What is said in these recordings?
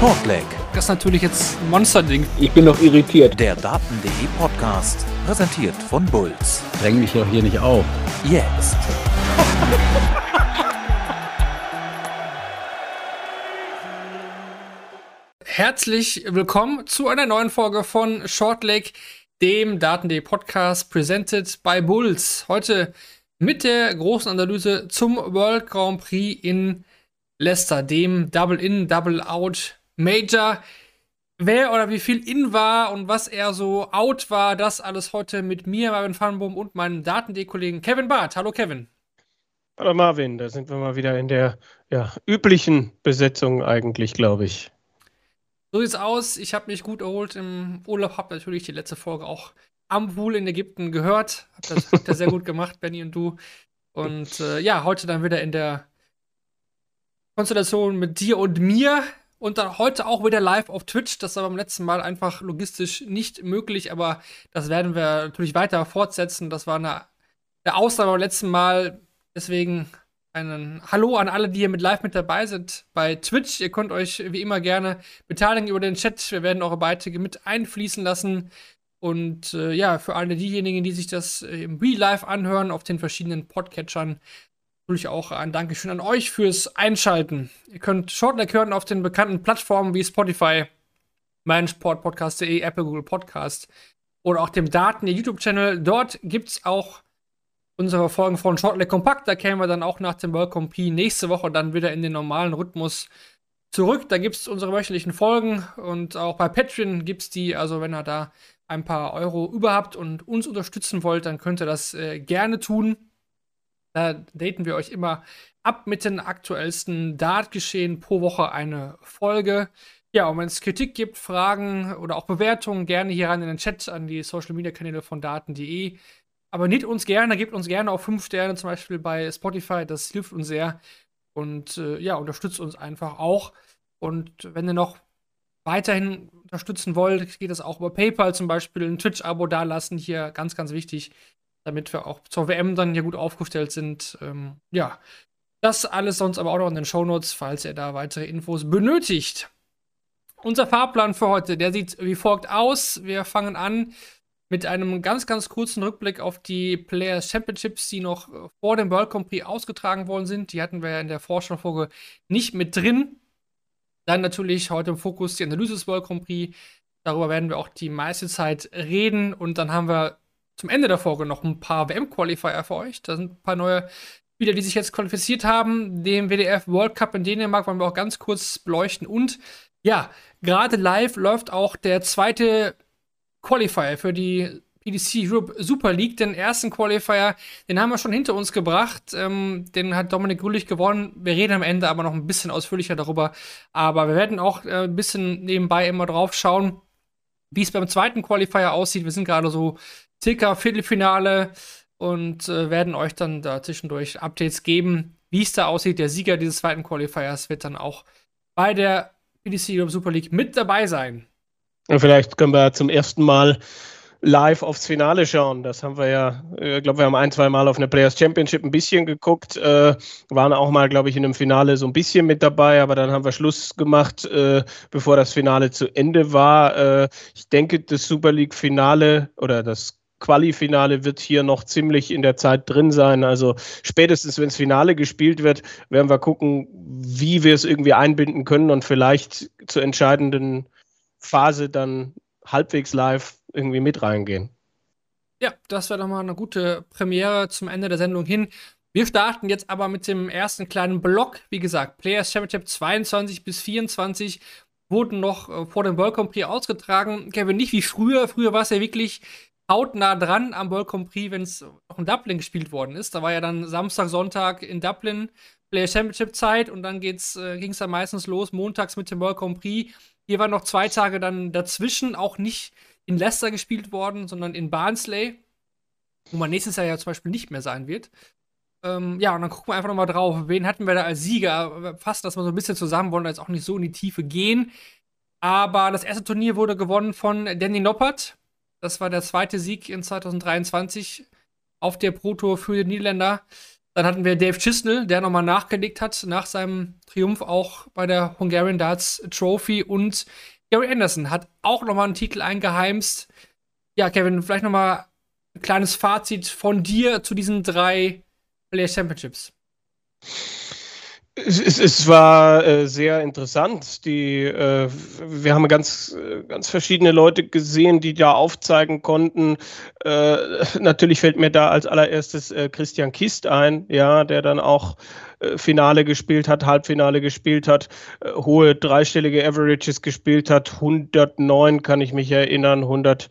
Shortleg. Das ist natürlich jetzt ein Monsterding. Ich bin noch irritiert. Der Daten.de Podcast. Präsentiert von Bulls. Dräng mich doch hier nicht auf. Jetzt. Herzlich willkommen zu einer neuen Folge von Shortleg, dem Daten.de Podcast, presented by Bulls. Heute mit der großen Analyse zum World Grand Prix in Leicester, dem Double-In, Double-Out Major. Wer oder wie viel in war und was er so out war, das alles heute mit mir, Marvin Farnbohm und meinem Daten.de-Kollegen Kevin Barth. Hallo Kevin. Hallo Marvin, da sind wir mal wieder in der ja, üblichen Besetzung eigentlich, glaube ich. So sieht's aus. Ich habe mich gut erholt im Urlaub, habe natürlich die letzte Folge auch am Pool in Ägypten gehört. Habt das habt ihr sehr gut gemacht, Benny und du. Und äh, ja, heute dann wieder in der Konstellation mit dir und mir. Und dann heute auch wieder live auf Twitch. Das war beim letzten Mal einfach logistisch nicht möglich, aber das werden wir natürlich weiter fortsetzen. Das war eine, eine Ausnahme beim letzten Mal. Deswegen einen Hallo an alle, die hier mit live mit dabei sind bei Twitch. Ihr könnt euch wie immer gerne beteiligen über den Chat. Wir werden eure Beiträge mit einfließen lassen. Und äh, ja, für alle diejenigen, die sich das äh, im Real Life anhören, auf den verschiedenen Podcatchern, natürlich auch ein Dankeschön an euch fürs Einschalten. Ihr könnt Shortleg hören auf den bekannten Plattformen wie Spotify, meinsportpodcast.de, Apple, Google Podcast oder auch dem Daten, YouTube-Channel. Dort gibt es auch unsere Folgen von Shortleg Kompakt. Da kämen wir dann auch nach dem Welcome P nächste Woche dann wieder in den normalen Rhythmus zurück. Da gibt es unsere wöchentlichen Folgen und auch bei Patreon gibt es die. Also, wenn ihr da ein paar Euro überhaupt und uns unterstützen wollt, dann könnt ihr das äh, gerne tun. Da daten wir euch immer ab mit den aktuellsten Dart-Geschehen pro Woche eine Folge. Ja, und wenn es Kritik gibt, Fragen oder auch Bewertungen, gerne hier rein in den Chat an die Social Media Kanäle von daten.de. Abonniert uns gerne, gebt uns gerne auch fünf Sterne, zum Beispiel bei Spotify, das hilft uns sehr. Und äh, ja, unterstützt uns einfach auch. Und wenn ihr noch weiterhin unterstützen wollt, geht das auch über PayPal zum Beispiel, ein Twitch-Abo dalassen, hier ganz, ganz wichtig damit wir auch zur WM dann hier gut aufgestellt sind. Ähm, ja, das alles sonst aber auch noch in den Shownotes, falls ihr da weitere Infos benötigt. Unser Fahrplan für heute, der sieht wie folgt aus. Wir fangen an mit einem ganz, ganz kurzen Rückblick auf die Players Championships, die noch vor dem World Grand Prix ausgetragen worden sind. Die hatten wir ja in der Vorschaufolge nicht mit drin. Dann natürlich heute im Fokus die Analyse des World Grand Prix. Darüber werden wir auch die meiste Zeit reden. Und dann haben wir zum Ende der Folge noch ein paar WM-Qualifier für euch. Da sind ein paar neue Spieler, die sich jetzt qualifiziert haben. Den WDF World Cup in Dänemark wollen wir auch ganz kurz beleuchten. Und ja, gerade live läuft auch der zweite Qualifier für die PDC Europe Super League. Den ersten Qualifier, den haben wir schon hinter uns gebracht. Ähm, den hat Dominik Grülich gewonnen. Wir reden am Ende aber noch ein bisschen ausführlicher darüber. Aber wir werden auch äh, ein bisschen nebenbei immer drauf schauen, wie es beim zweiten Qualifier aussieht. Wir sind gerade so circa Viertelfinale und äh, werden euch dann da zwischendurch Updates geben, wie es da aussieht. Der Sieger dieses zweiten Qualifiers wird dann auch bei der PDC Europe Super League mit dabei sein. Vielleicht können wir zum ersten Mal live aufs Finale schauen. Das haben wir ja, äh, ich glaube, wir haben ein, zwei Mal auf eine Players Championship ein bisschen geguckt, äh, waren auch mal, glaube ich, in einem Finale so ein bisschen mit dabei, aber dann haben wir Schluss gemacht, äh, bevor das Finale zu Ende war. Äh, ich denke, das Super League Finale oder das Quali-Finale wird hier noch ziemlich in der Zeit drin sein. Also spätestens, wenn das Finale gespielt wird, werden wir gucken, wie wir es irgendwie einbinden können und vielleicht zur entscheidenden Phase dann halbwegs live irgendwie mit reingehen. Ja, das wäre doch mal eine gute Premiere zum Ende der Sendung hin. Wir starten jetzt aber mit dem ersten kleinen Block. Wie gesagt, Players Championship 22 bis 24 wurden noch äh, vor dem World Grand Prix ausgetragen. Kevin, nicht wie früher. Früher war es ja wirklich hautnah dran am World Grand Prix, wenn es auch in Dublin gespielt worden ist. Da war ja dann Samstag, Sonntag in Dublin Player Championship Zeit und dann äh, ging es dann meistens los, montags mit dem World Grand Prix. Hier waren noch zwei Tage dann dazwischen, auch nicht in Leicester gespielt worden, sondern in Barnsley, wo man nächstes Jahr ja zum Beispiel nicht mehr sein wird. Ähm, ja, und dann gucken wir einfach nochmal drauf, wen hatten wir da als Sieger? Fassen das mal so ein bisschen zusammen, wollen jetzt auch nicht so in die Tiefe gehen. Aber das erste Turnier wurde gewonnen von Danny Noppert. Das war der zweite Sieg in 2023 auf der Pro Tour für die Niederländer. Dann hatten wir Dave Chisnell, der nochmal nachgelegt hat nach seinem Triumph auch bei der Hungarian Darts Trophy. Und Gary Anderson hat auch nochmal einen Titel eingeheimst. Ja, Kevin, vielleicht nochmal ein kleines Fazit von dir zu diesen drei Players Championships. Es, es, war äh, sehr interessant. Die, äh, wir haben ganz, ganz verschiedene Leute gesehen, die da aufzeigen konnten. Äh, natürlich fällt mir da als allererstes Christian Kist ein, ja, der dann auch Finale gespielt hat, Halbfinale gespielt hat, hohe dreistellige Averages gespielt hat. 109 kann ich mich erinnern, 100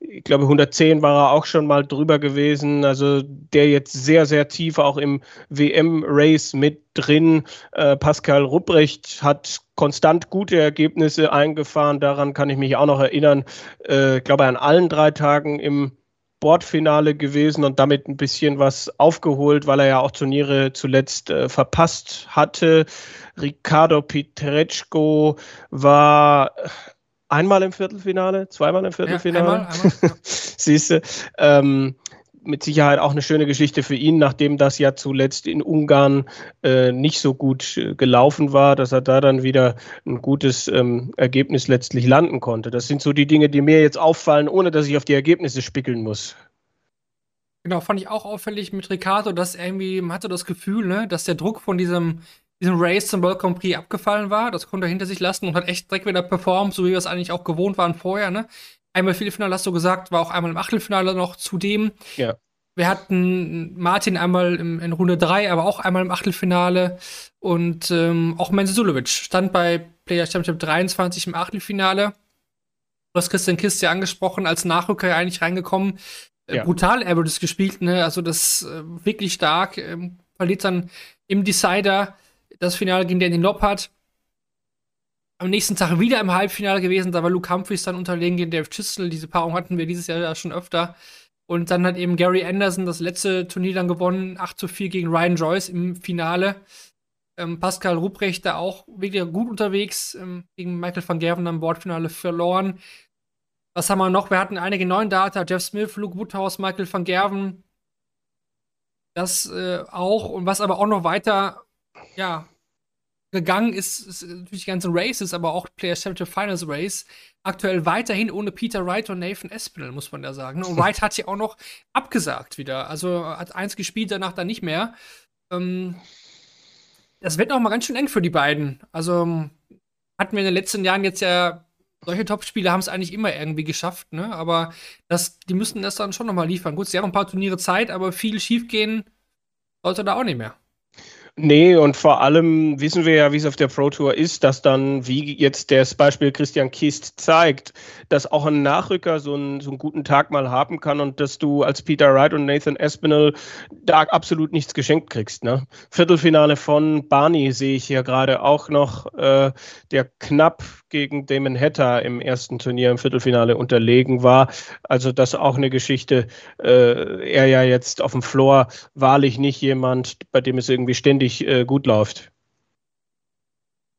ich glaube 110 war er auch schon mal drüber gewesen, also der jetzt sehr, sehr tief auch im WM-Race mit drin. Äh, Pascal Rupprecht hat konstant gute Ergebnisse eingefahren, daran kann ich mich auch noch erinnern. Äh, ich glaube an allen drei Tagen im Bordfinale gewesen und damit ein bisschen was aufgeholt, weil er ja auch Turniere zuletzt äh, verpasst hatte. Ricardo Pietreczko war einmal im Viertelfinale, zweimal im Viertelfinale. Ja, ja. Siehst du, ähm, mit Sicherheit auch eine schöne Geschichte für ihn, nachdem das ja zuletzt in Ungarn äh, nicht so gut äh, gelaufen war, dass er da dann wieder ein gutes ähm, Ergebnis letztlich landen konnte. Das sind so die Dinge, die mir jetzt auffallen, ohne dass ich auf die Ergebnisse spickeln muss. Genau, fand ich auch auffällig mit Ricardo, dass er irgendwie, man hatte das Gefühl, ne, dass der Druck von diesem diesem Race zum World Grand Prix abgefallen war. Das konnte er hinter sich lassen und hat echt direkt wieder performt, so wie wir es eigentlich auch gewohnt waren vorher. Ne? Einmal Viertelfinale, hast du gesagt, war auch einmal im Achtelfinale noch zudem. Ja. Wir hatten Martin einmal im, in Runde 3, aber auch einmal im Achtelfinale. Und ähm, auch Menzo Sulovic stand bei Player Championship 23 im Achtelfinale. Du hast Christian Kist ja angesprochen, als Nachrücker eigentlich reingekommen. Äh, ja. brutal Averages gespielt, ne? Also das äh, wirklich stark. Ähm, verliert dann im Decider das Finale gegen Danny Loppert. Am nächsten Tag wieder im Halbfinale gewesen, da war Luke Humphries dann unterlegen gegen Dave Chisel. Diese Paarung hatten wir dieses Jahr ja schon öfter. Und dann hat eben Gary Anderson das letzte Turnier dann gewonnen, 8 zu 4 gegen Ryan Joyce im Finale. Ähm, Pascal Ruprecht da auch wirklich gut unterwegs, ähm, gegen Michael van Gerven am Bordfinale verloren. Was haben wir noch? Wir hatten einige neuen Data, Jeff Smith, Luke Woodhouse, Michael van Gerven. Das äh, auch. Und was aber auch noch weiter ja, gegangen ist, ist natürlich die ganzen Races, aber auch Players Championship Finals Race. Aktuell weiterhin ohne Peter Wright und Nathan Espinel, muss man ja sagen. Und Wright hat ja auch noch abgesagt wieder. Also hat eins gespielt, danach dann nicht mehr. Ähm, das wird noch mal ganz schön eng für die beiden. Also hatten wir in den letzten Jahren jetzt ja solche Top-Spiele haben es eigentlich immer irgendwie geschafft, ne? Aber das, die müssten das dann schon noch mal liefern. Gut, sie haben ein paar Turniere Zeit, aber viel schiefgehen sollte da auch nicht mehr. Nee, und vor allem wissen wir ja, wie es auf der Pro Tour ist, dass dann, wie jetzt das Beispiel Christian Kist zeigt, dass auch ein Nachrücker so einen, so einen guten Tag mal haben kann und dass du als Peter Wright und Nathan Espinel da absolut nichts geschenkt kriegst. Ne? Viertelfinale von Barney sehe ich hier gerade auch noch, äh, der knapp gegen Damon Hatter im ersten Turnier im Viertelfinale unterlegen war. Also das auch eine Geschichte. Äh, er ja jetzt auf dem Floor wahrlich nicht jemand, bei dem es irgendwie ständig äh, gut läuft.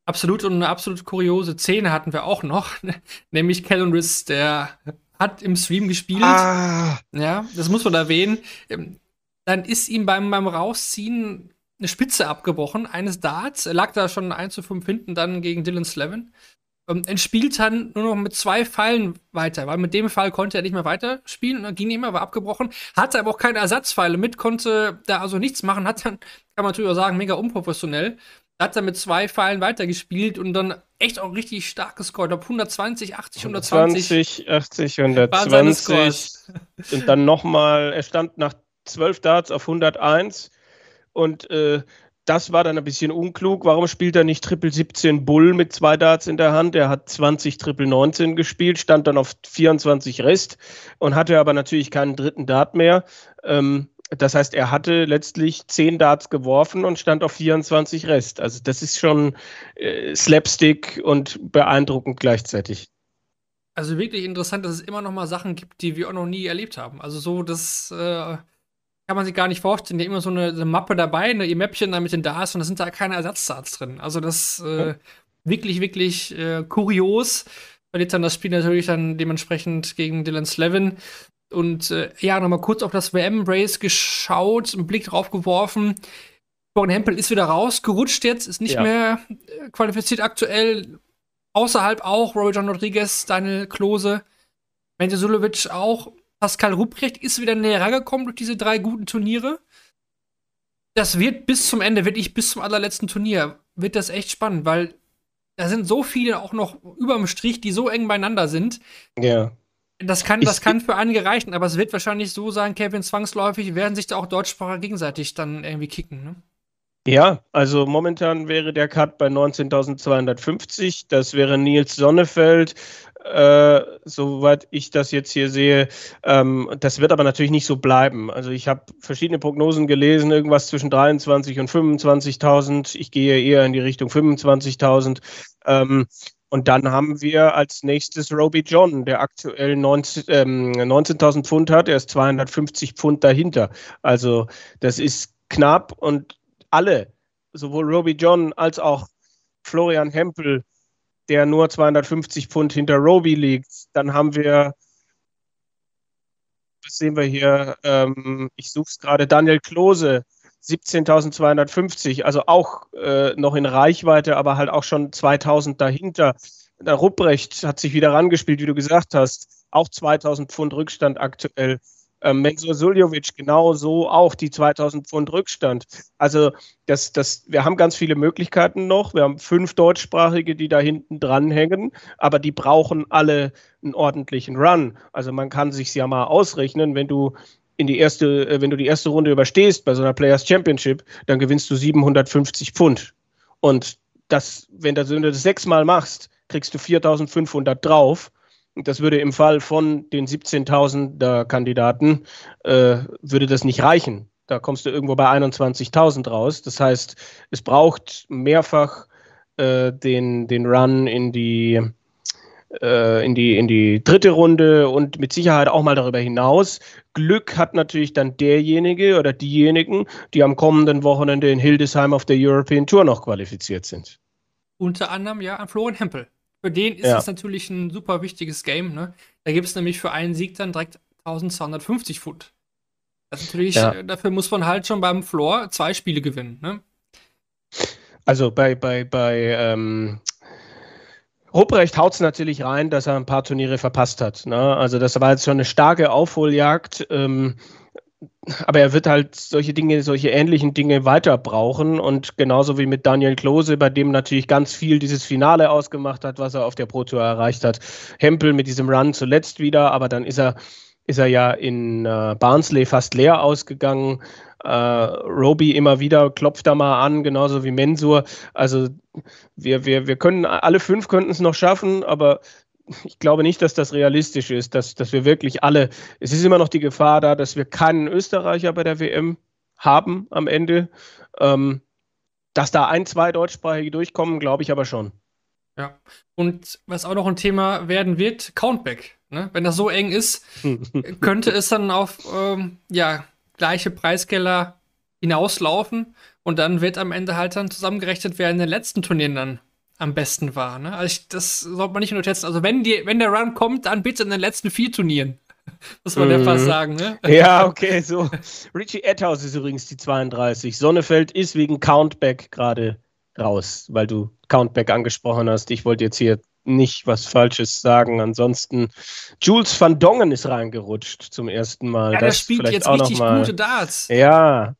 Absolut und eine absolut kuriose Szene hatten wir auch noch, nämlich Kellen Riss, der hat im Stream gespielt. Ah. Ja, das muss man erwähnen. Ähm, dann ist ihm beim, beim Rausziehen eine Spitze abgebrochen eines Darts. Er lag da schon 1 zu 5 hinten dann gegen Dylan Slevin ähm, entspielt dann nur noch mit zwei Pfeilen weiter, weil mit dem Fall konnte er nicht mehr weiterspielen, dann ging nicht mehr, war abgebrochen, hatte aber auch keine Ersatzpfeile mit, konnte da also nichts machen, hat dann, kann man natürlich auch sagen, mega unprofessionell, hat dann mit zwei Pfeilen weitergespielt und dann echt auch richtig stark gescored. Ob 120, 80, 120. 120, 80, 120. Und dann nochmal, er stand nach 12 Darts auf 101 und äh, das war dann ein bisschen unklug. Warum spielt er nicht Triple 17 Bull mit zwei Darts in der Hand? Er hat 20 Triple 19 gespielt, stand dann auf 24 Rest und hatte aber natürlich keinen dritten Dart mehr. Ähm, das heißt, er hatte letztlich 10 Darts geworfen und stand auf 24 Rest. Also das ist schon äh, Slapstick und beeindruckend gleichzeitig. Also wirklich interessant, dass es immer noch mal Sachen gibt, die wir auch noch nie erlebt haben. Also so, dass äh, kann man sich gar nicht vorstellen. Die haben immer so eine, eine Mappe dabei, ne, ihr Mäppchen da mit den Darts und da sind da keine Ersatzdarts drin. Also das äh, wirklich, wirklich äh, kurios. Verliert dann das Spiel natürlich dann dementsprechend gegen Dylan Slevin. Und äh, ja, nochmal kurz auf das WM-Race geschaut, einen Blick drauf geworfen. Florian Hempel ist wieder rausgerutscht jetzt, ist nicht ja. mehr äh, qualifiziert aktuell. Außerhalb auch Roy John Rodriguez, Daniel Klose, Menzo Sulovic auch. Pascal Ruprecht ist wieder näher rangekommen durch diese drei guten Turniere. Das wird bis zum Ende, wirklich bis zum allerletzten Turnier, wird das echt spannend, weil da sind so viele auch noch über dem Strich, die so eng beieinander sind. Ja. Das kann, das kann für einige reichen, aber es wird wahrscheinlich so sein, Kevin, zwangsläufig werden sich da auch Deutschspracher gegenseitig dann irgendwie kicken. Ne? Ja, also momentan wäre der Cut bei 19.250. Das wäre Nils Sonnefeld, äh, soweit ich das jetzt hier sehe. Ähm, das wird aber natürlich nicht so bleiben. Also ich habe verschiedene Prognosen gelesen, irgendwas zwischen 23 und 25.000. Ich gehe eher in die Richtung 25.000. Ähm, und dann haben wir als nächstes Roby John, der aktuell 19.000 ähm, 19 Pfund hat. Er ist 250 Pfund dahinter. Also das ist knapp und alle, sowohl Roby John als auch Florian Hempel, der nur 250 Pfund hinter Roby liegt. Dann haben wir, was sehen wir hier? Ähm, ich suche es gerade, Daniel Klose, 17.250, also auch äh, noch in Reichweite, aber halt auch schon 2000 dahinter. Der Rupprecht hat sich wieder rangespielt, wie du gesagt hast. Auch 2000 Pfund Rückstand aktuell. Ähm, Mensur Suljovic genauso auch die 2000 Pfund Rückstand. Also das, das, wir haben ganz viele Möglichkeiten noch. Wir haben fünf deutschsprachige, die da hinten dranhängen, aber die brauchen alle einen ordentlichen Run. Also man kann sich ja mal ausrechnen, wenn du in die erste, äh, wenn du die erste Runde überstehst bei so einer Players Championship, dann gewinnst du 750 Pfund. Und das, wenn, du das sechsmal machst, kriegst du 4500 drauf. Das würde im Fall von den 17.000 Kandidaten, äh, würde das nicht reichen. Da kommst du irgendwo bei 21.000 raus. Das heißt, es braucht mehrfach äh, den, den Run in die, äh, in, die, in die dritte Runde und mit Sicherheit auch mal darüber hinaus. Glück hat natürlich dann derjenige oder diejenigen, die am kommenden Wochenende in Hildesheim auf der European Tour noch qualifiziert sind. Unter anderem ja an Florian Hempel. Für den ist es natürlich ein super wichtiges Game. Ne? Da gibt es nämlich für einen Sieg dann direkt 1250 Pfund. Das natürlich, ja. Äh, dafür muss man halt schon beim Floor zwei Spiele gewinnen. Ne? Also bei, bei, bei ähm, Ruprecht haut es natürlich rein, dass er ein paar Turniere verpasst hat. Ne? Also das war jetzt schon eine starke Aufholjagd. Ähm, aber er wird halt solche Dinge, solche ähnlichen Dinge weiter brauchen und genauso wie mit Daniel Klose, bei dem natürlich ganz viel dieses Finale ausgemacht hat, was er auf der Pro Tour erreicht hat. Hempel mit diesem Run zuletzt wieder, aber dann ist er, ist er ja in äh, Barnsley fast leer ausgegangen. Äh, Roby immer wieder klopft da mal an, genauso wie Mensur. Also wir, wir, wir können, alle fünf könnten es noch schaffen, aber ich glaube nicht, dass das realistisch ist, dass, dass wir wirklich alle, es ist immer noch die Gefahr da, dass wir keinen Österreicher bei der WM haben am Ende. Ähm, dass da ein, zwei Deutschsprachige durchkommen, glaube ich aber schon. Ja, und was auch noch ein Thema werden wird, Countback. Ne? Wenn das so eng ist, könnte es dann auf ähm, ja, gleiche Preiskeller hinauslaufen und dann wird am Ende halt dann zusammengerechnet, wer in den letzten Turnieren dann am besten war. Ne? Also ich, das sollte man nicht unterschätzen. Also wenn, die, wenn der Run kommt, dann bitte in den letzten vier Turnieren. Muss man mhm. ja fast sagen, ne? Ja, okay, so. Richie Etthaus ist übrigens die 32. Sonnefeld ist wegen Countback gerade raus, weil du Countback angesprochen hast. Ich wollte jetzt hier nicht was Falsches sagen. Ansonsten, Jules van Dongen ist reingerutscht zum ersten Mal. Ja, der spielt jetzt richtig gute Darts. Ja.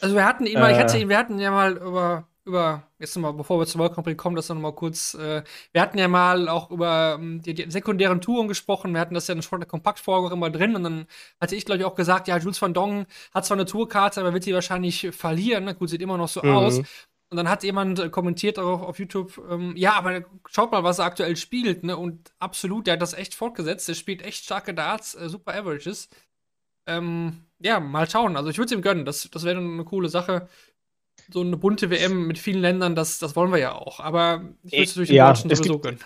Also wir hatten ihn äh, mal, ich hatte ihn, wir hatten ja mal über über, jetzt nochmal, bevor wir zum World Cup kommen, das nochmal kurz, äh, wir hatten ja mal auch über ähm, die, die, sekundären Touren gesprochen, wir hatten das ja in der Kompaktfolge immer drin und dann hatte ich, glaube ich, auch gesagt, ja, Jules van Dong hat zwar eine Tourkarte, aber wird sie wahrscheinlich verlieren, na gut, sieht immer noch so mhm. aus. Und dann hat jemand äh, kommentiert auf, auf YouTube, ähm, ja, aber schaut mal, was er aktuell spielt, ne? Und absolut, der hat das echt fortgesetzt. Der spielt echt starke Darts, äh, super Averages. Ähm, ja, mal schauen. Also ich würde es ihm gönnen. Das, das wäre eine coole Sache so eine bunte WM mit vielen Ländern, das, das wollen wir ja auch. Aber ich würde es durch den ja, Deutschen sowieso gibt, gönnen.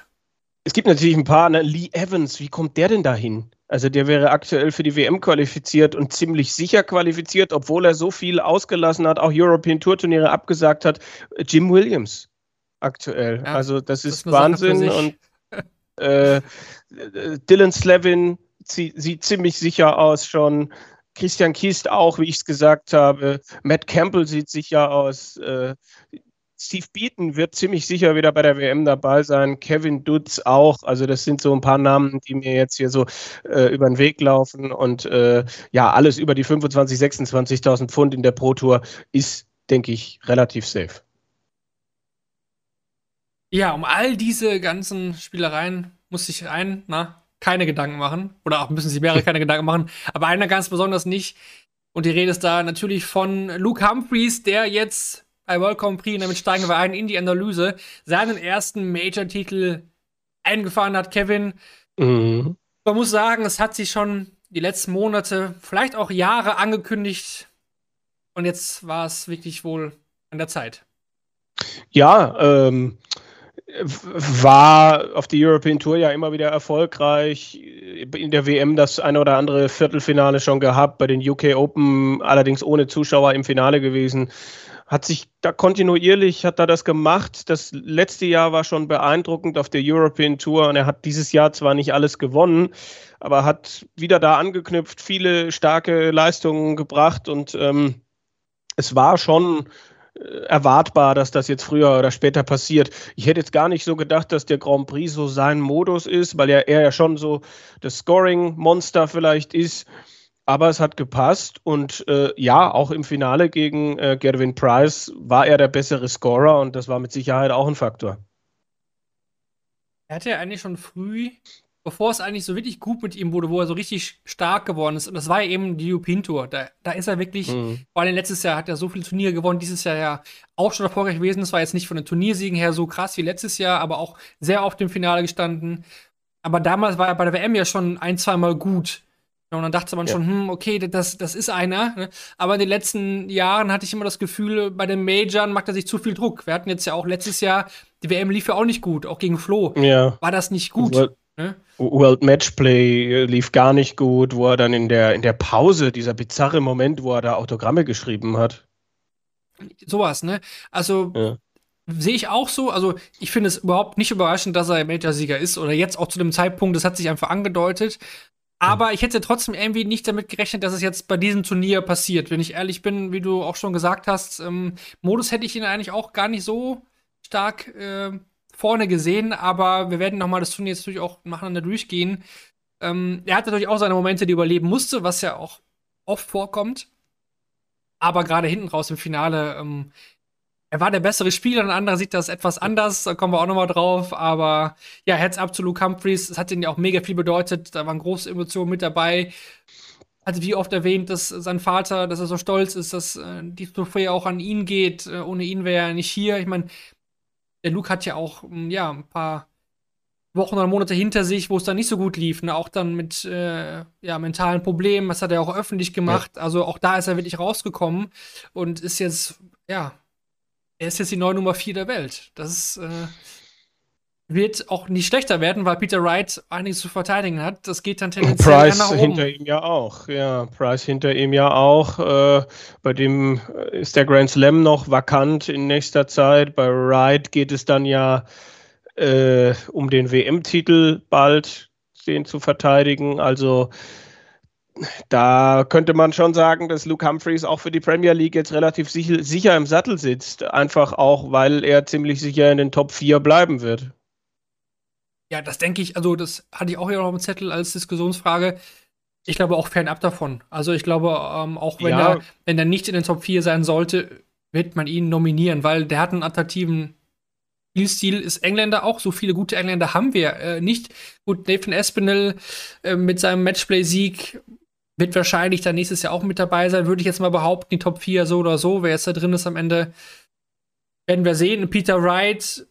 Es gibt natürlich ein paar, ne? Lee Evans, wie kommt der denn dahin? Also der wäre aktuell für die WM qualifiziert und ziemlich sicher qualifiziert, obwohl er so viel ausgelassen hat, auch European Tour Turniere abgesagt hat. Jim Williams aktuell. Ja, also das ist, das ist Wahnsinn und äh, Dylan Slevin sieht ziemlich sicher aus schon. Christian Kist auch, wie ich es gesagt habe. Matt Campbell sieht sicher aus. Äh, Steve Beaton wird ziemlich sicher wieder bei der WM dabei sein. Kevin Dutz auch. Also das sind so ein paar Namen, die mir jetzt hier so äh, über den Weg laufen. Und äh, ja, alles über die 25.000, 26.000 Pfund in der Pro Tour ist, denke ich, relativ safe. Ja, um all diese ganzen Spielereien muss ich rein, na, keine Gedanken machen. Oder auch müssen sich mehrere keine Gedanken machen. Aber einer ganz besonders nicht. Und die Rede ist da natürlich von Luke Humphreys, der jetzt bei World Grand Prix, und damit steigen wir ein in die Analyse, seinen ersten Major-Titel eingefahren hat, Kevin. Mhm. Man muss sagen, es hat sich schon die letzten Monate, vielleicht auch Jahre angekündigt. Und jetzt war es wirklich wohl an der Zeit. Ja, ähm, war auf die European Tour ja immer wieder erfolgreich. In der WM das eine oder andere Viertelfinale schon gehabt, bei den UK Open allerdings ohne Zuschauer im Finale gewesen hat sich da kontinuierlich, hat er das gemacht. Das letzte Jahr war schon beeindruckend auf der European Tour und er hat dieses Jahr zwar nicht alles gewonnen, aber hat wieder da angeknüpft, viele starke Leistungen gebracht und ähm, es war schon erwartbar, dass das jetzt früher oder später passiert. Ich hätte jetzt gar nicht so gedacht, dass der Grand Prix so sein Modus ist, weil er, er ja schon so das Scoring-Monster vielleicht ist. Aber es hat gepasst und äh, ja, auch im Finale gegen äh, Gerwin Price war er der bessere Scorer und das war mit Sicherheit auch ein Faktor. Er hatte ja eigentlich schon früh, bevor es eigentlich so wirklich gut mit ihm wurde, wo er so richtig stark geworden ist, und das war ja eben die Tour, da, da ist er wirklich, mhm. vor allem letztes Jahr hat er so viele Turniere gewonnen, dieses Jahr ja auch schon erfolgreich gewesen, das war jetzt nicht von den Turniersiegen her so krass wie letztes Jahr, aber auch sehr oft im Finale gestanden. Aber damals war er bei der WM ja schon ein, zweimal gut. Und dann dachte man ja. schon, hm, okay, das, das ist einer. Ne? Aber in den letzten Jahren hatte ich immer das Gefühl, bei den Majors macht er sich zu viel Druck. Wir hatten jetzt ja auch letztes Jahr, die WM lief ja auch nicht gut, auch gegen Flo. Ja. War das nicht gut? World, ne? World Matchplay lief gar nicht gut, wo er dann in der, in der Pause, dieser bizarre Moment, wo er da Autogramme geschrieben hat. Sowas, ne? Also. Ja. Sehe ich auch so. Also, ich finde es überhaupt nicht überraschend, dass er Major-Sieger ist oder jetzt auch zu dem Zeitpunkt, das hat sich einfach angedeutet. Aber ich hätte trotzdem irgendwie nicht damit gerechnet, dass es jetzt bei diesem Turnier passiert. Wenn ich ehrlich bin, wie du auch schon gesagt hast, ähm, Modus hätte ich ihn eigentlich auch gar nicht so stark äh, vorne gesehen. Aber wir werden noch mal das Turnier jetzt natürlich auch nacheinander durchgehen. Ähm, er hat natürlich auch seine Momente, die überleben musste, was ja auch oft vorkommt. Aber gerade hinten raus im Finale ähm, er war der bessere Spieler, ein anderer sieht das etwas anders, da kommen wir auch nochmal drauf. Aber ja, Heads up zu Luke Humphreys, das hat ihn ja auch mega viel bedeutet. Da waren große Emotionen mit dabei. Hatte wie oft erwähnt, dass sein Vater, dass er so stolz ist, dass äh, die Trophäe auch an ihn geht. Äh, ohne ihn wäre er nicht hier. Ich meine, der Luke hat ja auch hm, ja, ein paar Wochen oder Monate hinter sich, wo es dann nicht so gut lief. Ne? Auch dann mit äh, ja, mentalen Problemen. Das hat er auch öffentlich gemacht. Ja. Also auch da ist er wirklich rausgekommen und ist jetzt, ja, er ist jetzt die neue Nummer 4 der Welt. Das äh, wird auch nicht schlechter werden, weil Peter Wright einiges zu verteidigen hat. Das geht dann tendenziell Price nach oben. hinter ihm ja auch. Ja, Price hinter ihm ja auch. Äh, bei dem ist der Grand Slam noch vakant in nächster Zeit. Bei Wright geht es dann ja äh, um den WM-Titel bald, den zu verteidigen. Also da könnte man schon sagen, dass Luke Humphreys auch für die Premier League jetzt relativ sicher, sicher im Sattel sitzt. Einfach auch, weil er ziemlich sicher in den Top 4 bleiben wird. Ja, das denke ich, also das hatte ich auch hier noch im Zettel als Diskussionsfrage. Ich glaube auch fernab davon. Also ich glaube, ähm, auch wenn, ja. er, wenn er nicht in den Top 4 sein sollte, wird man ihn nominieren, weil der hat einen attraktiven Spielstil, ist Engländer auch. So viele gute Engländer haben wir äh, nicht. Gut, Nathan Espinel äh, mit seinem Matchplay-Sieg wird wahrscheinlich dann nächstes Jahr auch mit dabei sein, würde ich jetzt mal behaupten, die Top 4 so oder so. Wer jetzt da drin ist am Ende, werden wir sehen. Peter Wright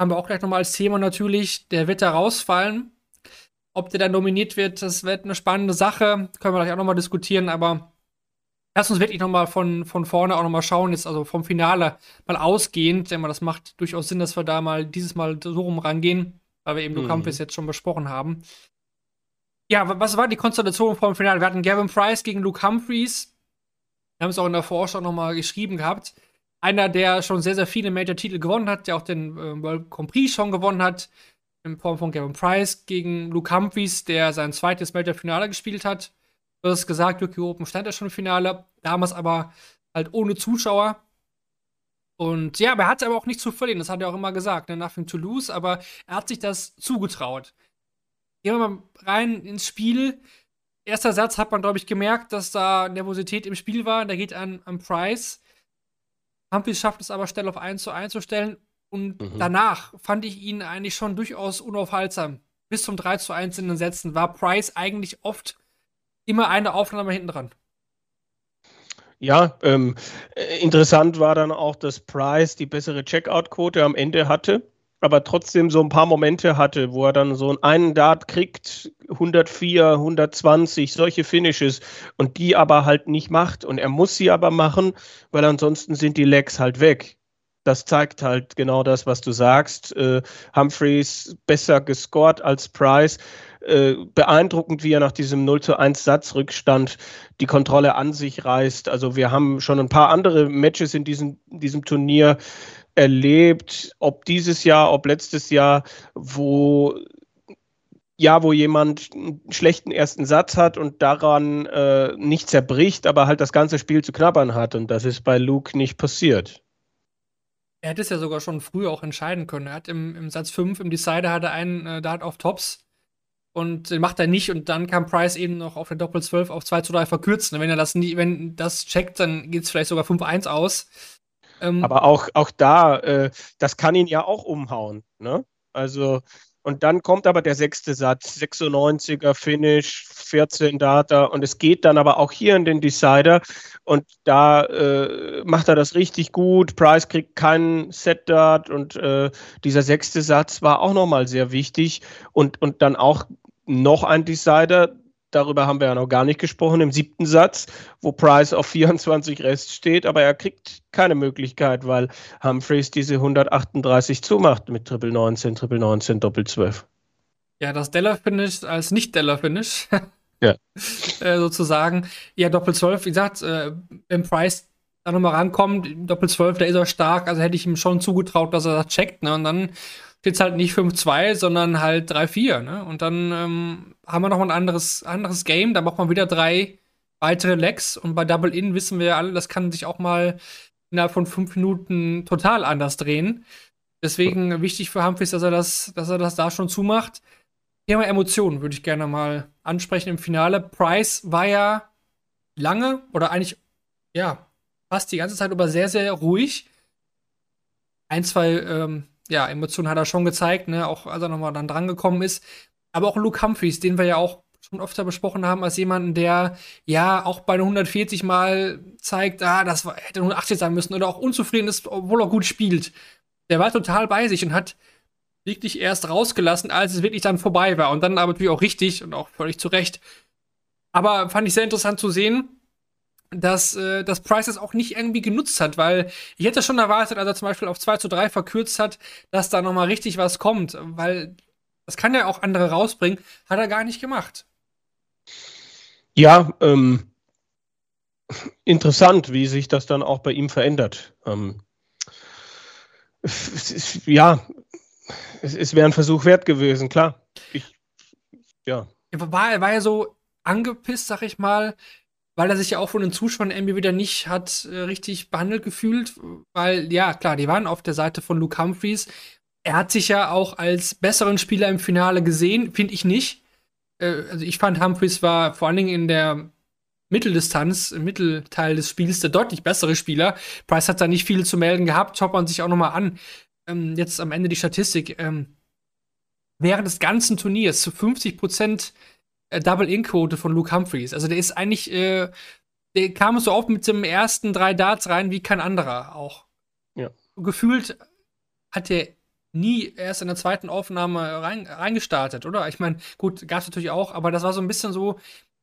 haben wir auch gleich nochmal als Thema natürlich. Der wird da rausfallen. Ob der dann nominiert wird, das wird eine spannende Sache. Können wir gleich auch nochmal diskutieren, aber lass uns wirklich nochmal von, von vorne auch nochmal schauen, jetzt also vom Finale mal ausgehend, denn das macht durchaus Sinn, dass wir da mal dieses Mal so rum rangehen, weil wir eben mhm. Lukampis jetzt schon besprochen haben. Ja, was war die Konstellation vom Finale? Wir hatten Gavin Price gegen Luke Humphreys. Wir haben es auch in der Vorschau nochmal geschrieben gehabt. Einer, der schon sehr, sehr viele Major-Titel gewonnen hat, der auch den äh, World Grand Prix schon gewonnen hat. in Form von Gavin Price gegen Luke Humphries, der sein zweites Major-Finale gespielt hat. Du hast gesagt, Yuki Open stand ja schon im Finale, damals aber halt ohne Zuschauer. Und ja, aber er hat aber auch nicht zu verlieren, das hat er auch immer gesagt, ne? nothing to lose, aber er hat sich das zugetraut. Gehen wir mal rein ins Spiel. Erster Satz hat man, glaube ich, gemerkt, dass da Nervosität im Spiel war. Da geht an, an Price. Humphries schafft es aber, schnell auf 1 zu 1 zu stellen. Und mhm. danach fand ich ihn eigentlich schon durchaus unaufhaltsam. Bis zum 3 zu 1 in den Sätzen war Price eigentlich oft immer eine Aufnahme hinten dran. Ja, ähm, äh, interessant war dann auch, dass Price die bessere Checkout-Quote am Ende hatte, aber trotzdem so ein paar Momente hatte, wo er dann so einen Dart kriegt, 104, 120, solche Finishes und die aber halt nicht macht. Und er muss sie aber machen, weil ansonsten sind die Legs halt weg das zeigt halt genau das, was du sagst. Äh, Humphreys besser gescored als Price. Äh, beeindruckend, wie er nach diesem 0 zu 1 Satzrückstand die Kontrolle an sich reißt. Also wir haben schon ein paar andere Matches in diesem, diesem Turnier erlebt, ob dieses Jahr, ob letztes Jahr, wo ja, wo jemand einen schlechten ersten Satz hat und daran äh, nicht zerbricht, aber halt das ganze Spiel zu knabbern hat. Und das ist bei Luke nicht passiert. Er hätte es ja sogar schon früher auch entscheiden können. Er hat im, im Satz 5, im Decider, hat er einen äh, Dart auf Tops und den macht er nicht und dann kann Price eben noch auf der Doppel 12 auf 2 zu 3 verkürzen. Wenn er das nie, wenn das checkt, dann geht es vielleicht sogar 5-1 aus. Ähm, Aber auch, auch da, äh, das kann ihn ja auch umhauen. Ne? Also und dann kommt aber der sechste Satz, 96er Finish, 14 Data und es geht dann aber auch hier in den Decider und da äh, macht er das richtig gut. Price kriegt keinen Set-Dart und äh, dieser sechste Satz war auch nochmal sehr wichtig und, und dann auch noch ein Decider, darüber haben wir ja noch gar nicht gesprochen, im siebten Satz, wo Price auf 24 Rest steht, aber er kriegt keine Möglichkeit, weil Humphreys diese 138 zumacht mit Triple 19, Triple 19, Doppel 12. Ja, das Deller-Finish als Nicht-Deller-Finish. ja. äh, sozusagen. Ja, Doppel 12, wie gesagt, äh, wenn Price da nochmal rankommt, Doppel 12, da ist er stark, also hätte ich ihm schon zugetraut, dass er das checkt, ne? Und dann steht halt nicht 5-2, sondern halt 3-4. Ne? Und dann ähm, haben wir noch ein anderes, anderes Game. Da macht man wieder drei weitere Legs. Und bei Double In wissen wir ja alle, das kann sich auch mal innerhalb von fünf Minuten total anders drehen. Deswegen wichtig für Humphries, dass er das, dass er das da schon zumacht. Thema Emotionen würde ich gerne mal ansprechen im Finale. Price war ja lange oder eigentlich, ja, fast die ganze Zeit über sehr, sehr ruhig. Ein, zwei ähm, ja, Emotionen hat er schon gezeigt, ne? auch als er nochmal dann drangekommen ist. Aber auch Luke Humphreys, den wir ja auch schon öfter besprochen haben, als jemanden, der ja auch bei 140 Mal zeigt, ah, das war, hätte 180 sein müssen oder auch unzufrieden ist, obwohl er gut spielt. Der war total bei sich und hat wirklich erst rausgelassen, als es wirklich dann vorbei war. Und dann aber natürlich auch richtig und auch völlig zu Recht. Aber fand ich sehr interessant zu sehen, dass, äh, dass Price es auch nicht irgendwie genutzt hat, weil ich hätte schon erwartet, als er zum Beispiel auf 2 zu 3 verkürzt hat, dass da nochmal richtig was kommt, weil das kann ja auch andere rausbringen, hat er gar nicht gemacht. Ja, ähm, interessant, wie sich das dann auch bei ihm verändert. Ähm, ist, ja, es, es wäre ein Versuch wert gewesen, klar. Ich, ja. War, war er so angepisst, sag ich mal, weil er sich ja auch von den Zuschauern irgendwie wieder nicht hat äh, richtig behandelt gefühlt, weil ja, klar, die waren auf der Seite von Luke Humphreys. Er hat sich ja auch als besseren Spieler im Finale gesehen, finde ich nicht. Äh, also ich fand Humphreys war vor allen Dingen in der Mitteldistanz, im Mittelteil des Spiels der deutlich bessere Spieler. Price hat da nicht viel zu melden gehabt, schaut man sich auch noch mal an. Ähm, jetzt am Ende die Statistik. Ähm, während des ganzen Turniers zu 50 Prozent Double-In-Quote von Luke Humphreys. Also der ist eigentlich, äh, der kam so oft mit dem ersten drei Darts rein wie kein anderer auch. Ja. Gefühlt hat er nie erst in der zweiten Aufnahme rein, reingestartet, oder? Ich meine, gut, gab es natürlich auch, aber das war so ein bisschen so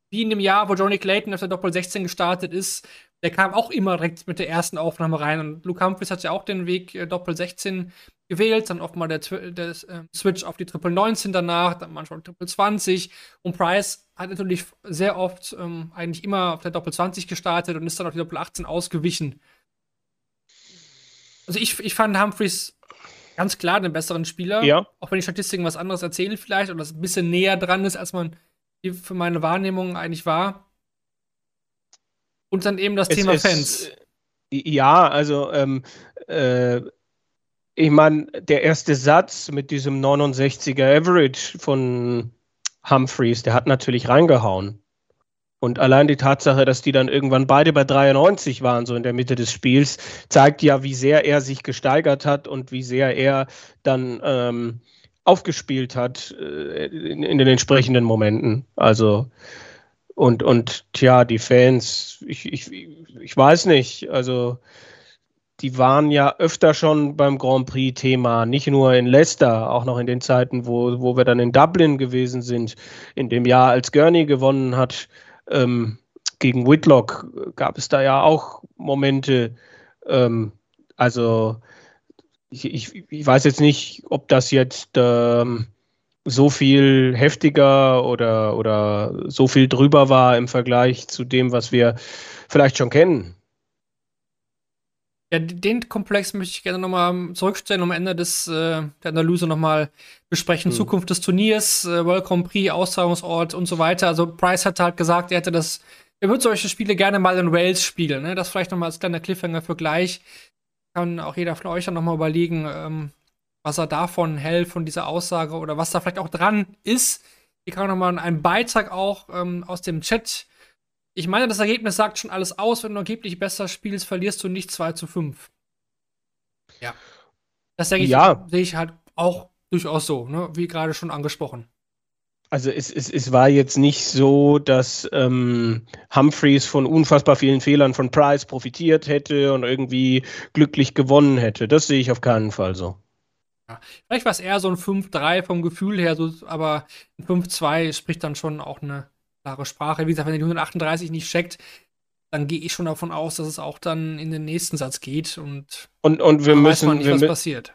wie in dem Jahr, wo Johnny Clayton auf der Doppel 16 gestartet ist. Der kam auch immer direkt mit der ersten Aufnahme rein und Luke Humphreys hat ja auch den Weg äh, Doppel 16 gewählt, dann oft mal der, der äh, Switch auf die Triple 19 danach, dann manchmal Triple 20 und Price hat natürlich sehr oft ähm, eigentlich immer auf der Doppel 20 gestartet und ist dann auf die Doppel 18 ausgewichen. Also ich, ich fand Humphreys ganz klar den besseren Spieler. Ja. Auch wenn die Statistiken was anderes erzählen vielleicht und das ein bisschen näher dran ist, als man für meine Wahrnehmung eigentlich war. Und dann eben das Es Thema ist- Fans. Ja, also ähm, äh, ich meine, der erste Satz mit diesem 69er Average von Humphreys, der hat natürlich reingehauen. Und allein die Tatsache, dass die dann irgendwann beide bei 93 waren, so in der Mitte des Spiels, zeigt ja, wie sehr er sich gesteigert hat und wie sehr er dann ähm, aufgespielt hat äh, in, in den entsprechenden Momenten. Also und, und tja, die Fans, ich, ich, ich weiß nicht, also die waren ja öfter schon beim Grand Prix Thema, nicht nur in Leicester, auch noch in den Zeiten, wo, wo wir dann in Dublin gewesen sind, in dem Jahr, als Gurney gewonnen hat ähm, gegen Whitlock, gab es da ja auch Momente, ähm, also ich, ich, ich weiß jetzt nicht, ob das jetzt ähm, so viel heftiger oder, oder so viel drüber war im Vergleich zu dem, was wir vielleicht schon kennen. Ja, den Komplex möchte ich gerne nochmal zurückstellen, um am Ende des, äh, der Analyse nochmal besprechen. Hm. Zukunft des Turniers, äh, World Grand Prix, Austragungsort und so weiter. Also Price hat halt gesagt, er hätte das, er würde solche Spiele gerne mal in Wales spielen. Ne? Das vielleicht nochmal als kleiner Cliffhanger für gleich. Kann auch jeder von euch dann nochmal überlegen, ähm, was er davon hält, von dieser Aussage oder was da vielleicht auch dran ist. Hier kann nochmal ein Beitrag auch ähm, aus dem Chat ich meine, das Ergebnis sagt schon alles aus. Wenn du angeblich besser spielst, verlierst du nicht 2 zu 5. Ja. Das denke ich, Ja. sehe ich halt auch durchaus so, ne? wie gerade schon angesprochen. Also es, es, es war jetzt nicht so, dass ähm, Humphreys von unfassbar vielen Fehlern von Price profitiert hätte und irgendwie glücklich gewonnen hätte. Das sehe ich auf keinen Fall so. Vielleicht war es eher so ein 5-3 vom Gefühl her, so, aber ein 5-2 spricht dann schon auch eine klare Sprache. Wie gesagt, wenn ihr die 138 nicht checkt, dann gehe ich schon davon aus, dass es auch dann in den nächsten Satz geht und Und, und wir dann weiß müssen, man nicht, was passiert.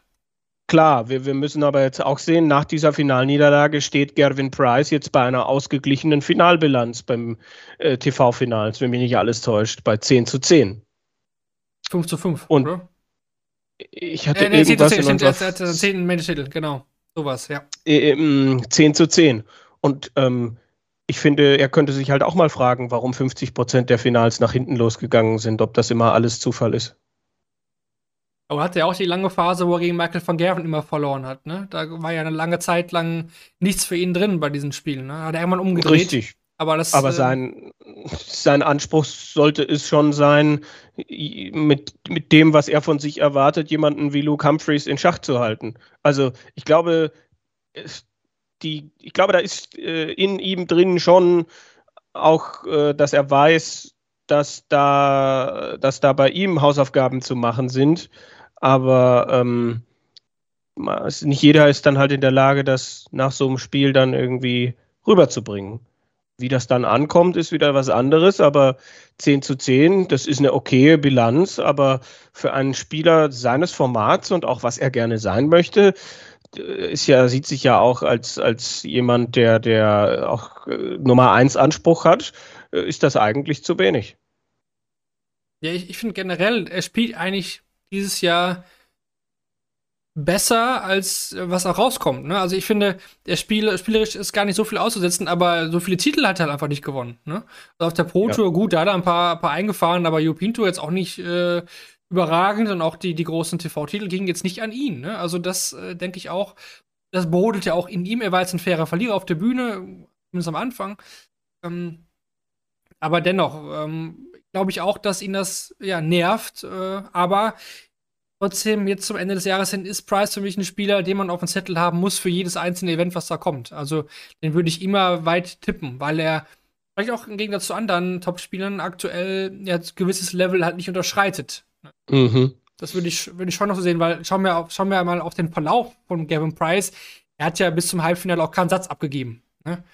klar, wir, wir müssen aber jetzt auch sehen, nach dieser Finalniederlage steht Gervin Price jetzt bei einer ausgeglichenen Finalbilanz beim äh, TV-Finals, wenn mich nicht alles täuscht, bei 10 zu 10. 5 zu 5, Und oder? Ich hatte Äh, nee, 10 zu irgendwas 10, in er unserer hat den 10. Menschtitel, genau. Sowas, ja. äh, ähm, 10 zu 10. Und ähm, ich finde, er könnte sich halt auch mal fragen, warum 50 Prozent der Finals nach hinten losgegangen sind, ob das immer alles Zufall ist. Aber hat er auch die lange Phase, wo er gegen Michael van Gerven immer verloren hat, ne? Da war ja eine lange Zeit lang nichts für ihn drin bei diesen Spielen, ne? Hat er irgendwann umgedreht. Richtig. Aber das. Aber äh, sein, sein Anspruch sollte es schon sein, mit, mit dem, was er von sich erwartet, jemanden wie Luke Humphreys in Schach zu halten. Also ich glaube, die, ich glaube, da ist äh, in ihm drin schon auch, äh, dass er weiß, dass da, dass da bei ihm Hausaufgaben zu machen sind. Aber ähm, nicht jeder ist dann halt in der Lage, das nach so einem Spiel dann irgendwie rüberzubringen. Wie das dann ankommt, ist wieder was anderes, aber 10 zu 10, das ist eine okaye Bilanz, aber für einen Spieler seines Formats und auch was er gerne sein möchte, äh, ist ja, sieht sich ja auch als, als jemand, der, der auch äh, Nummer 1 Anspruch hat, äh, ist das eigentlich zu wenig. Ja, ich, ich finde generell, er spielt eigentlich dieses Jahr besser, als äh, was auch rauskommt. Ne? Also ich finde, der Spiel, spielerisch ist gar nicht so viel auszusetzen, aber so viele Titel hat er halt einfach nicht gewonnen. Ne? Also auf der Pro Ja. Tour, gut, da hat er ein paar, paar eingefahren, aber European Tour jetzt auch nicht äh, überragend und auch die, die großen TV-Titel gingen jetzt nicht an ihn. Ne? Also das äh, denke ich auch, das brodelt ja auch in ihm. Er war jetzt ein fairer Verlierer auf der Bühne, zumindest am Anfang. Ähm, aber dennoch, ähm, glaube ich auch, dass ihn das ja nervt. Äh, aber trotzdem, jetzt zum Ende des Jahres hin, ist Price für mich ein Spieler, den man auf dem Zettel haben muss für jedes einzelne Event, was da kommt. Also den würde ich immer weit tippen, weil er vielleicht auch im Gegensatz zu anderen Top-Spielern aktuell ja ein gewisses Level halt nicht unterschreitet. Mhm. Das würde ich, würde ich schon noch so sehen, weil schauen wir, auf, schauen wir mal auf den Verlauf von Gavin Price. Er hat ja bis zum Halbfinale auch keinen Satz abgegeben. Ne?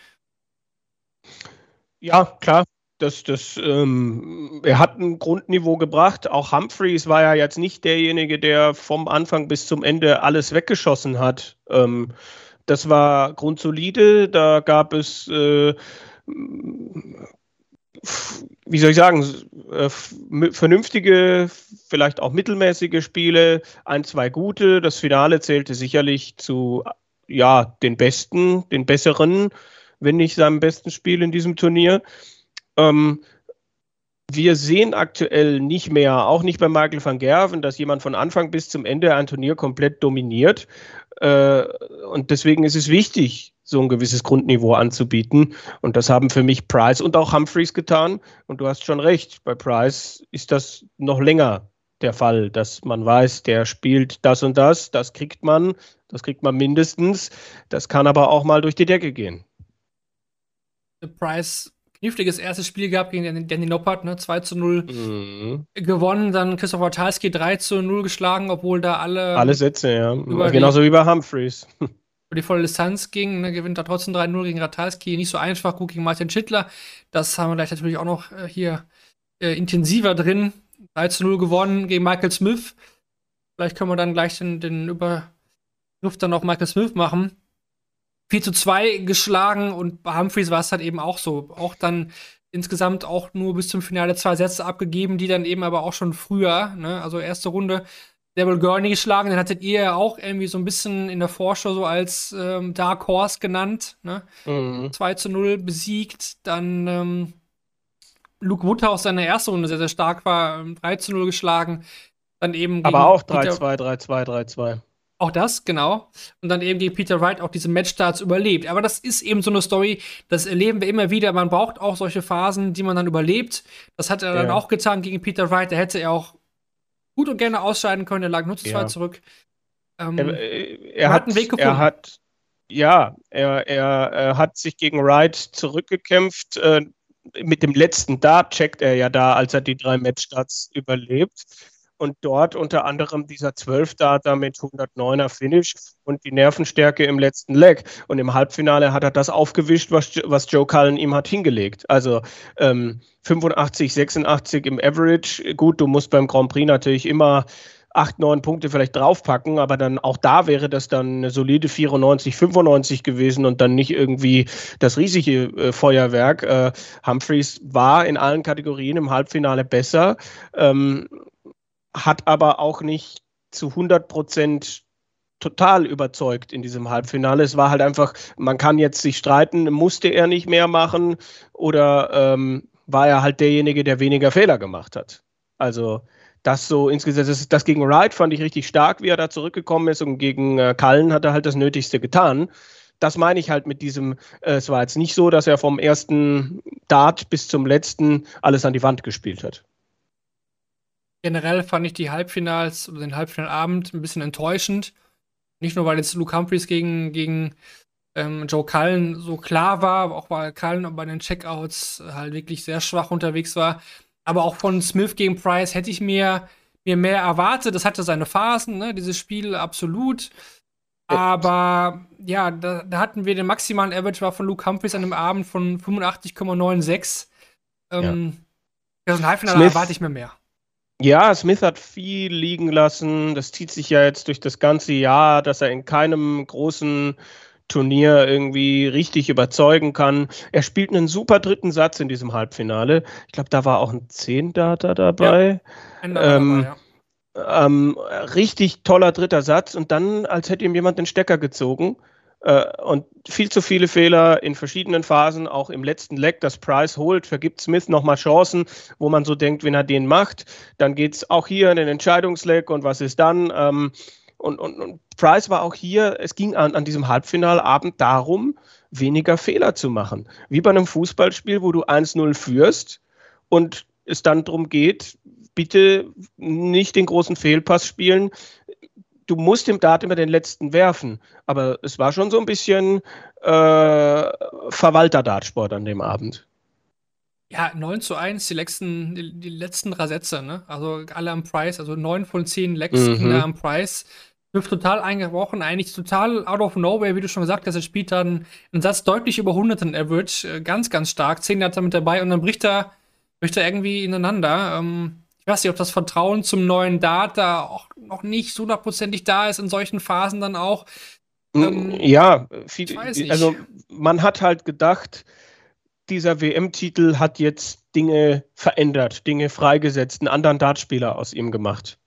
Ja, klar. Das, das, ähm, er hat ein Grundniveau gebracht. Auch Humphreys war ja jetzt nicht derjenige, der vom Anfang bis zum Ende alles weggeschossen hat. Ähm, das war grundsolide. Da gab es äh, wie soll ich sagen, äh, vernünftige, vielleicht auch mittelmäßige Spiele, ein, zwei gute. Das Finale zählte sicherlich zu ja, den besten, den besseren, wenn nicht seinem besten Spiel in diesem Turnier. Ähm, wir sehen aktuell nicht mehr, auch nicht bei Michael van Gerven, dass jemand von Anfang bis zum Ende ein Turnier komplett dominiert. Äh, und deswegen ist es wichtig, so ein gewisses Grundniveau anzubieten. Und das haben für mich Price und auch Humphreys getan. Und du hast schon recht, bei Price ist das noch länger der Fall, dass man weiß, der spielt das und das, das kriegt man, das kriegt man mindestens. Das kann aber auch mal durch die Decke gehen. Price kniffliges erstes Spiel gehabt gegen Danny Noppert, ne? 2 zu 0 mhm. gewonnen, dann Christopher Talski 3 zu 0 geschlagen, obwohl da alle. Alle Sätze, ja. Genauso wie bei Humphreys. Über die volle Distanz ging, ne? gewinnt da trotzdem 3-0 gegen Ratalski. Nicht so einfach, gut gegen Martin Schittler. Das haben wir gleich natürlich auch noch äh, hier äh, intensiver drin. 3 zu 0 gewonnen gegen Michael Smith. Vielleicht können wir dann gleich den, den Übergriff dann auf Michael Smith machen. 4 zu 2 geschlagen und bei Humphreys war es halt eben auch so. Auch dann insgesamt auch nur bis zum Finale zwei Sätze abgegeben, die dann eben aber auch schon früher, ne, also erste Runde, Devil Gurney geschlagen, den hattet ihr ja auch irgendwie so ein bisschen in der Vorschau so als ähm, Dark Horse genannt, ne? Mhm. 2 zu 0 besiegt, dann ähm, Luke Woodhouse seine erste Runde sehr, sehr stark war, 3 ähm, zu 0 geschlagen, dann eben Aber auch 3-2, 3-2, 3-2. Auch das, genau. Und dann eben gegen Peter Wright auch diese Matchstarts überlebt. Aber das ist eben so eine Story, das erleben wir immer wieder. Man braucht auch solche Phasen, die man dann überlebt. Das hat er ja. dann auch getan gegen Peter Wright. Da hätte er auch gut und gerne ausscheiden können. Er lag nur zu ja. zweit zurück. Ähm, er, er hat einen Weg gefunden. Er hat, ja, er, er, er hat sich gegen Wright zurückgekämpft. Äh, mit dem letzten Dart checkt er ja da, als er die drei Matchstarts überlebt und dort unter anderem dieser 12-Data mit 109er Finish und die Nervenstärke im letzten Leg. Und im Halbfinale hat er das aufgewischt, was, was Joe Cullen ihm hat hingelegt. Also ähm, 85, 86 im Average. Gut, du musst beim Grand Prix natürlich immer 8, 9 Punkte vielleicht draufpacken, aber dann auch da wäre das dann eine solide 94, 95 gewesen und dann nicht irgendwie das riesige äh, Feuerwerk. Äh, Humphreys war in allen Kategorien im Halbfinale besser. Ähm, hat aber auch nicht zu 100 Prozent total überzeugt in diesem Halbfinale. Es war halt einfach, man kann jetzt sich streiten, musste er nicht mehr machen oder ähm, war er halt derjenige, der weniger Fehler gemacht hat. Also das so insgesamt, das, das gegen Wright fand ich richtig stark, wie er da zurückgekommen ist und gegen äh, Cullen hat er halt das Nötigste getan. Das meine ich halt mit diesem, äh, es war jetzt nicht so, dass er vom ersten Dart bis zum letzten alles an die Wand gespielt hat. Generell fand ich die Halbfinals oder den Halbfinalabend ein bisschen enttäuschend. Nicht nur, weil jetzt Luke Humphreys gegen, gegen ähm, Joe Cullen so klar war, auch weil Cullen bei den Checkouts halt wirklich sehr schwach unterwegs war. Aber auch von Smith gegen Price hätte ich mir, mir mehr erwartet. Das hatte seine Phasen, ne, dieses Spiel absolut. Aber ja, da, da, hatten wir den maximalen Average war von Luke Humphreys an dem Abend von 85,96. Ähm, ja. so ein Halbfinale erwarte ich mir mehr. Ja, Smith hat viel liegen lassen. Das zieht sich ja jetzt durch das ganze Jahr, dass er in keinem großen Turnier irgendwie richtig überzeugen kann. Er spielt einen super dritten Satz in diesem Halbfinale. Ich glaube, da war auch ein Zehn-Data dabei. Ja, ähm, dabei ja. ähm, richtig toller dritter Satz und dann, als hätte ihm jemand den Stecker gezogen. Äh, und viel zu viele Fehler in verschiedenen Phasen, auch im letzten Leck, das Price holt, vergibt Smith nochmal Chancen, wo man so denkt, wenn er den macht, dann geht es auch hier in den Entscheidungsleck und was ist dann? Ähm, und, und, und, Price war auch hier, es ging an, an diesem Halbfinalabend darum, weniger Fehler zu machen. Wie bei einem Fußballspiel, wo du 1-0 führst und es dann darum geht, bitte nicht den großen Fehlpass spielen, du musst im Dart immer den letzten werfen. Aber es war schon so ein bisschen äh, Verwalter-Dartsport an dem Abend. Ja, 9 zu 1, die letzten, die, die letzten Sätze, ne? Also alle am Price, also 9 von 10 Lecks mhm. am Price. Wirft total eingebrochen, eigentlich total out of nowhere, wie du schon gesagt hast. Er spielt dann einen Satz deutlich über 100 in Average, äh, ganz, ganz stark. 10 hat er mit dabei und dann bricht er, bricht er irgendwie ineinander. Ähm, weiß nicht, ob das Vertrauen zum neuen Dart da auch noch nicht hundertprozentig da ist in solchen Phasen dann auch. Ähm, ja, viel, also man hat halt gedacht, dieser WM-Titel hat jetzt Dinge verändert, Dinge freigesetzt, einen anderen Dartspieler aus ihm gemacht.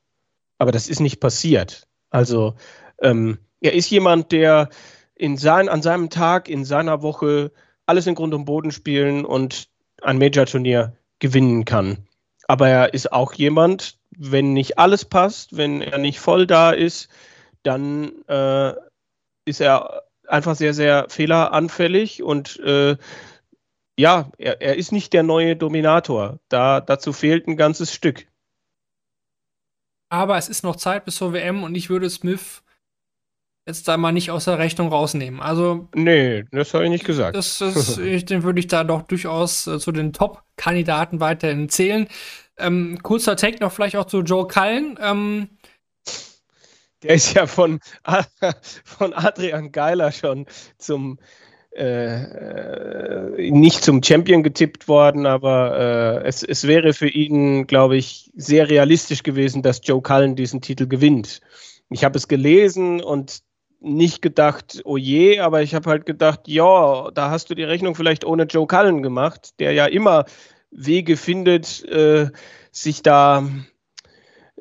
Aber das ist nicht passiert. Also ähm, er ist jemand, der in sein, an seinem Tag, in seiner Woche alles in Grund und Boden spielen und ein Major-Turnier gewinnen kann. Aber er ist auch jemand, wenn nicht alles passt, wenn er nicht voll da ist, dann äh, ist er einfach sehr, sehr fehleranfällig und äh, ja, er, er, ist nicht der neue Dominator. Da, dazu fehlt ein ganzes Stück. Aber es ist noch Zeit bis zur WM und ich würde Smith jetzt da mal nicht aus der Rechnung rausnehmen. Also. Nee, das habe ich nicht gesagt. Das, das, ich, den würde ich da doch durchaus äh, zu den Top-Kandidaten weiterhin zählen. Ähm, kurzer Take noch vielleicht auch zu Joe Cullen. Ähm, der ist ja von, von Adrian Geiler schon zum äh, äh, nicht zum Champion getippt worden, aber äh, es, es wäre für ihn, glaube ich, sehr realistisch gewesen, dass Joe Cullen diesen Titel gewinnt. Ich habe es gelesen und nicht gedacht, oh je, aber ich habe halt gedacht, ja, da hast du die Rechnung vielleicht ohne Joe Cullen gemacht, der ja immer Wege findet, äh, sich da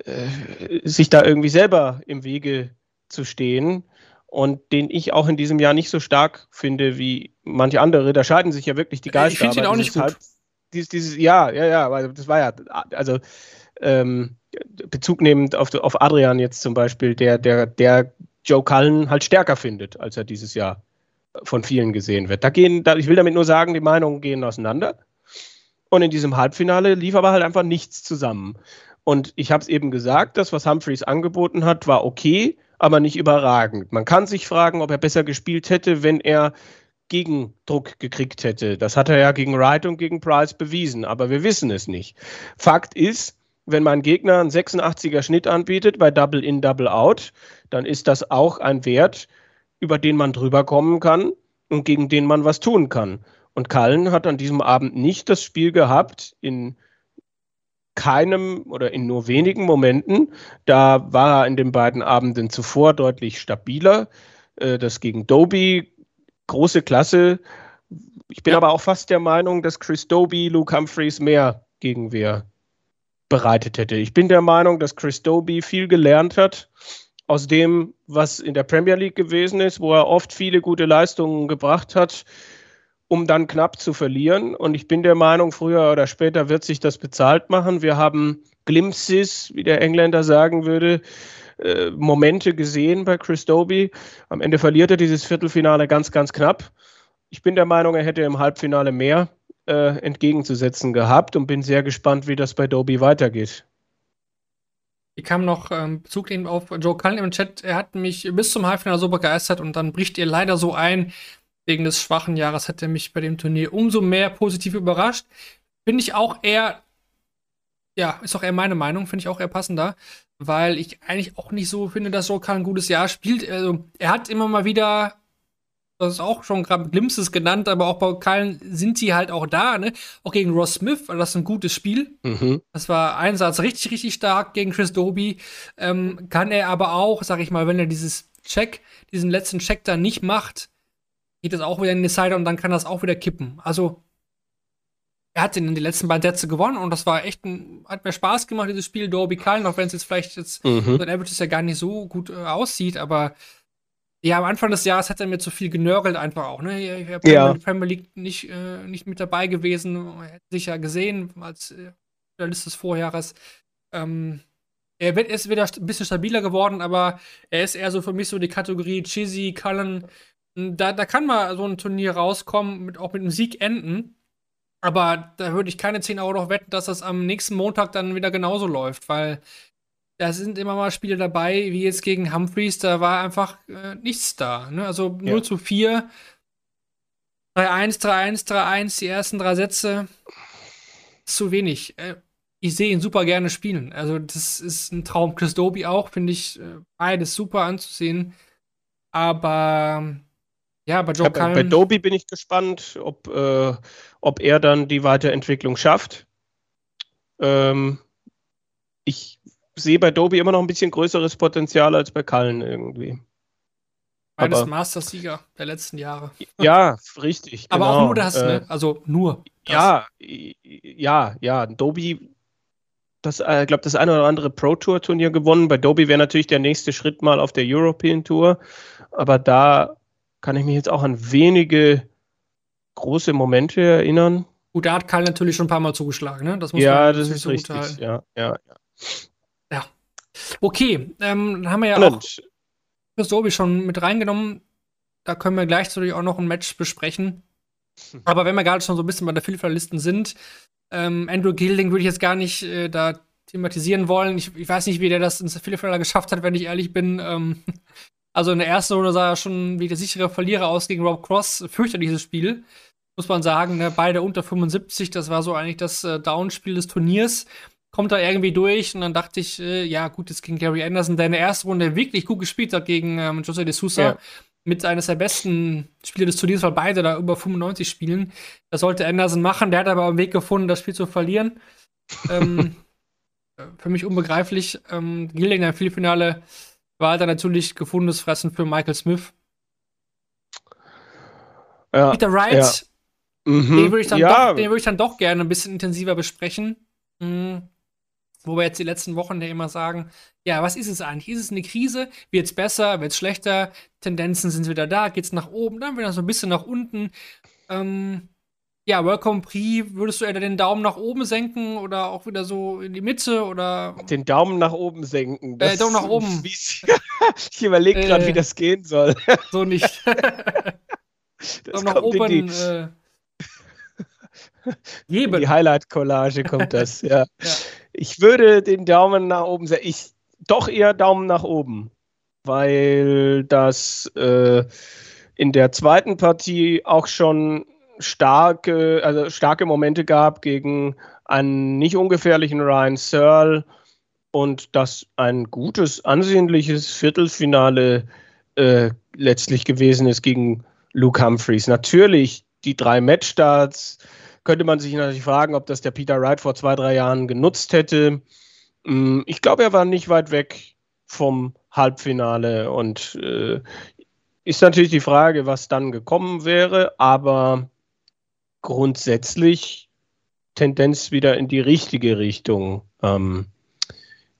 äh, sich da irgendwie selber im Wege zu stehen und den ich auch in diesem Jahr nicht so stark finde wie manche andere. Da scheiden sich ja wirklich die Geister. Ich finde ihn auch nicht gut. Halb, dieses, dieses, ja, ja, ja, das war ja, also ähm, Bezug nehmend auf, auf Adrian jetzt zum Beispiel, der, der, der Joe Cullen halt stärker findet, als er dieses Jahr von vielen gesehen wird. Da gehen, da, ich will damit nur sagen, die Meinungen gehen auseinander. Und in diesem Halbfinale lief aber halt einfach nichts zusammen. Und ich habe es eben gesagt, das, was Humphreys angeboten hat, war okay, aber nicht überragend. Man kann sich fragen, ob er besser gespielt hätte, wenn er Gegendruck gekriegt hätte. Das hat er ja gegen Wright und gegen Price bewiesen, aber wir wissen es nicht. Fakt ist, wenn mein Gegner einen 86er Schnitt anbietet bei Double In, Double Out, dann ist das auch ein Wert, über den man drüber kommen kann und gegen den man was tun kann. Und Kallen hat an diesem Abend nicht das Spiel gehabt in keinem oder in nur wenigen Momenten. Da war er in den beiden Abenden zuvor deutlich stabiler. Äh, das gegen Doby, große Klasse. Ich bin ja. aber auch fast der Meinung, dass Chris Doby Luke Humphreys mehr Gegenwehr bereitet hätte. Ich bin der Meinung, dass Chris Doby viel gelernt hat aus dem, was in der Premier League gewesen ist, wo er oft viele gute Leistungen gebracht hat um dann knapp zu verlieren. Und ich bin der Meinung, früher oder später wird sich das bezahlt machen. Wir haben Glimpses, wie der Engländer sagen würde, äh, Momente gesehen bei Chris Doby. Am Ende verliert er dieses Viertelfinale ganz, ganz knapp. Ich bin der Meinung, er hätte im Halbfinale mehr äh, entgegenzusetzen gehabt und bin sehr gespannt, wie das bei Doby weitergeht. Ich kam noch ähm, Bezug auf Joe Cullen im Chat. Er hat mich bis zum Halbfinale so begeistert und dann bricht ihr leider so ein, wegen des schwachen Jahres hat er mich bei dem Turnier umso mehr positiv überrascht. Finde ich auch eher, ja, ist auch eher meine Meinung, finde ich auch eher passender, weil ich eigentlich auch nicht so finde, dass Joe ein gutes Jahr spielt. Also, er hat immer mal wieder, das ist auch schon gerade Glimpses genannt, aber auch bei Kallen sind sie halt auch da, ne? Auch gegen Ross Smith war das ein gutes Spiel. Mhm. Das war Einsatz richtig, richtig stark gegen Chris Doby. Ähm, kann er aber auch, sag ich mal, wenn er dieses Check, diesen letzten Check da nicht macht, geht es auch wieder in die Seite und dann kann das auch wieder kippen. Also, er hat in den letzten beiden Sätze gewonnen und das war echt ein, hat mir Spaß gemacht, dieses Spiel Dorby Kallen, auch wenn es jetzt vielleicht jetzt mhm. sein Average ja gar nicht so gut äh, aussieht, aber ja, am Anfang des Jahres hat er mir zu viel genörgelt einfach auch, ne? Ich habe ja. Premier League nicht, äh, nicht mit dabei gewesen, hätte sich ja gesehen als äh, Journalist des Vorjahres. Ähm, er wird, ist wieder ein bisschen stabiler geworden, aber er ist eher so für mich so die Kategorie Chizzy, Cullen, da, da kann mal so ein Turnier rauskommen, mit, auch mit einem Sieg enden. Aber da würde ich keine 10 Euro noch wetten, dass das am nächsten Montag dann wieder genauso läuft, weil da sind immer mal Spiele dabei, wie jetzt gegen Humphreys, da war einfach äh, nichts da. Ne? Also 0 ja. zu 4, 3-1, 3-1, 3-1, die ersten drei Sätze. Zu wenig. Äh, ich sehe ihn super gerne spielen. Also, das ist ein Traum. Chris Doby auch, finde ich äh, beides super anzusehen. Aber ja, bei Joe ja, Cullen. Bei Doby bin ich gespannt, ob, äh, ob er dann die Weiterentwicklung schafft. Ähm, ich sehe bei Doby immer noch ein bisschen größeres Potenzial als bei Cullen irgendwie. Beides Masters-Sieger der letzten Jahre. Ja, richtig. Aber genau. auch nur das, Äh, ne? Also nur. Das. Ja, ja, ja. Dobi, das, äh, glaube das eine oder andere Pro Tour Turnier gewonnen. Bei Dobi wäre natürlich der nächste Schritt mal auf der European Tour. Aber da kann ich mich jetzt auch an wenige große Momente erinnern. Gut, da hat Karl natürlich schon ein paar Mal zugeschlagen, ne? Das muss Ja, man das ist so richtig. halten. Ja, ja, ja. Okay, ähm, dann haben wir ja auch Spannend. Chris Doby schon mit reingenommen. Da können wir gleich natürlich auch noch ein Match besprechen. Aber wenn wir gerade schon so ein bisschen bei der Vielfaltlisten sind, ähm, Andrew Gilding würde ich jetzt gar nicht äh, da thematisieren wollen. Ich, ich weiß nicht, wie der das ins Vielfaler geschafft hat, wenn ich ehrlich bin. Ähm, also in der ersten Runde sah er schon wie der sichere Verlierer aus gegen Rob Cross. Fürchterliches Spiel, muss man sagen. Ne? Beide unter 75, das war so eigentlich das äh, Downspiel des Turniers. Kommt da irgendwie durch und dann dachte ich, äh, ja gut, jetzt gegen Gary Anderson, der in der ersten Runde wirklich gut gespielt hat gegen ähm, Jose de Sousa. Ja. Mit eines der besten Spieler des Turniers, weil beide da über 95 spielen. Das sollte Anderson machen. Der hat aber einen Weg gefunden, das Spiel zu verlieren. ähm, äh, für mich unbegreiflich. Ähm, Gilding im Viertelfinale war dann natürlich gefundenes Fressen für Michael Smith. Ja, Peter Wright, ja. Mhm. den würde ich, dann ja, würd ich dann doch gerne ein bisschen intensiver besprechen. Mhm. Wo wir jetzt die letzten Wochen ja immer sagen, ja, was ist es eigentlich? Ist es eine Krise? Wird es besser? Wird es schlechter? Tendenzen sind wieder da? Geht es nach oben? Dann wieder so ein bisschen nach unten. Ähm, ja, Welcome Prix, würdest du eher den Daumen nach oben senken oder auch wieder so in die Mitte oder den Daumen nach oben senken. Äh, Daumen nach oben. ich überlege gerade, Äh. wie das gehen soll. so nicht? Das Daumen nach oben. die, Äh, die Highlight-Collage kommt das, ja. Ja. Ich würde den Daumen nach oben senken. Ich doch eher Daumen nach oben, weil das äh, in der zweiten Partie auch schon starke, also starke Momente gab gegen einen nicht ungefährlichen Ryan Searle und das ein gutes, ansehnliches Viertelfinale äh, letztlich gewesen ist gegen Luke Humphreys. Natürlich die drei Matchstarts, könnte man sich natürlich fragen, ob das der Peter Wright vor zwei, drei Jahren genutzt hätte. Mm, Ich glaube, er war nicht weit weg vom Halbfinale und äh, ist natürlich die Frage, was dann gekommen wäre, aber grundsätzlich Tendenz wieder in die richtige Richtung. Ähm,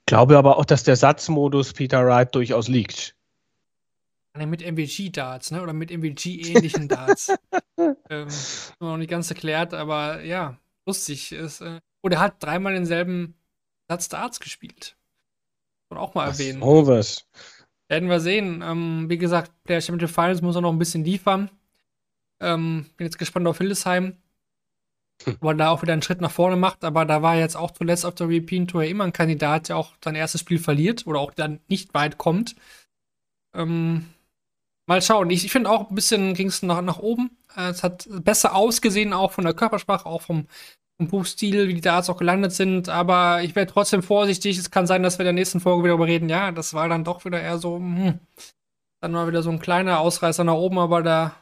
glaube aber auch, dass der Satzmodus Peter Wright durchaus liegt. Mit MVG-Darts, ne? Oder mit MVG-ähnlichen Darts. ähm, ist noch nicht ganz erklärt, aber ja, lustig. Ist, äh, oder er hat dreimal denselben Satz Darts gespielt. Und auch mal erwähnen. Oh, was. Werden wir sehen. Ähm, wie gesagt, Player Championship Finals muss er noch ein bisschen liefern. Ähm, bin jetzt gespannt auf Hildesheim. Hm. Weil da auch wieder einen Schritt nach vorne macht, aber da war jetzt auch zuletzt auf der European Tour immer ein Kandidat, der auch sein erstes Spiel verliert oder auch dann nicht weit kommt. Ähm, mal schauen. Ich, ich finde auch ein bisschen ging es nach, nach oben. Äh, es hat besser ausgesehen, auch von der Körpersprache, auch vom, vom Buchstil, wie die Darts auch gelandet sind. Aber ich wäre trotzdem vorsichtig. Es kann sein, dass wir in der nächsten Folge wieder darüber reden. Ja, das war dann doch wieder eher so, hm, dann war wieder so ein kleiner Ausreißer nach oben, aber da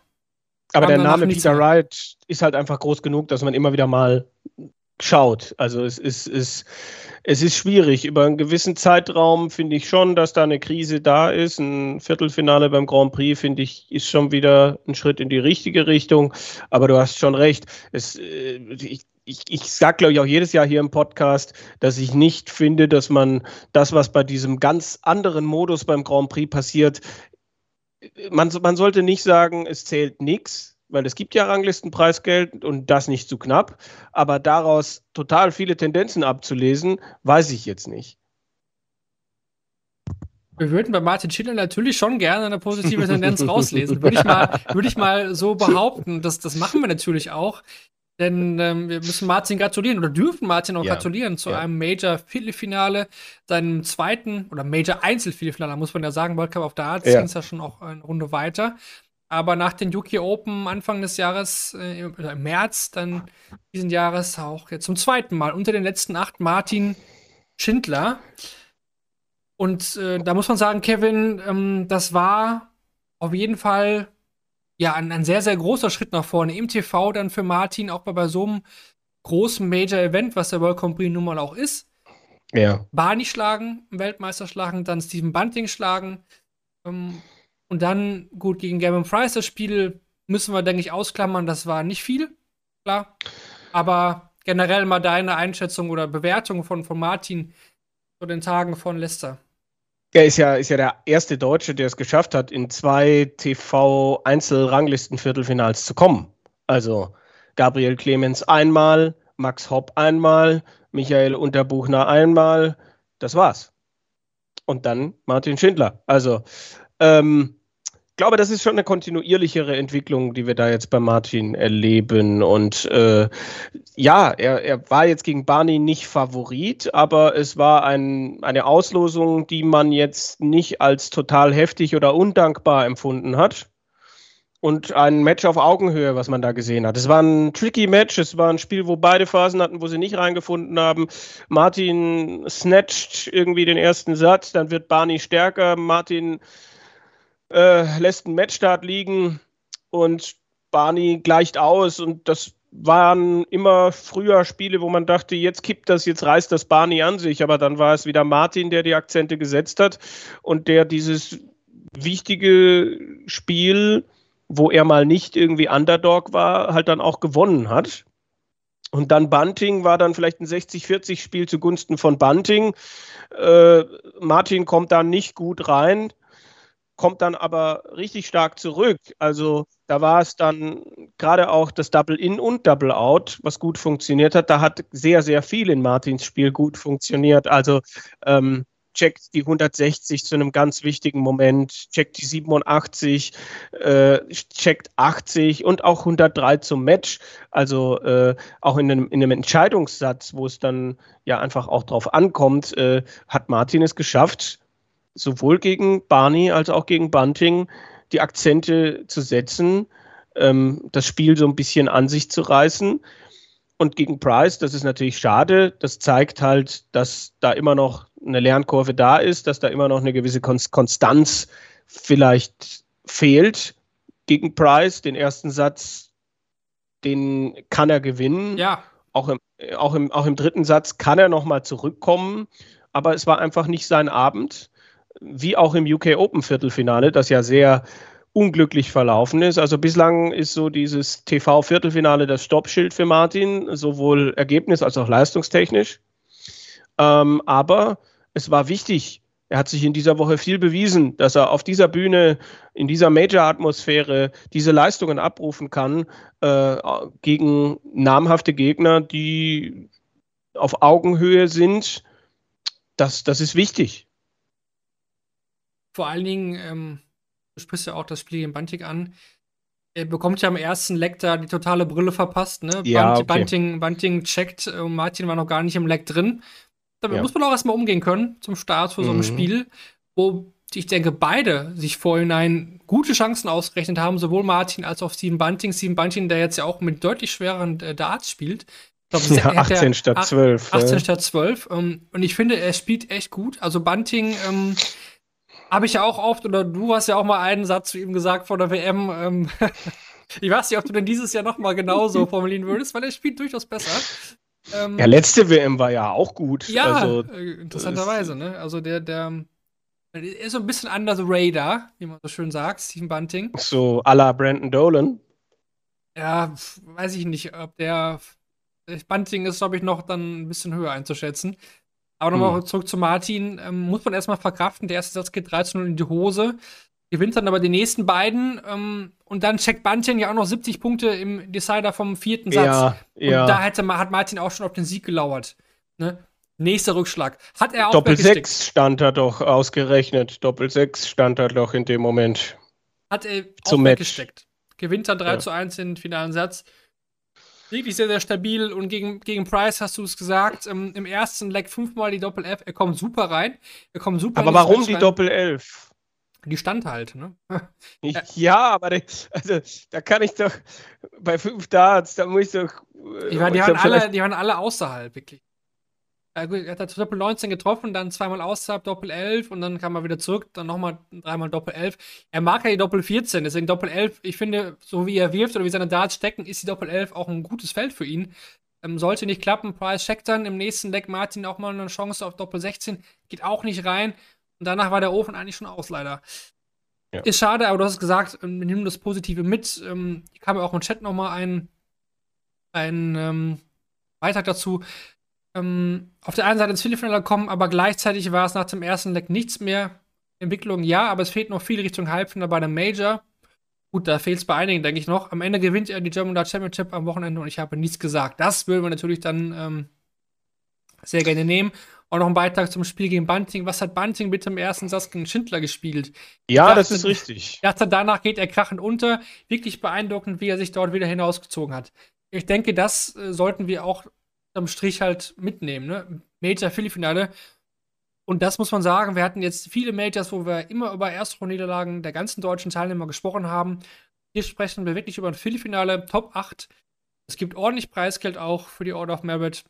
Aber der Name Peter. Wright ist halt einfach groß genug, dass man immer wieder mal schaut. Also es ist, ist, es ist schwierig. Über einen gewissen Zeitraum finde ich schon, dass da eine Krise da ist. Ein Viertelfinale beim Grand Prix, finde ich, ist schon wieder ein Schritt in die richtige Richtung. Aber du hast schon recht. Es, äh, ich, ich, ich sage, glaube ich, auch jedes Jahr hier im Podcast, dass ich nicht finde, dass man das, was bei diesem ganz anderen Modus beim Grand Prix passiert, man, man sollte nicht sagen, es zählt nichts, weil es gibt ja Ranglistenpreisgeld und das nicht zu knapp. Aber daraus total viele Tendenzen abzulesen, weiß ich jetzt nicht. Wir würden bei Martin Schiller natürlich schon gerne eine positive Tendenz rauslesen. Würde ich mal, würde ich mal so behaupten. Das, das machen wir natürlich auch. Denn ähm, wir müssen Martin gratulieren oder dürfen Martin auch Ja. gratulieren zu Ja. einem Major-Viertelfinale, seinem zweiten oder Major-Einzel-Viertelfinale, muss man ja sagen. World Cup of Darts Ja. ging es ja schon auch eine Runde weiter. Aber nach den UK Open Anfang des Jahres, äh, im März dann diesen Jahres auch jetzt zum zweiten Mal unter den letzten acht Martin Schindler. Und äh, da muss man sagen, Kevin, ähm, das war auf jeden Fall ja ein, ein sehr, sehr großer Schritt nach vorne im TV dann für Martin, auch bei, bei so einem großen Major-Event, was der World Grand Prix nun mal auch ist. Ja. Barney schlagen, Weltmeister schlagen, dann Steven Bunting schlagen. Ähm, Und dann, gut, gegen Gavin Price das Spiel müssen wir, denke ich, ausklammern. Das war nicht viel, klar. Aber generell mal deine Einschätzung oder Bewertung von, von Martin zu den Tagen von Leicester. Er ist ja, ist ja der erste Deutsche, der es geschafft hat, in zwei TV-Einzelranglisten-Viertelfinals zu kommen. Also Gabriel Clemens einmal, Max Hopp einmal, Michael Unterbuchner einmal. Das war's. Und dann Martin Schindler. Also, ähm, glaube, das ist schon eine kontinuierlichere Entwicklung, die wir da jetzt bei Martin erleben. Und äh, ja, er, er war jetzt gegen Barney nicht Favorit, aber es war ein, eine Auslosung, die man jetzt nicht als total heftig oder undankbar empfunden hat. Und ein Match auf Augenhöhe, was man da gesehen hat. Es war ein tricky Match, es war ein Spiel, wo beide Phasen hatten, wo sie nicht reingefunden haben. Martin snatcht irgendwie den ersten Satz, dann wird Barney stärker. Martin äh, lässt einen Matchstart liegen und Barney gleicht aus und das waren immer früher Spiele, wo man dachte, jetzt kippt das, jetzt reißt das Barney an sich, aber dann war es wieder Martin, der die Akzente gesetzt hat und der dieses wichtige Spiel, wo er mal nicht irgendwie Underdog war, halt dann auch gewonnen hat. Und dann Bunting war dann vielleicht ein 60-40 Spiel zugunsten von Bunting. Äh, Martin kommt da nicht gut rein kommt dann aber richtig stark zurück. Also da war es dann gerade auch das Double-In und Double-Out, was gut funktioniert hat. Da hat sehr, sehr viel in Martins Spiel gut funktioniert. Also ähm, checkt die 160 zu einem ganz wichtigen Moment, checkt die 87, äh, checkt 80 und auch 103 zum Match. Also äh, auch in einem, in einem Entscheidungssatz, wo es dann ja einfach auch drauf ankommt, äh, hat Martin es geschafft, sowohl gegen Barney als auch gegen Bunting die Akzente zu setzen, ähm, das Spiel so ein bisschen an sich zu reißen. Und gegen Price, das ist natürlich schade. Das zeigt halt, dass da immer noch eine Lernkurve da ist, dass da immer noch eine gewisse Konstanz vielleicht fehlt gegen Price. Den ersten Satz, den kann er gewinnen. Ja. Auch im, auch im, auch im dritten Satz kann er nochmal zurückkommen. Aber es war einfach nicht sein Abend wie auch im UK Open Viertelfinale, das ja sehr unglücklich verlaufen ist. Also bislang ist so dieses TV-Viertelfinale das Stoppschild für Martin, sowohl ergebnis- als auch leistungstechnisch. Ähm, aber es war wichtig. Er hat sich in dieser Woche viel bewiesen, dass er auf dieser Bühne, in dieser Major-Atmosphäre diese Leistungen abrufen kann äh, gegen namhafte Gegner, die auf Augenhöhe sind. Das, das ist wichtig vor allen Dingen, ähm, du sprichst ja auch das Spiel gegen Bunting an. Er bekommt ja am ersten Leck da die totale Brille verpasst, ne? Ja, Bunt, okay. Bunting, Bunting checkt, äh, Martin war noch gar nicht im Leck drin. Damit ja. muss man auch erstmal umgehen können zum Start für so ein mhm. Spiel, wo ich denke, beide sich vorhinein gute Chancen ausgerechnet haben, sowohl Martin als auch Steven Bunting. Steven Bunting, der jetzt ja auch mit deutlich schwereren äh, Darts spielt. Glaub, ja, 18 statt 12. 18 äh. statt 12. Ähm, und ich finde, er spielt echt gut. Also Bunting, ähm, habe ich ja auch oft, oder du hast ja auch mal einen Satz zu ihm gesagt vor der WM. Ähm, ich weiß nicht, ob du denn dieses Jahr nochmal genauso formulieren würdest, weil er spielt durchaus besser. Ähm, ja, letzte WM war ja auch gut. Ja, also, äh, interessanterweise, ne? Also der, der, der ist so ein bisschen under the radar, wie man so schön sagt, Stephen Bunting. So à la Brandon Dolan. Ja, weiß ich nicht, ob der Bunting ist, glaube ich, noch dann ein bisschen höher einzuschätzen. Aber nochmal hm. zurück zu Martin. Ähm, muss man erstmal verkraften. Der erste Satz geht 13-0 in die Hose. Gewinnt dann aber die nächsten beiden. Ähm, und dann checkt Bunting ja auch noch 70 Punkte im Decider vom vierten Satz. Ja, ja. Und da hätte, hat Martin auch schon auf den Sieg gelauert. Ne? Nächster Rückschlag. Hat er auch Doppel 6 stand er doch ausgerechnet. Doppel 6 stand er doch in dem Moment. Hat er Zum auch Match. weggesteckt. Gewinnt dann 3 ja. zu 1 den finalen Satz wirklich sehr, sehr stabil. Und gegen, gegen Price hast du es gesagt, ähm, im ersten Leg fünfmal die Doppel-F. Er kommt super rein. Er kommt super Aber warum die Doppel-11? Die stand halt, ne? ja, aber die, also, da kann ich doch bei fünf Darts, da muss ich doch. Äh, die, waren, die, waren alle, die waren alle außerhalb, wirklich. Er hat Doppel 19 getroffen, dann zweimal außerhalb Doppel 11 und dann kam er wieder zurück, dann nochmal dreimal Doppel 11. Er mag ja die Doppel 14, deswegen Doppel 11, ich finde, so wie er wirft oder wie seine Darts stecken, ist die Doppel 11 auch ein gutes Feld für ihn. Ähm, sollte nicht klappen, Price checkt dann im nächsten Deck Martin auch mal eine Chance auf Doppel 16, geht auch nicht rein und danach war der Ofen eigentlich schon aus, leider. Ja. Ist schade, aber du hast gesagt, ähm, wir nehmen das Positive mit. Ähm, ich kam ja auch im Chat nochmal ein, ein ähm, Beitrag dazu. Ähm, auf der einen Seite ins Viertelfinale kommen, aber gleichzeitig war es nach dem ersten Leck nichts mehr. Entwicklung ja, aber es fehlt noch viel Richtung Halbfinale bei der Major. Gut, da fehlt es bei einigen, denke ich noch. Am Ende gewinnt er die German Dart Championship am Wochenende und ich habe nichts gesagt. Das würden wir natürlich dann ähm, sehr gerne nehmen. Auch noch ein Beitrag zum Spiel gegen Bunting. Was hat Bunting bitte im ersten Satz gegen Schindler gespielt? Ja, dachte, das ist richtig. Ich dachte, danach geht er krachend unter. Wirklich beeindruckend, wie er sich dort wieder hinausgezogen hat. Ich denke, das äh, sollten wir auch am Strich halt mitnehmen. Ne? Major Viertelfinale. Und das muss man sagen, wir hatten jetzt viele Majors, wo wir immer über Erstrundenniederlagen der ganzen deutschen Teilnehmer gesprochen haben. Hier sprechen wir wirklich über ein Viertelfinale, Top 8. Es gibt ordentlich Preisgeld auch für die Order of Merit.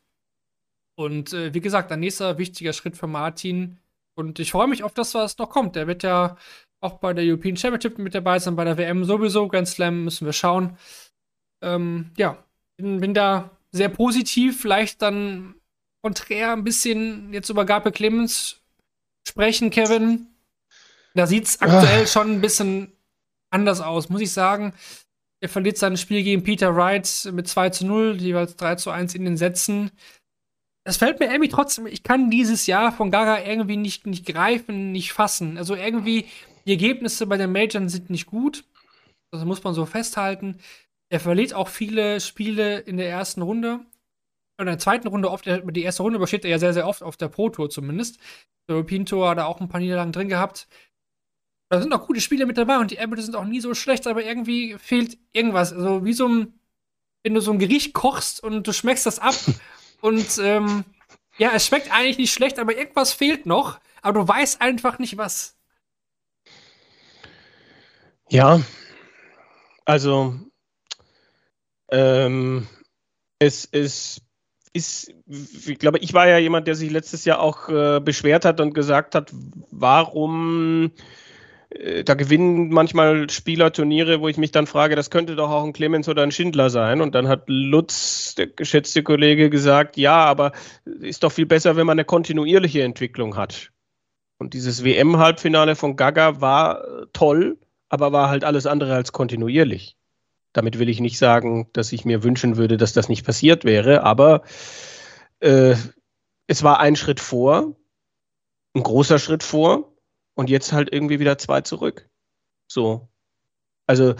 Und äh, wie gesagt, ein nächster wichtiger Schritt für Martin. Und ich freue mich auf das, was noch kommt. Der wird ja auch bei der European Championship mit dabei sein, bei der WM sowieso. Grand Slam müssen wir schauen. Ähm, ja, bin, bin, da sehr positiv. Vielleicht dann konträr ein bisschen jetzt über Gabe Clemens sprechen, Kevin. Da sieht es aktuell Ach. schon ein bisschen anders aus, muss ich sagen. Er verliert sein Spiel gegen Peter Wright mit 2 zu 0, jeweils 3 zu 1 in den Sätzen das fällt mir irgendwie trotzdem, ich kann dieses Jahr von Gaga irgendwie nicht, nicht greifen, nicht fassen. Also irgendwie, die Ergebnisse bei den Majors sind nicht gut. Das muss man so festhalten. Er verliert auch viele Spiele in der ersten Runde. In der zweiten Runde oft, die erste Runde übersteht er ja sehr, sehr oft auf der Pro Tour zumindest. Der European Tour hat er auch ein paar Niederlagen drin gehabt. Da sind auch gute Spiele mit dabei und die Ergebnisse sind auch nie so schlecht, aber irgendwie fehlt irgendwas. Also wie so ein, wenn du so ein Gericht kochst und du schmeckst das ab Und ähm, ja, es schmeckt eigentlich nicht schlecht, aber irgendwas fehlt noch. Aber du weißt einfach nicht was. Ja, also ähm, es, es ist, ich glaube, ich war ja jemand, der sich letztes Jahr auch äh, beschwert hat und gesagt hat, warum äh, da gewinnen manchmal Spieler Turniere, wo ich mich dann frage, das könnte doch auch ein Clemens oder ein Schindler sein. Und dann hat Lutz, der geschätzte Kollege, gesagt, ja, aber ist doch viel besser, wenn man eine kontinuierliche Entwicklung hat. Und dieses WM-Halbfinale von Gaga war äh, toll, aber war halt alles andere als kontinuierlich. Damit will ich nicht sagen, dass ich mir wünschen würde, dass das nicht passiert wäre, aber äh, es war ein Schritt vor, ein großer Schritt vor und jetzt halt irgendwie wieder zwei zurück. So. Also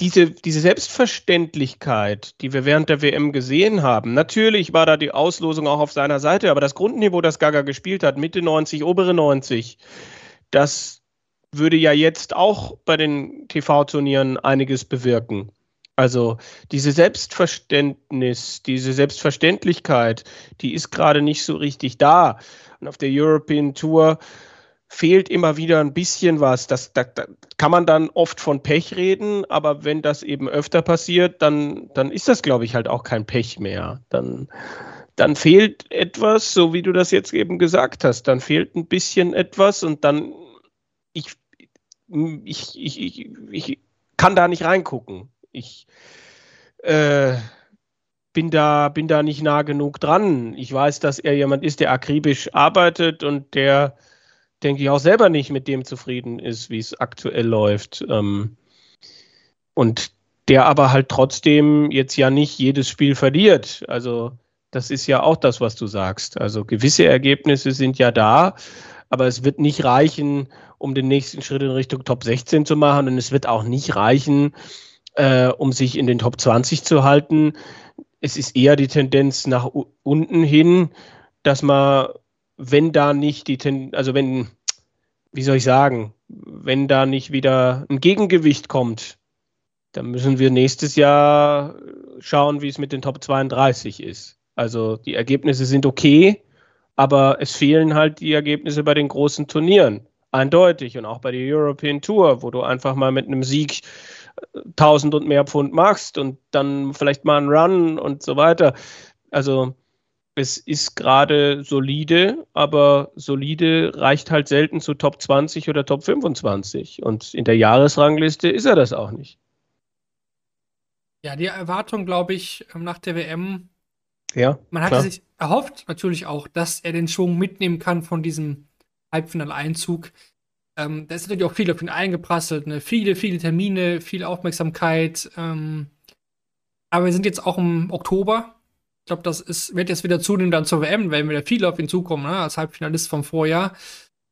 diese, diese Selbstverständlichkeit, die wir während der WM gesehen haben, natürlich war da die Auslosung auch auf seiner Seite, aber das Grundniveau, das Gaga gespielt hat, Mitte 90, obere 90, das würde ja jetzt auch bei den TV-Turnieren einiges bewirken. Also diese Selbstverständnis, diese Selbstverständlichkeit, die ist gerade nicht so richtig da. Und auf der European Tour fehlt immer wieder ein bisschen was. Das, da, da, kann man dann oft von Pech reden, aber wenn das eben öfter passiert, dann, dann ist das, glaube ich, halt auch kein Pech mehr. Dann, dann fehlt etwas, so wie du das jetzt eben gesagt hast. Dann fehlt ein bisschen etwas und dann, ich, ich, ich, ich, ich kann da nicht reingucken. Ich äh, bin da, bin da nicht nah genug dran. Ich weiß, dass er jemand ist, der akribisch arbeitet und der denke ich, auch selber nicht mit dem zufrieden ist, wie es aktuell läuft. Ähm, und der aber halt trotzdem jetzt ja nicht jedes Spiel verliert. Also das ist ja auch das, was du sagst. Also gewisse Ergebnisse sind ja da, aber es wird nicht reichen, um den nächsten Schritt in Richtung Top 16 zu machen und es wird auch nicht reichen, äh, um sich in den Top 20 zu halten. Es ist eher die Tendenz nach unten hin, dass man wenn da nicht die, Ten also wenn, wie soll ich sagen, wenn da nicht wieder ein Gegengewicht kommt, dann müssen wir nächstes Jahr schauen, wie es mit den Top 32 ist. Also die Ergebnisse sind okay, aber es fehlen halt die Ergebnisse bei den großen Turnieren. Eindeutig. Und auch bei der European Tour, wo du einfach mal mit einem Sieg 1000 und mehr Pfund machst und dann vielleicht mal einen Run und so weiter. Also es ist gerade solide, aber solide reicht halt selten zu Top 20 oder Top 25. Und in der Jahresrangliste ist er das auch nicht. Ja, die Erwartung, glaube ich, ähm, nach der WM. Ja. Man hatte klar. sich erhofft natürlich auch, dass er den Schwung mitnehmen kann von diesem Halbfinaleinzug. Ähm, da ist natürlich auch viel auf ihn eingeprasselt, ne? Viele, viele Termine, viel Aufmerksamkeit. Ähm, aber wir sind jetzt auch im Oktober. Ich glaube, das ist, wird jetzt wieder zunehmen dann zur WM, wenn wieder viele auf ihn zukommen, ne? als Halbfinalist vom Vorjahr.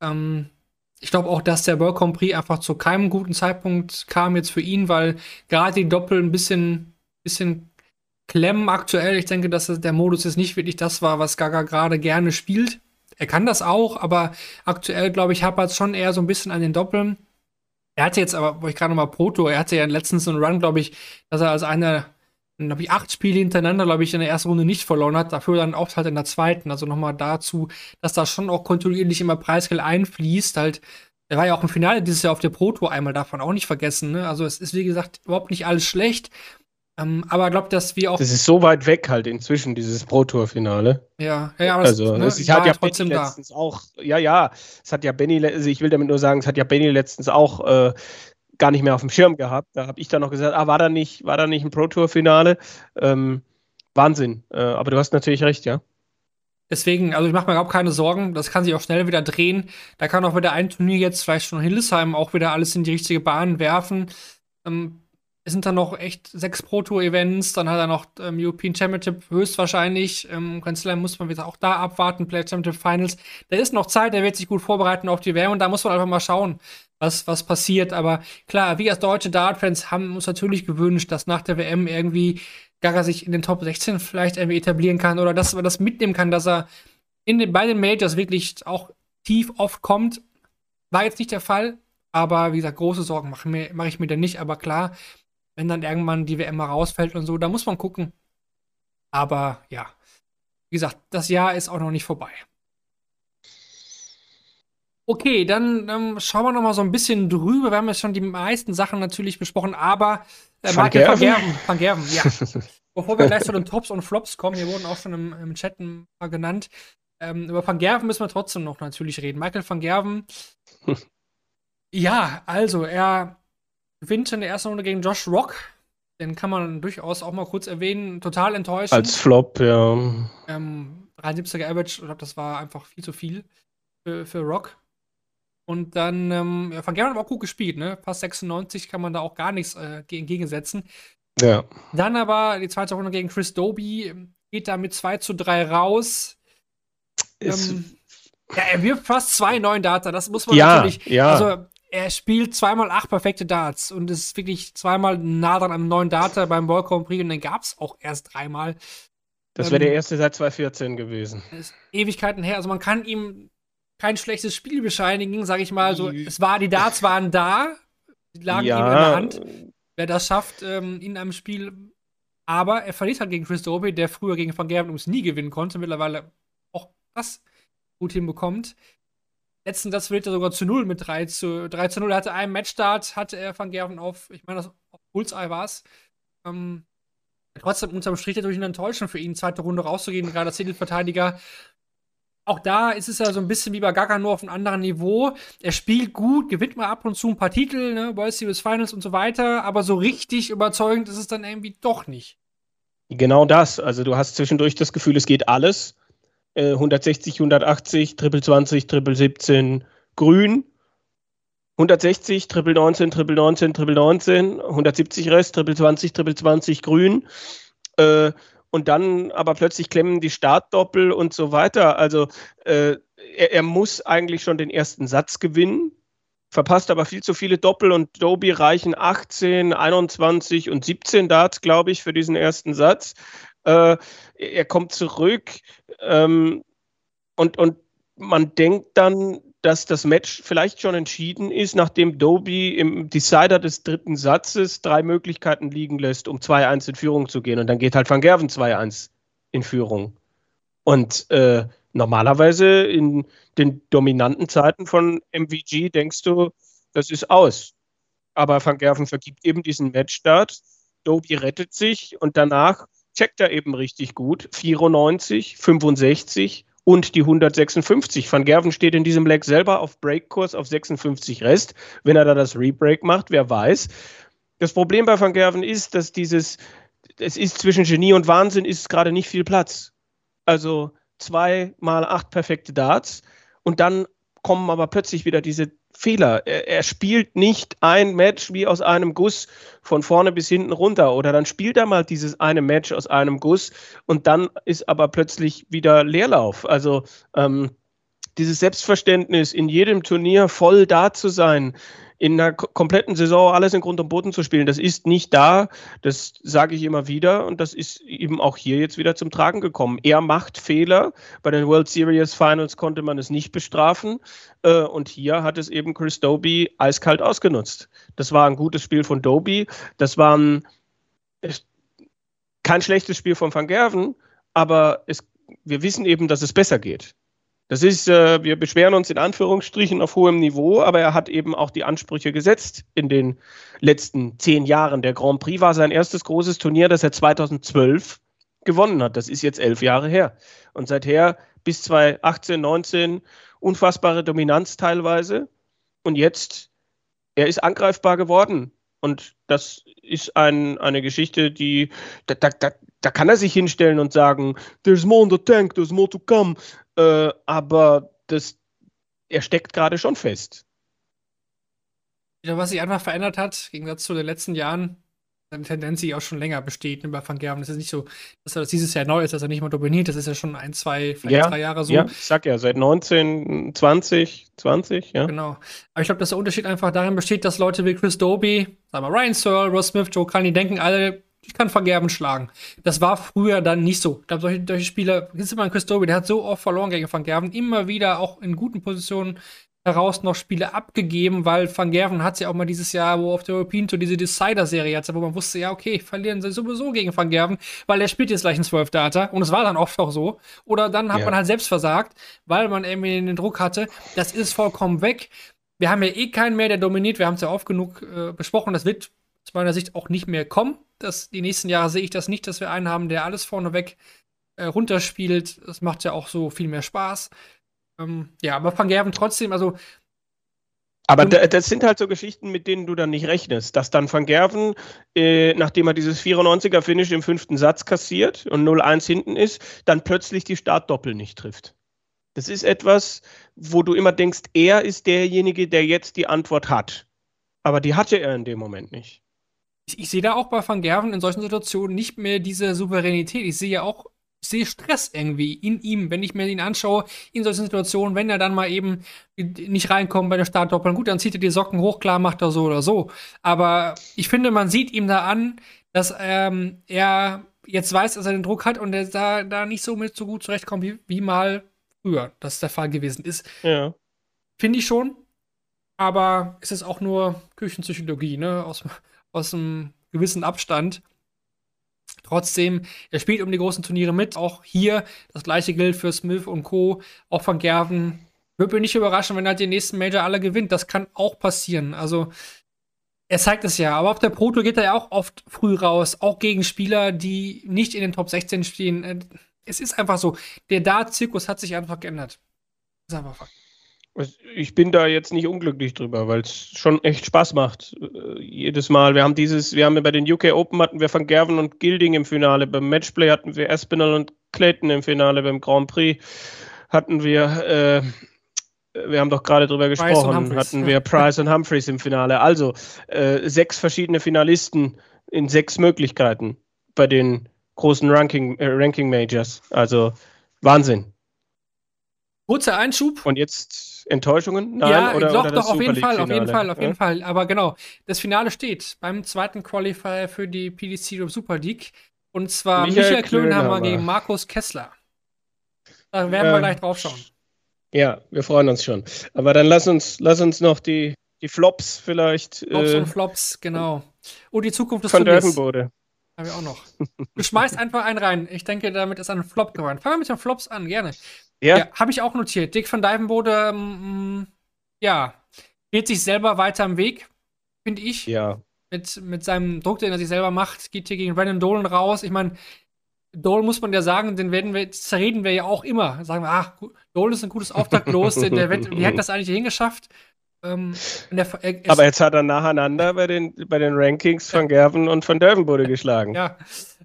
Ähm, ich glaube auch, dass der World Grand Prix einfach zu keinem guten Zeitpunkt kam jetzt für ihn, weil gerade die Doppel ein bisschen, bisschen klemmen aktuell. Ich denke, dass der Modus jetzt nicht wirklich das war, was Gaga gerade gerne spielt. Er kann das auch, aber aktuell, glaube ich, hapert es schon eher so ein bisschen an den Doppeln. Er hatte jetzt aber, wo ich gerade noch mal Proto, er hatte ja letztens einen Run, glaube ich, dass er als einer, glaube ich, acht Spiele hintereinander, glaube ich, in der ersten Runde nicht verloren hat, dafür dann auch halt in der zweiten. Also nochmal dazu, dass da schon auch kontinuierlich immer Preisgeld einfließt. Halt, er war ja auch im Finale dieses Jahr auf der Pro Tour einmal davon auch nicht vergessen. Ne? Also es ist, wie gesagt, überhaupt nicht alles schlecht. Ähm, aber ich glaube, dass wir auch. Das ist so weit weg halt inzwischen, dieses Pro-Tour-Finale. Ja, ja, aber also, ne, es hat ja trotzdem Benny letztens auch, ja, ja, es hat ja Benny, also ich will damit nur sagen, es hat ja Benny letztens auch äh, gar nicht mehr auf dem Schirm gehabt. Da habe ich dann noch gesagt, ah, war da nicht, war da nicht ein Pro-Tour-Finale? Ähm, Wahnsinn. Äh, aber du hast natürlich recht, ja. Deswegen, also ich mache mir überhaupt keine Sorgen. Das kann sich auch schnell wieder drehen. Da kann auch wieder ein Turnier jetzt, vielleicht schon Hildesheim, auch wieder alles in die richtige Bahn werfen. Ähm, es sind dann noch echt sechs Pro Tour Events, dann hat er noch ähm, European Championship höchstwahrscheinlich. Ähm, Slam muss man wieder auch da abwarten, Play Championship Finals. Da ist noch Zeit, der wird sich gut vorbereiten auf die WM und da muss man einfach mal schauen, was, was passiert. Aber klar, wir als deutsche Dart-Fans haben uns natürlich gewünscht, dass nach der WM irgendwie Gaga sich in den Top 16 vielleicht irgendwie etablieren kann oder dass man das mitnehmen kann, dass er in den, bei den Majors wirklich auch tief oft kommt. War jetzt nicht der Fall, aber wie gesagt, große Sorgen mache mach ich mir da nicht. Aber klar, wenn dann irgendwann die WM mal rausfällt und so, da muss man gucken. Aber ja, wie gesagt, das Jahr ist auch noch nicht vorbei. Okay, dann ähm, schauen wir noch mal so ein bisschen drüber. Wir haben jetzt schon die meisten Sachen natürlich besprochen, aber äh, Van Gerven? Van Gerven, Van Gerven, ja. Bevor wir gleich zu den Tops und Flops kommen, hier wurden auch schon im, im Chat ein paar genannt. Ähm, über Van Gerven müssen wir trotzdem noch natürlich reden. Michael Van Gerven, ja, also er gewinnt in der ersten Runde gegen Josh Rock. Den kann man durchaus auch mal kurz erwähnen. Total enttäuschend. Als Flop, ja. Ähm, 73er Average, ich glaube, das war einfach viel zu viel für, für Rock. Und dann, ähm, ja, Van Gerwen auch gut gespielt, ne? Fast 96 kann man da auch gar nichts äh, entgegensetzen. Ja. Dann aber die zweite Runde gegen Chris Doby geht da mit 2 zu 3 raus. Ähm, ja, er wirft fast zwei neuen Data, das muss man ja, natürlich. Ja. Also er spielt zweimal acht perfekte Darts und ist wirklich zweimal nah dran am neuen Data beim World Grand Prix und den gab es auch erst dreimal. Das wäre ähm, der erste seit 2014 gewesen. Ist Ewigkeiten her. Also man kann ihm kein schlechtes Spiel bescheinigen, sage ich mal. So, es war, die Darts waren da, die lagen ja. ihm in der Hand. Wer das schafft ähm, in einem Spiel. Aber er verliert halt gegen Chris Dobie, der früher gegen Van Gerven ums nie gewinnen konnte, mittlerweile auch das gut hinbekommt letzten Satz verliert er sogar zu 0 mit 3 zu, 3 zu 0. Er hatte einen Matchstart, hatte er Van Gerven auf, ich meine, auf Bullseye war es. Ähm, trotzdem unterm Strich natürlich eine Enttäuschung für ihn, zweite Runde rauszugehen, gerade als Titelverteidiger. Auch da ist es ja so ein bisschen wie bei Gaga nur auf einem anderen Niveau. Er spielt gut, gewinnt mal ab und zu ein paar Titel, ne, World Series Finals und so weiter, aber so richtig überzeugend ist es dann irgendwie doch nicht. Genau das. Also du hast zwischendurch das Gefühl, es geht alles. 160, 180, Triple 20, Triple 17, grün. 160, Triple 19, Triple 19, Triple 19, 170 Rest, Triple 20, Triple 20, grün. Äh, und dann aber plötzlich klemmen die Startdoppel und so weiter. Also äh, er, er, muss eigentlich schon den ersten Satz gewinnen, verpasst aber viel zu viele Doppel und Doby reichen 18, 21 und 17 Darts, glaube ich, für diesen ersten Satz. Äh, er kommt zurück ähm, und, und man denkt dann, dass das Match vielleicht schon entschieden ist, nachdem Doby im Decider des dritten Satzes drei Möglichkeiten liegen lässt, um 2-1 in Führung zu gehen. Und dann geht halt Van Gerven 2-1 in Führung. Und äh, normalerweise in den dominanten Zeiten von MVG denkst du, das ist aus. Aber Van Gerven vergibt eben diesen Matchstart. Doby rettet sich und danach checkt er eben richtig gut. 94, 65 und die 156. Van Gerven steht in diesem Leg selber auf Breakkurs auf 56 Rest. Wenn er da das Rebreak macht, wer weiß. Das Problem bei Van Gerven ist, dass dieses, es ist zwischen Genie und Wahnsinn ist gerade nicht viel Platz. Also zwei mal acht perfekte Darts und dann kommen aber plötzlich wieder diese Fehler. Er, er, spielt nicht ein Match wie aus einem Guss von vorne bis hinten runter. Oder dann spielt er mal dieses eine Match aus einem Guss und dann ist aber plötzlich wieder Leerlauf. Also ähm, dieses Selbstverständnis, in jedem Turnier voll da zu sein, in einer kompletten Saison alles in Grund und Boden zu spielen, das ist nicht da. Das sage ich immer wieder und das ist eben auch hier jetzt wieder zum Tragen gekommen. Er macht Fehler. Bei den World Series Finals konnte man es nicht bestrafen äh, und hier hat es eben Chris Doby eiskalt ausgenutzt. Das war ein gutes Spiel von Doby. Das war ein, kein schlechtes Spiel von Van Gerven, aber es, wir wissen eben, dass es besser geht. Das ist, äh, wir beschweren uns in Anführungsstrichen auf hohem Niveau, aber er hat eben auch die Ansprüche gesetzt in den letzten zehn Jahren. Der Grand Prix war sein erstes großes Turnier, das er 2012 gewonnen hat. Das ist jetzt elf Jahre her. Und seither bis 2018, 19 unfassbare Dominanz teilweise. Und jetzt, er ist angreifbar geworden. Und das ist ein, eine Geschichte, die, da, da, da kann er sich hinstellen und sagen, there's more in the tank, there's more to come. Äh, aber das, er steckt gerade schon fest. Ja, was sich einfach verändert hat, im Gegensatz zu den letzten Jahren, eine Tendenz, die auch schon länger besteht ne, bei Van Gerven. Es ist nicht so, dass er das dieses Jahr neu ist, dass er nicht mal dominiert. Das ist ja schon ein, zwei, vielleicht ja, drei Jahre so. Ja, ich sag ja, seit 19, 20, 20, ja. Genau. Aber ich glaube, dass der Unterschied einfach darin besteht, dass Leute wie Chris Doby, sagen wir Ryan Searle, Ross Smith, Joe die denken alle, ich kann Vergerben schlagen. Das war früher dann nicht so. Ich glaube, solche, solche Spieler, jetzt mal Chris Dobie, der hat so oft verloren gegen Van Gerven, immer wieder auch in guten Positionen heraus noch Spiele abgegeben, weil Van Gerven hat ja auch mal dieses Jahr, wo auf der European Tour diese Decider-Serie hatte, wo man wusste, ja, okay, verlieren sie sowieso gegen Van Gerven, weil er spielt jetzt gleich einen 12 Data und es war dann oft auch so. Oder dann hat ja. man halt selbst versagt, weil man irgendwie den Druck hatte, das ist vollkommen weg. Wir haben ja eh keinen mehr, der dominiert, wir haben es ja oft genug äh, besprochen, das wird aus meiner Sicht auch nicht mehr kommen. Das, die nächsten Jahre sehe ich das nicht, dass wir einen haben, der alles vorneweg äh, runterspielt. Das macht ja auch so viel mehr Spaß. Ähm, ja, aber Van Gerven trotzdem, also. Aber das sind halt so Geschichten, mit denen du dann nicht rechnest. Dass dann Van Gerven, äh, nachdem er dieses 94er-Finish im fünften Satz kassiert und 0-1 hinten ist, dann plötzlich die Startdoppel nicht trifft. Das ist etwas, wo du immer denkst, er ist derjenige, der jetzt die Antwort hat. Aber die hatte er in dem Moment nicht ich, ich sehe da auch bei Van Gerven in solchen Situationen nicht mehr diese Souveränität. Ich sehe ja auch, ich sehe Stress irgendwie in ihm, wenn ich mir ihn anschaue, in solchen Situationen, wenn er dann mal eben nicht reinkommt bei der Startdoppel. Gut, dann zieht er die Socken hoch, klar macht er so oder so. Aber ich finde, man sieht ihm da an, dass ähm, er jetzt weiß, dass er den Druck hat und er da, da nicht so mit so gut zurechtkommt, wie, wie mal früher das der Fall gewesen ist. Ja. Finde ich schon. Aber es ist auch nur Küchenpsychologie, ne? Aus, aus einem gewissen Abstand. Trotzdem, er spielt um die großen Turniere mit. Auch hier, das gleiche gilt für Smith und Co. Auch von Gerven. Würde mich nicht überraschen, wenn er den nächsten Major alle gewinnt. Das kann auch passieren. Also, er zeigt es ja. Aber auf der Proto geht er ja auch oft früh raus. Auch gegen Spieler, die nicht in den Top 16 stehen. Es ist einfach so. Der Dart-Zirkus hat sich einfach geändert. Das ist einfach Fakt. Ich bin da jetzt nicht unglücklich drüber, weil es schon echt Spaß macht. Äh, jedes Mal. Wir haben dieses, wir haben bei den UK Open hatten wir Van Gerven und Gilding im Finale. Beim Matchplay hatten wir Espinel und Clayton im Finale. Beim Grand Prix hatten wir, äh, wir haben doch gerade drüber gesprochen, hatten wir Price und Humphreys im Finale. Also äh, sechs verschiedene Finalisten in sechs Möglichkeiten bei den großen Ranking, äh, Ranking Majors. Also Wahnsinn. Kurzer Einschub. Und jetzt Enttäuschungen? Nein, ja, oder, doch, oder doch, auf jeden Fall, auf jeden Fall, auf jeden? Fall. Aber genau, das Finale steht beim zweiten Qualifier für die PDC Super League. Und zwar Michael, Michael Klönhammer gegen Markus Kessler. Da werden ähm, wir gleich drauf schauen. Ja, wir freuen uns schon. Aber dann lass uns, lass uns noch die, die Flops vielleicht. Flops äh, und Flops, genau. Oh, die Zukunft des Von Dörfenbode. Haben wir auch noch. Du schmeißt einfach einen rein. Ich denke, damit ist ein Flop geworden. Fangen wir mit den Flops an, gerne. Ja. ja Habe ich auch notiert. Dick van Dijvenbode, ähm, ja, geht sich selber weiter im Weg, finde ich. Ja. Mit, mit seinem Druck, den er sich selber macht, geht hier gegen Brandon Dolan raus. Ich meine, Dolan muss man ja sagen, den werden wir, zerreden wir ja auch immer. Sagen wir, ach, Dolan ist ein gutes Auftaktlos, der, der wird, wie hat das eigentlich hingeschafft? Ähm, der, er, Aber jetzt hat er nacheinander bei den, bei den Rankings von Gerven und von Dervenbode geschlagen. Ja,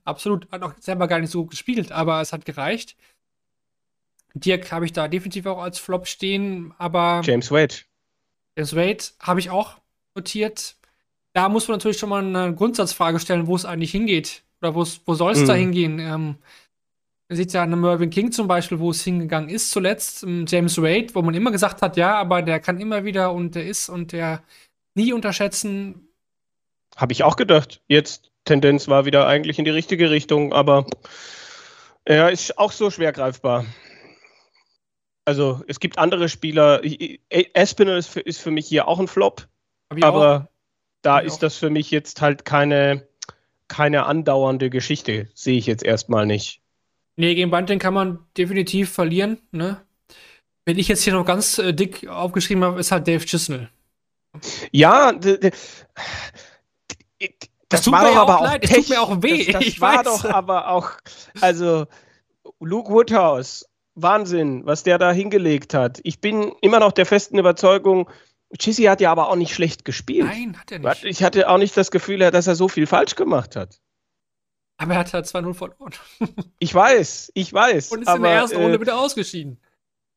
absolut. Hat auch selber gar nicht so gut gespielt, aber es hat gereicht. Dirk habe ich da definitiv auch als Flop stehen, aber. James Wade. James Wade habe ich auch notiert. Da muss man natürlich schon mal eine Grundsatzfrage stellen, wo es eigentlich hingeht. Oder wo soll es mhm. da hingehen? Ähm, man sieht ja an Mervyn King zum Beispiel, wo es hingegangen ist zuletzt. Ähm, James Wade, wo man immer gesagt hat, ja, aber der kann immer wieder und der ist und der nie unterschätzen. Habe ich auch gedacht. Jetzt Tendenz war wieder eigentlich in die richtige Richtung, aber er ist auch so schwer greifbar. Also es gibt andere Spieler. Espinel ist für, ist für mich hier auch ein Flop, aber auch. da ist das für mich jetzt halt keine, keine andauernde Geschichte. Sehe ich jetzt erstmal nicht. Nee, gegen Bunting kann man definitiv verlieren. Ne? Wenn ich jetzt hier noch ganz äh, dick aufgeschrieben habe, ist halt Dave Chisnell. Ja, das, das war doch aber auch leid. Pech. Es tut mir auch weh. Das, das war weiß. doch aber auch, also Luke Woodhouse, Wahnsinn, was der da hingelegt hat. Ich bin immer noch der festen Überzeugung, Chissy hat ja aber auch nicht schlecht gespielt. Nein, hat er nicht. Ich hatte auch nicht das Gefühl, dass er so viel falsch gemacht hat. Aber er hat halt 2-0 verloren. ich weiß, ich weiß. Und ist aber, in der ersten Runde äh, wieder ausgeschieden.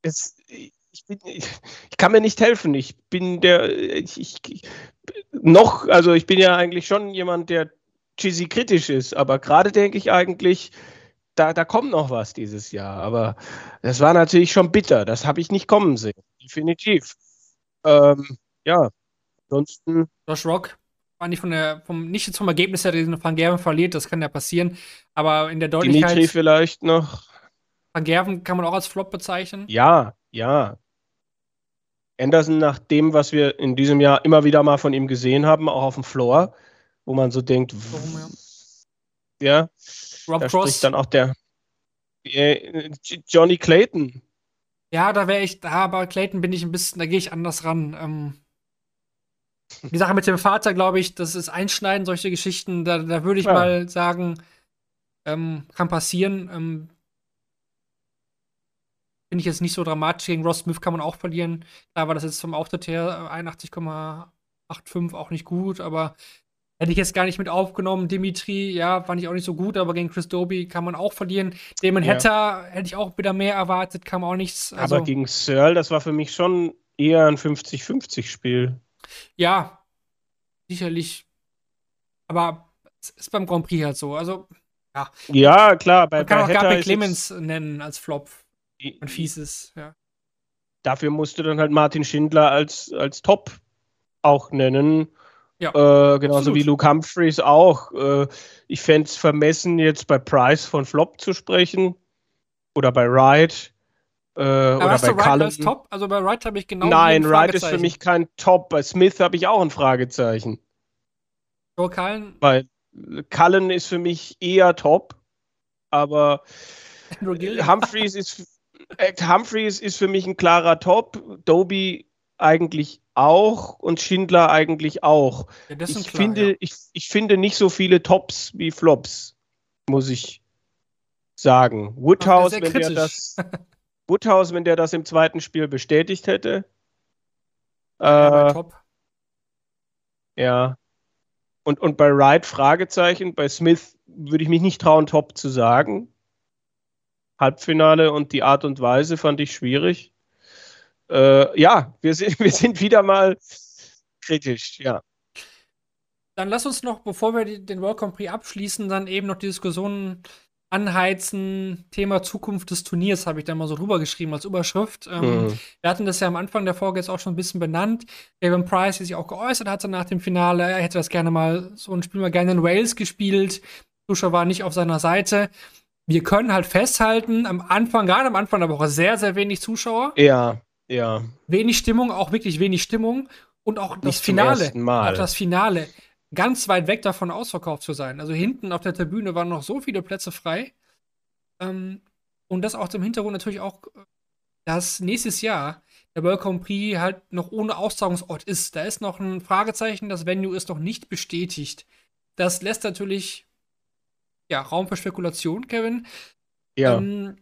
Es, ich, bin, ich, ich, kann mir nicht helfen. Ich bin der, ich, noch, also ich bin ja eigentlich schon jemand, der cheesy kritisch ist, aber gerade denke ich eigentlich, da, da kommt noch was dieses Jahr. Aber das war natürlich schon bitter. Das habe ich nicht kommen sehen. Definitiv. Ähm, ja, ansonsten. Josh Rock war nicht von der, vom, nicht jetzt vom Ergebnis her, den Van Gerven verliert, das kann ja passieren, aber in der Deutlichkeit. Dimitri vielleicht noch. Van Gerven kann man auch als Flop bezeichnen. Ja, ja. Anderson, nach dem, was wir in diesem Jahr immer wieder mal von ihm gesehen haben, auch auf dem Floor, wo man so denkt, Warum, ja. Ja Rob da Cross. dann auch der äh, Johnny Clayton. Ja, da wäre ich, da, aber Clayton bin ich ein bisschen, da gehe ich anders ran. Ähm, die Sache mit dem Vater, glaube ich, das ist einschneiden, solche Geschichten. Da, da würde ich ja. mal sagen, ähm, kann passieren. Ähm, Finde ich jetzt nicht so dramatisch. Gegen Ross Smith kann man auch verlieren. Da war das jetzt vom Auftritt her 81,85 auch nicht gut, aber hätte ich jetzt gar nicht mit aufgenommen. Dimitri, ja, fand ich auch nicht so gut, aber gegen Chris Doby kann man auch verlieren. Damon ja. Hatter hätte ich auch wieder mehr erwartet, kam auch nichts. Also, aber gegen Searle, das war für mich schon eher ein 50-50-Spiel. Ja, sicherlich. Aber es ist beim Grand Prix halt so. Also, ja. Ja, klar. Bei, Man kann bei auch Gabriel Clemens nennen als Flop. Ein fieses, ja. Dafür musst du dann halt Martin Schindler als, als Top auch nennen. Ja, äh, genauso absolut. wie Luke Humphreys auch. Äh, ich fände es vermessen, jetzt bei Price von Flop zu sprechen. Oder bei Wright. Äh, oder bei Cullen. als Top? Also bei Wright habe ich genau. Nein, Wright ist für mich kein Top. Bei Smith habe ich auch ein Fragezeichen. Joe Cullen? Weil Cullen ist für mich eher Top. Aber Humphreys ist, äh, Humphreys ist für mich ein klarer Top. Doby eigentlich auch und Schindler eigentlich auch. Ja, ich, klar, finde, ja. ich, ich finde nicht so viele Tops wie Flops, muss ich sagen. Woodhouse, wenn der das Woodhouse, wenn der das im zweiten Spiel bestätigt hätte. Ja, äh, top. ja. Und, und bei Wright Fragezeichen, bei Smith würde ich mich nicht trauen, top zu sagen. Halbfinale und die Art und Weise fand ich schwierig. Äh, ja, wir sind, wir sind wieder mal kritisch, ja. Dann lass uns noch, bevor wir den World Grand Prix abschließen, dann eben noch die Diskussion anheizen. Thema Zukunft des Turniers habe ich da mal so drüber geschrieben als Überschrift. Ähm, mhm. Wir hatten das ja am Anfang der Folge jetzt auch schon ein bisschen benannt. Gavin Price, der sich auch geäußert hatte nach dem Finale, er hätte das gerne mal, so ein Spiel mal gerne in Wales gespielt. Duscher war nicht auf seiner Seite. Wir können halt festhalten, am Anfang, gerade am Anfang der Woche, sehr, sehr wenig Zuschauer. Ja, ja. Wenig Stimmung, auch wirklich wenig Stimmung. Und auch das nicht Finale. Auch das Finale ganz weit weg davon ausverkauft zu sein. Also hinten auf der Tribüne waren noch so viele Plätze frei. Ähm, und das auch zum Hintergrund natürlich auch, dass nächstes Jahr der World Grand Prix halt noch ohne Austragungsort ist. Da ist noch ein Fragezeichen, das Venue ist noch nicht bestätigt. Das lässt natürlich ja, Raum für Spekulation, Kevin. Ja. Ähm,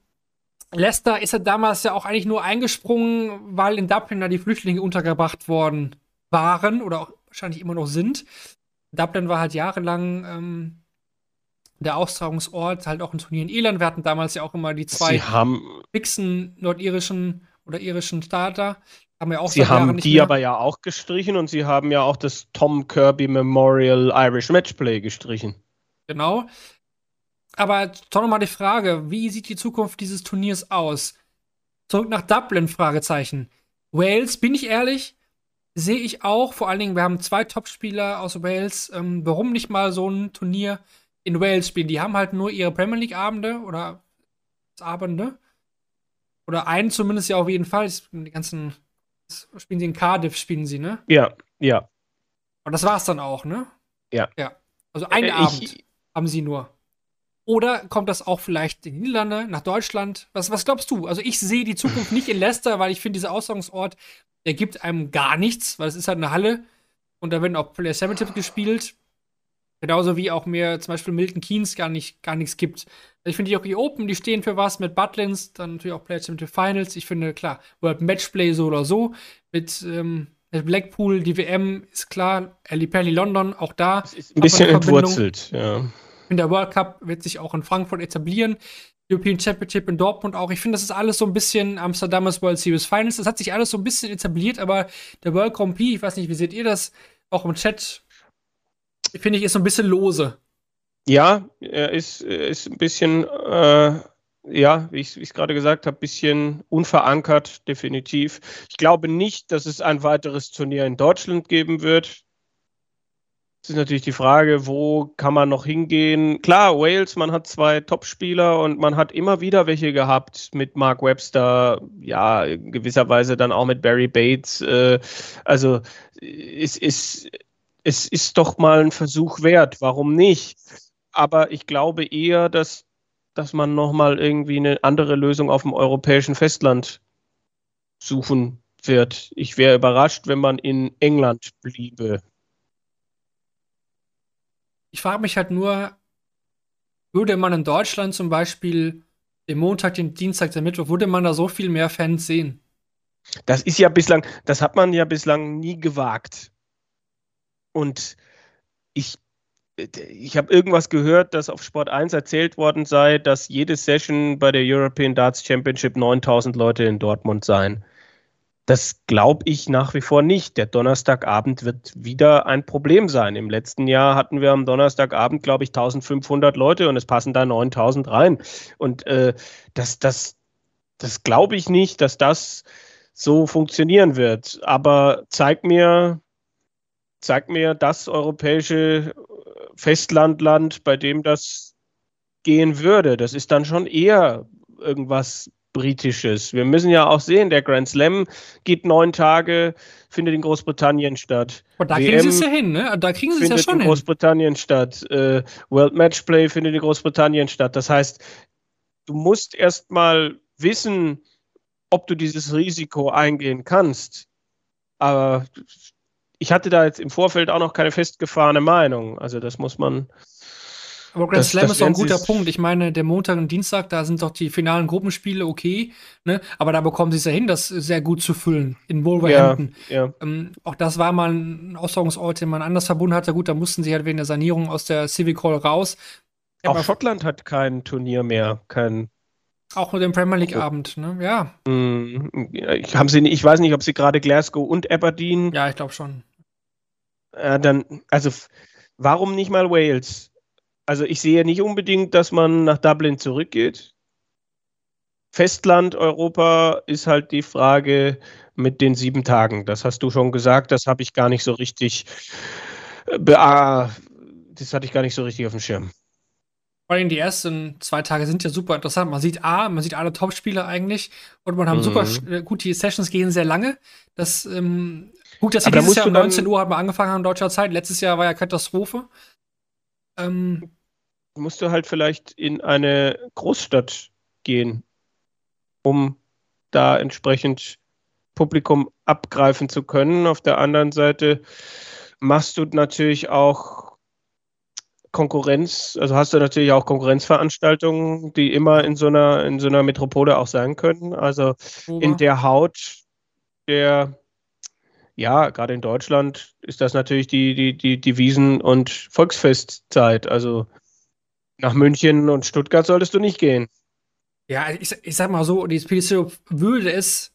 Leicester ist ja damals ja auch eigentlich nur eingesprungen, weil in Dublin da die Flüchtlinge untergebracht worden waren oder auch wahrscheinlich immer noch sind. Dublin war halt jahrelang ähm, der Austragungsort, halt auch ein Turnier in Irland. Wir hatten damals ja auch immer die zwei fixen nordirischen oder irischen Starter. Haben wir auch sie haben die mehr. aber ja auch gestrichen und sie haben ja auch das Tom Kirby Memorial Irish Matchplay gestrichen. Genau. Aber doch nochmal die Frage, wie sieht die Zukunft dieses Turniers aus? Zurück nach Dublin, Fragezeichen. Wales, bin ich ehrlich, sehe ich auch, vor allen Dingen, wir haben zwei Topspieler aus Wales, ähm, warum nicht mal so ein Turnier in Wales spielen? Die haben halt nur ihre Premier League-Abende oder Abende. Oder einen zumindest ja auf jeden Fall. Die ganzen spielen sie in Cardiff, spielen sie, ne? Ja, ja. Und das war's dann auch, ne? Ja. Ja. Also einen äh, Abend haben sie nur. Oder kommt das auch vielleicht in die Niederlande, nach Deutschland? Was, was glaubst du? Also ich sehe die Zukunft nicht in Leicester, weil ich finde, dieser Austragungsort, der gibt einem gar nichts, weil es ist halt eine Halle und da werden auch Player 7 Tipps gespielt. Genauso wie auch mir zum Beispiel Milton Keynes gar, nicht, gar nichts gibt. Also ich finde die auch die Open, die stehen für was mit Butlins, dann natürlich auch Player 7 Finals. Ich finde, klar, World Matchplay so oder so. Mit, ähm, mit Blackpool, die WM ist klar, Ali Pelli London, auch da. Es ist ein bisschen entwurzelt, ja. In der World Cup wird sich auch in Frankfurt etablieren. European Championship in Dortmund auch. Ich finde, das ist alles so ein bisschen Amsterdamer World Series Finals. Das hat sich alles so ein bisschen etabliert, aber der World Grand Prix, ich weiß nicht, wie seht ihr das? Auch im Chat, finde ich, ist so ein bisschen lose. Ja, er ist, ist ein bisschen, äh, ja, wie ich es gerade gesagt habe, ein bisschen unverankert, definitiv. Ich glaube nicht, dass es ein weiteres Turnier in Deutschland geben wird. Es ist natürlich die Frage, wo kann man noch hingehen? Klar, Wales, man hat zwei Topspieler und man hat immer wieder welche gehabt mit Mark Webster, ja, in gewisser Weise dann auch mit Barry Bates. Äh, also es ist, es ist doch mal ein Versuch wert, warum nicht? Aber ich glaube eher, dass, dass man nochmal irgendwie eine andere Lösung auf dem europäischen Festland suchen wird. Ich wäre überrascht, wenn man in England bliebe ich frage mich halt nur, würde man in Deutschland zum Beispiel den Montag, den Dienstag, den Mittwoch, würde man da so viel mehr Fans sehen? Das ist ja bislang, das hat man ja bislang nie gewagt. Und ich, ich habe irgendwas gehört, dass auf Sport 1 erzählt worden sei, dass jede Session bei der European Darts Championship 9000 Leute in Dortmund seien. Das glaube ich nach wie vor nicht. Der Donnerstagabend wird wieder ein Problem sein. Im letzten Jahr hatten wir am Donnerstagabend, glaube ich, 1500 Leute und es passen da 9000 rein. Und äh, das, das, das glaube ich nicht, dass das so funktionieren wird. Aber zeig mir, zeig mir das europäische Festlandland, bei dem das gehen würde. Das ist dann schon eher irgendwas Britisches. Wir müssen ja auch sehen, der Grand Slam geht neun Tage, findet in Großbritannien statt. Und da kriegen sie es ja hin, ne? Da kriegen sie es ja schon in hin. Großbritannien statt. Äh, World Matchplay findet in Großbritannien statt. Das heißt, du musst erst mal wissen, ob du dieses Risiko eingehen kannst. Aber ich hatte da jetzt im Vorfeld auch noch keine festgefahrene Meinung. Also das muss man aber Grand das, Slam das ist doch ein guter Punkt. Ich meine, der Montag und Dienstag, da sind doch die finalen Gruppenspiele okay, ne? Aber da bekommen sie es ja hin, das sehr gut zu füllen in Wolverhampton. Ja, ja. Ähm, auch das war mal ein Austragungsort, den man anders verbunden hatte. Gut, da mussten sie halt wegen der Sanierung aus der Civic Hall raus. Auch Schottland hat kein Turnier mehr, kein auch nur den Premier League Abend, ne? Ja. Mm, ich, haben sie, ich weiß nicht, ob sie gerade Glasgow und Aberdeen. Ja, ich glaube schon. Äh, dann, also warum nicht mal Wales? Also ich sehe nicht unbedingt, dass man nach Dublin zurückgeht. Festland Europa ist halt die Frage mit den sieben Tagen. Das hast du schon gesagt, das habe ich gar nicht so richtig, äh, das hatte ich gar nicht so richtig auf dem Schirm. Vor allem die ersten zwei Tage sind ja super interessant. Man sieht A, man sieht alle Top-Spieler eigentlich und man hat mhm. super äh, gut, die Sessions gehen sehr lange. Das, ähm, gut, dass sie dieses Jahr um 19 Uhr haben angefangen haben, deutscher Zeit. Letztes Jahr war ja Katastrophe. Ähm, musst du halt vielleicht in eine Großstadt gehen, um da entsprechend Publikum abgreifen zu können. Auf der anderen Seite machst du natürlich auch Konkurrenz, also hast du natürlich auch Konkurrenzveranstaltungen, die immer in so einer, in so einer Metropole auch sein können. Also Ober. in der Haut der, ja, gerade in Deutschland ist das natürlich die, die, die, die Wiesen- und Volksfestzeit. Also nach München und Stuttgart solltest du nicht gehen. Ja, ich, ich sag mal so, die PDC würde es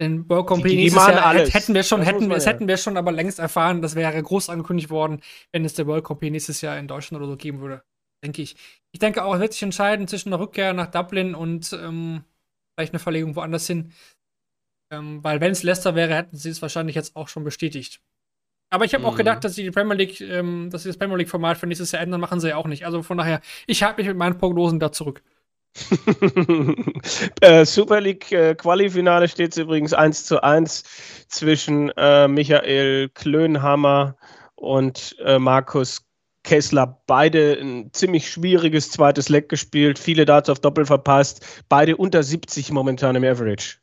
Den World Grand Die- die- Jahr alles. hätten wir schon, Das hätten, das ja. hätten wir schon aber längst erfahren. Das wäre groß angekündigt worden, wenn es der World Grand nächstes Jahr in Deutschland oder so geben würde. Denke ich. Ich denke auch, es wird sich entscheiden zwischen einer Rückkehr nach Dublin und ähm, vielleicht eine Verlegung woanders hin. Ähm, weil wenn es Leicester wäre, hätten sie es wahrscheinlich jetzt auch schon bestätigt. Aber ich habe auch Mhm. gedacht, dass sie die Premier League, ähm, dass sie das Premier League-Format für nächstes Jahr ändern, machen sie ja auch nicht. Also von daher, ich halte mich mit meinen Prognosen da zurück. äh, Super League äh, Quali-Finale steht es übrigens 1 zu 1 zwischen äh, Michael Klönhammer und äh, Markus Kessler. Beide ein ziemlich schwieriges zweites Leck gespielt, viele Darts auf Doppel verpasst, beide unter 70 momentan im Average.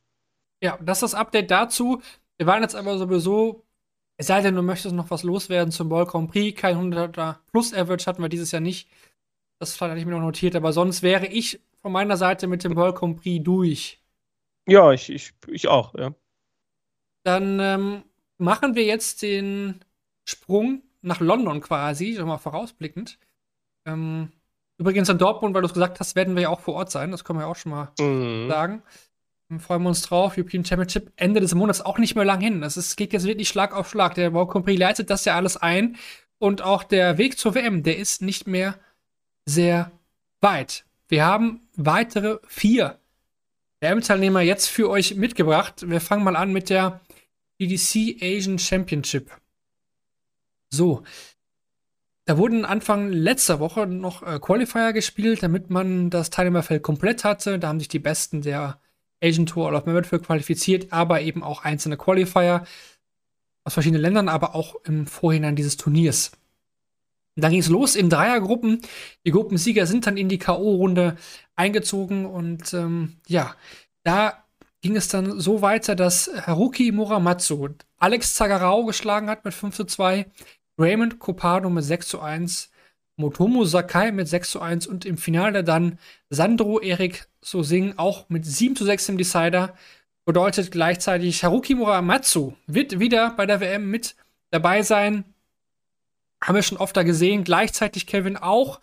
Ja, das ist das Update dazu. Wir waren jetzt aber sowieso, es sei denn, du möchtest noch was loswerden zum World Grand Prix. Kein 100er Plus Average hatten wir dieses Jahr nicht. Das hatte ich mir noch notiert, aber sonst wäre ich von meiner Seite mit dem World Grand Prix durch. Ja, ich, ich, ich auch, ja. Dann ähm, machen wir jetzt den Sprung nach London quasi, schon mal vorausblickend. Ähm, übrigens in Dortmund, weil du es gesagt hast, werden wir ja auch vor Ort sein. Das können wir ja auch schon mal Mhm. sagen. Freuen wir uns drauf. European Championship Ende des Monats auch nicht mehr lang hin. Das ist, geht jetzt wirklich Schlag auf Schlag. Der World Prix leitet das ja alles ein. Und auch der Weg zur WM, der ist nicht mehr sehr weit. Wir haben weitere vier WM-Teilnehmer jetzt für euch mitgebracht. Wir fangen mal an mit der BDC Asian Championship. So. Da wurden Anfang letzter Woche noch äh, Qualifier gespielt, damit man das Teilnehmerfeld komplett hatte. Da haben sich die Besten der Asian Tour All of Merit für qualifiziert, aber eben auch einzelne Qualifier aus verschiedenen Ländern, aber auch im Vorhinein dieses Turniers. Da ging es los in Dreiergruppen. Die Gruppensieger sind dann in die K.O.-Runde eingezogen und ähm, ja, da ging es dann so weiter, dass Haruki Muramatsu Alex Zagarao geschlagen hat mit 5 zu 2, Raymond Copado mit 6 zu 1, Motomo Sakai mit 6 zu 1 und im Finale dann Sandro Erik Sosing auch mit 7 zu 6 im Decider. Bedeutet gleichzeitig Haruki Muramatsu wird wieder bei der WM mit dabei sein. Haben wir schon oft da gesehen. Gleichzeitig Kevin auch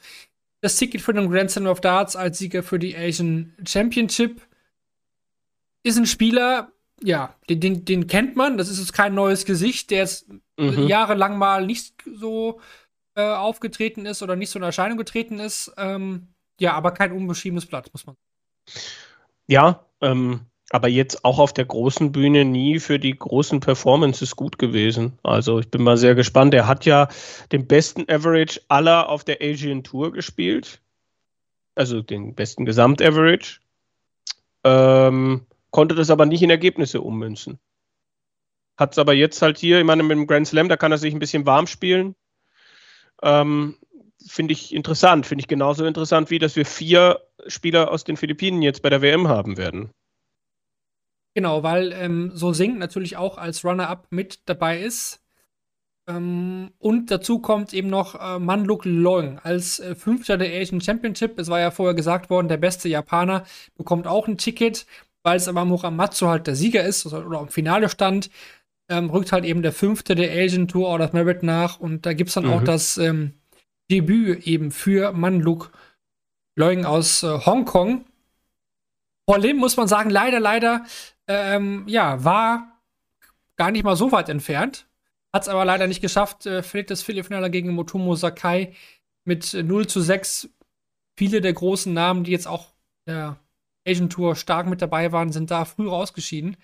das Ticket für den Grand Slam of Darts als Sieger für die Asian Championship. Ist ein Spieler, ja, den, den, den kennt man. Das ist jetzt kein neues Gesicht, der jetzt Mhm. jahrelang mal nicht so äh, aufgetreten ist oder nicht so in Erscheinung getreten ist. Ähm, ja, aber kein unbeschriebenes Blatt, muss man sagen. Ja, ähm, aber jetzt auch auf der großen Bühne nie für die großen Performances gut gewesen. Also ich bin mal sehr gespannt. Er hat ja den besten Average aller auf der Asian Tour gespielt. Also den besten Gesamtaverage. Ähm, konnte das aber nicht in Ergebnisse ummünzen. Hat es aber jetzt halt hier, ich meine, mit dem Grand Slam, da kann er sich ein bisschen warm spielen. Ähm, finde ich interessant. Finde ich genauso interessant, wie dass wir vier Spieler aus den Philippinen jetzt bei der WM haben werden. Genau, weil ähm, So Sing natürlich auch als Runner-up mit dabei ist. Ähm, und dazu kommt eben noch äh, Manluk Leung als äh, Fünfter der Asian Championship. Es war ja vorher gesagt worden, der beste Japaner bekommt auch ein Ticket, weil es aber Muramatsu halt der Sieger ist oder, oder im Finale stand. Ähm, rückt halt eben der Fünfte der Asian Tour Order of Merit nach und da gibt es dann Mhm. auch das ähm, Debüt eben für Manluk Leung aus äh, Hongkong. Paul Lim, muss man sagen, leider, leider, ähm, ja, war gar nicht mal so weit entfernt. Hat es aber leider nicht geschafft. Äh, verliert das Viertelfinale gegen Motomo Sakai mit äh, 0 zu 6. Viele der großen Namen, die jetzt auch der Asian Tour stark mit dabei waren, sind da früh rausgeschieden.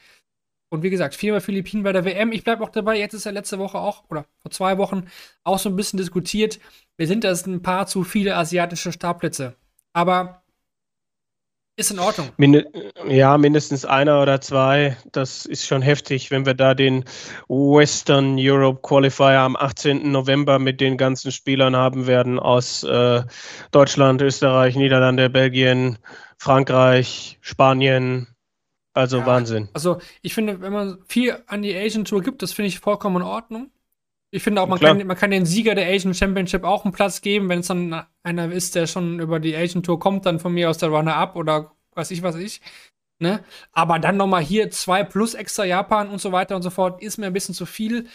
Und wie gesagt, viermal Philippinen bei der WM. Ich bleibe auch dabei. Jetzt ist ja letzte Woche auch, oder vor zwei Wochen, auch so ein bisschen diskutiert. Wir sind das ein paar zu viele asiatische Startplätze. Aber ist in Ordnung. Minde ja, mindestens einer oder zwei. Das ist schon heftig, wenn wir da den Western Europe Qualifier am 18. November mit den ganzen Spielern haben werden aus äh, Deutschland, Österreich, Niederlande, Belgien, Frankreich, Spanien. Also Ja. Wahnsinn. Also, ich finde, wenn man viel an die Asian Tour gibt, das finde ich vollkommen in Ordnung. Ich finde auch, man Klar. kann, man kann den Sieger der Asian Championship auch einen Platz geben, wenn es dann einer ist, der schon über die Asian Tour kommt, dann von mir aus der Runner-Up oder weiß ich, was ich. Ne? Aber dann nochmal hier zwei plus extra Japan und so weiter und so fort, ist mir ein bisschen zu viel.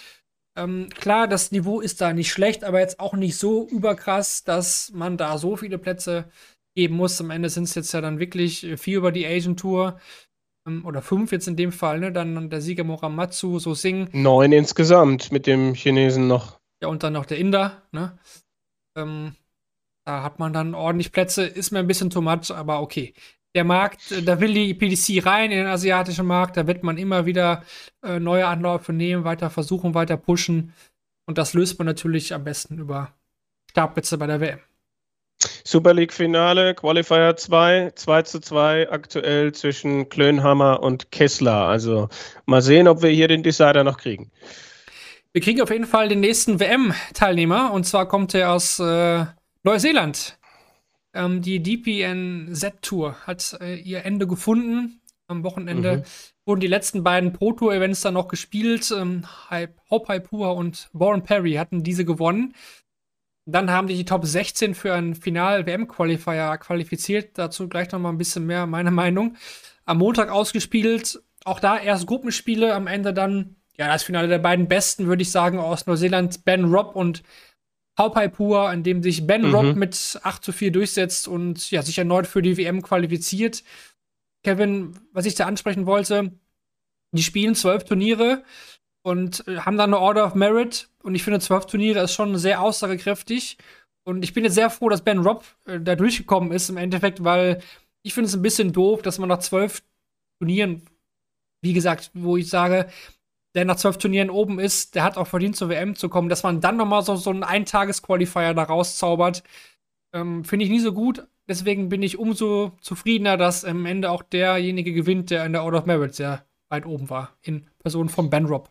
Ähm, klar, das Niveau ist da nicht schlecht, aber jetzt auch nicht so überkrass, dass man da so viele Plätze geben muss. Am Ende sind es jetzt ja dann wirklich vier über die Asian Tour. Ähm, oder fünf jetzt in dem Fall, ne? Dann der Sieger Moramatsu, So Sing. Neun insgesamt mit dem Chinesen noch. Ja, und dann noch der Inder, ne? Ähm, da hat man dann ordentlich Plätze. Ist mir ein bisschen too much, aber okay. Der Markt, äh, da will die PDC rein in den asiatischen Markt, da wird man immer wieder äh, neue Anläufe nehmen, weiter versuchen, weiter pushen. Und das löst man natürlich am besten über Startplätze bei der WM. Super League-Finale, Qualifier 2, 2 zu 2 aktuell zwischen Klönhammer und Kessler. Also mal sehen, ob wir hier den Decider noch kriegen. Wir kriegen auf jeden Fall den nächsten WM-Teilnehmer und zwar kommt er aus äh, Neuseeland. Ähm, die DPN-Z-Tour hat äh, ihr Ende gefunden. Am Wochenende mhm. wurden die letzten beiden Pro Tour-Events dann noch gespielt. Ähm, Hope Haipua und Warren Perry hatten diese gewonnen. Dann haben die die Top 16 für ein Final-WM-Qualifier qualifiziert. Dazu gleich noch mal ein bisschen mehr meine Meinung. Am Montag ausgespielt. Auch da erst Gruppenspiele. Am Ende dann, ja, das Finale der beiden Besten, würde ich sagen, aus Neuseeland. Ben Robb und Pur, in dem sich Ben mhm. Robb mit 8 zu 4 durchsetzt und ja, sich erneut für die WM qualifiziert. Kevin, was ich da ansprechen wollte, die spielen zwölf Turniere und äh, haben dann eine Order of Merit. Und ich finde, zwölf Turniere ist schon sehr aussagekräftig. Und ich bin jetzt sehr froh, dass Ben Robb äh, da durchgekommen ist im Endeffekt, weil ich finde es ein bisschen doof, dass man nach zwölf Turnieren, wie gesagt, wo ich sage, der nach zwölf Turnieren oben ist, der hat auch verdient zur WM zu kommen, dass man dann noch mal so, so einen Eintages-Qualifier da rauszaubert, ähm, finde ich nie so gut. Deswegen bin ich umso zufriedener, dass am Ende auch derjenige gewinnt, der in der Order of Merit sehr weit oben war, in Person von Ben Robb.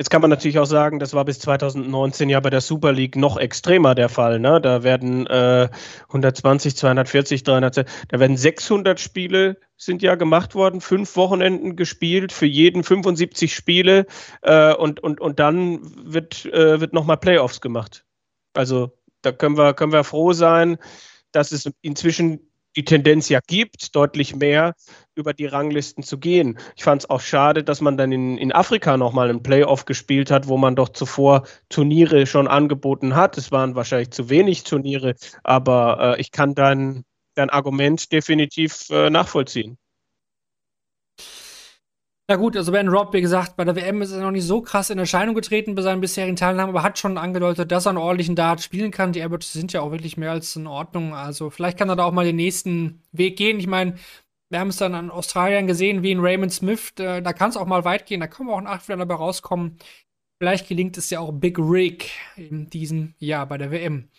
Jetzt kann man natürlich auch sagen, das war bis 2019 ja bei der Super League noch extremer der Fall. Ne? Da werden äh, 120, 240, 300, da werden 600 Spiele sind ja gemacht worden, fünf Wochenenden gespielt, für jeden 75 Spiele äh, und, und, und dann wird, äh, wird nochmal Playoffs gemacht. Also da können wir, können wir froh sein, dass es inzwischen die Tendenz ja gibt, deutlich mehr über die Ranglisten zu gehen. Ich fand es auch schade, dass man dann in, in Afrika nochmal einen Playoff gespielt hat, wo man doch zuvor Turniere schon angeboten hat. Es waren wahrscheinlich zu wenig Turniere, aber äh, ich kann dein, dein Argument definitiv äh, nachvollziehen. Na gut, also Ben Robb, wie gesagt, bei der WM ist er noch nicht so krass in Erscheinung getreten bei seinen bisherigen Teilnahmen, aber hat schon angedeutet, dass er einen ordentlichen Dart spielen kann. Die Airbots sind ja auch wirklich mehr als in Ordnung. Also vielleicht kann er da auch mal den nächsten Weg gehen. Ich meine, wir haben es dann an Australien gesehen, wie in Raymond Smith. Da, da kann es auch mal weit gehen. Da kann man auch ein Achtelfinale dabei rauskommen. Vielleicht gelingt es ja auch Big Rig in diesem Jahr bei der WM.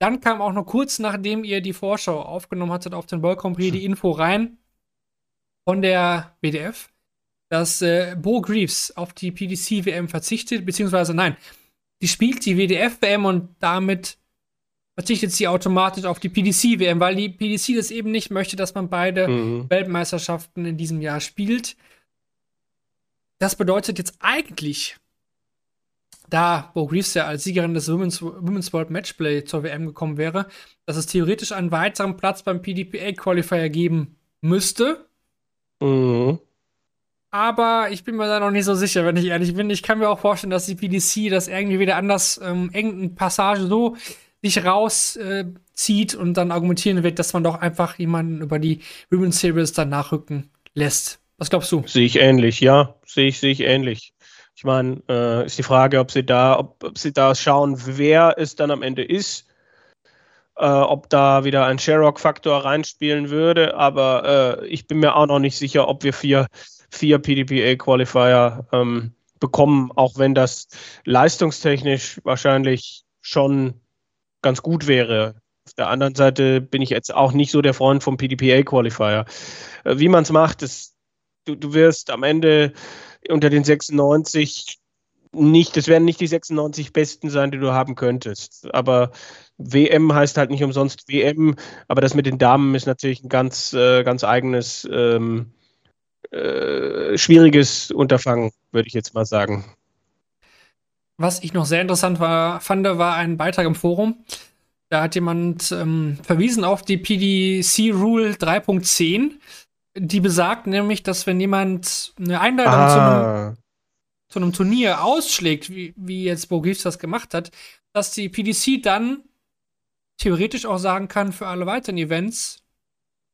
Dann kam auch noch kurz nachdem ihr die Vorschau aufgenommen hattet auf den World Prix die Info rein von der WDF dass äh, Bo Greaves auf die PDC-WM verzichtet, beziehungsweise nein, die spielt die WDF-WM und damit verzichtet sie automatisch auf die PDC-WM, weil die PDC das eben nicht möchte, dass man beide mhm. Weltmeisterschaften in diesem Jahr spielt. Das bedeutet jetzt eigentlich, da Bo Greaves ja als Siegerin des Women's, Women's World Matchplay zur WM gekommen wäre, dass es theoretisch einen weiteren Platz beim PDPA Qualifier geben müsste. Mhm. Aber ich bin mir da noch nicht so sicher, wenn ich ehrlich bin. Ich kann mir auch vorstellen, dass die PDC das irgendwie wieder anders ähm, irgendeine Passage so sich rauszieht äh, und dann argumentieren wird, dass man doch einfach jemanden über die Women's Series dann nachrücken lässt. Was glaubst du? Sehe ich ähnlich, ja. Sehe ich, sehe ich ähnlich. Ich meine, äh, ist die Frage, ob sie da, ob, ob, sie da schauen, wer es dann am Ende ist. Äh, ob da wieder ein Sherrock-Faktor reinspielen würde, aber äh, ich bin mir auch noch nicht sicher, ob wir vier vier PDPA-Qualifier ähm, bekommen, auch wenn das leistungstechnisch wahrscheinlich schon ganz gut wäre. Auf der anderen Seite bin ich jetzt auch nicht so der Freund vom PDPA-Qualifier. Äh, wie man es macht, ist, du, du wirst am Ende unter den 96 nicht, das werden nicht die 96 Besten sein, die du haben könntest. Aber WM heißt halt nicht umsonst WM, aber das mit den Damen ist natürlich ein ganz, äh, ganz eigenes ähm, äh, schwieriges Unterfangen, würde ich jetzt mal sagen. Was ich noch sehr interessant war, fand, war ein Beitrag im Forum. Da hat jemand ähm, verwiesen auf die PDC Rule 3.10, die besagt nämlich, dass wenn jemand eine Einladung ah. zu, einem, Turnier ausschlägt, wie, wie jetzt Bo Gibbs das gemacht hat, dass die PDC dann theoretisch auch sagen kann für alle weiteren Events,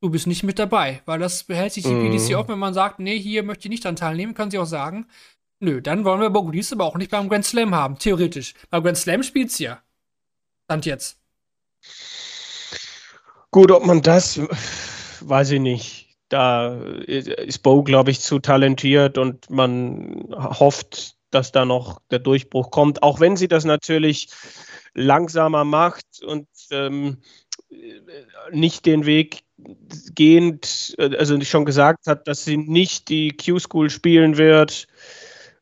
du bist nicht mit dabei, weil das behält sich die Mhm. PDC offen, wenn man sagt, nee, hier möchte ich nicht daran teilnehmen, kann sie auch sagen, nö, dann wollen wir Bogudis aber auch nicht beim Grand Slam haben, theoretisch. Beim Grand Slam spielt sie ja. Stand jetzt. Gut, ob man das, weiß ich nicht. Da ist Bo, glaube ich, zu talentiert und man hofft, dass da noch der Durchbruch kommt. Auch wenn sie das natürlich langsamer macht und ähm, nicht den Weg gehend, also schon gesagt hat, dass sie nicht die Q-School spielen wird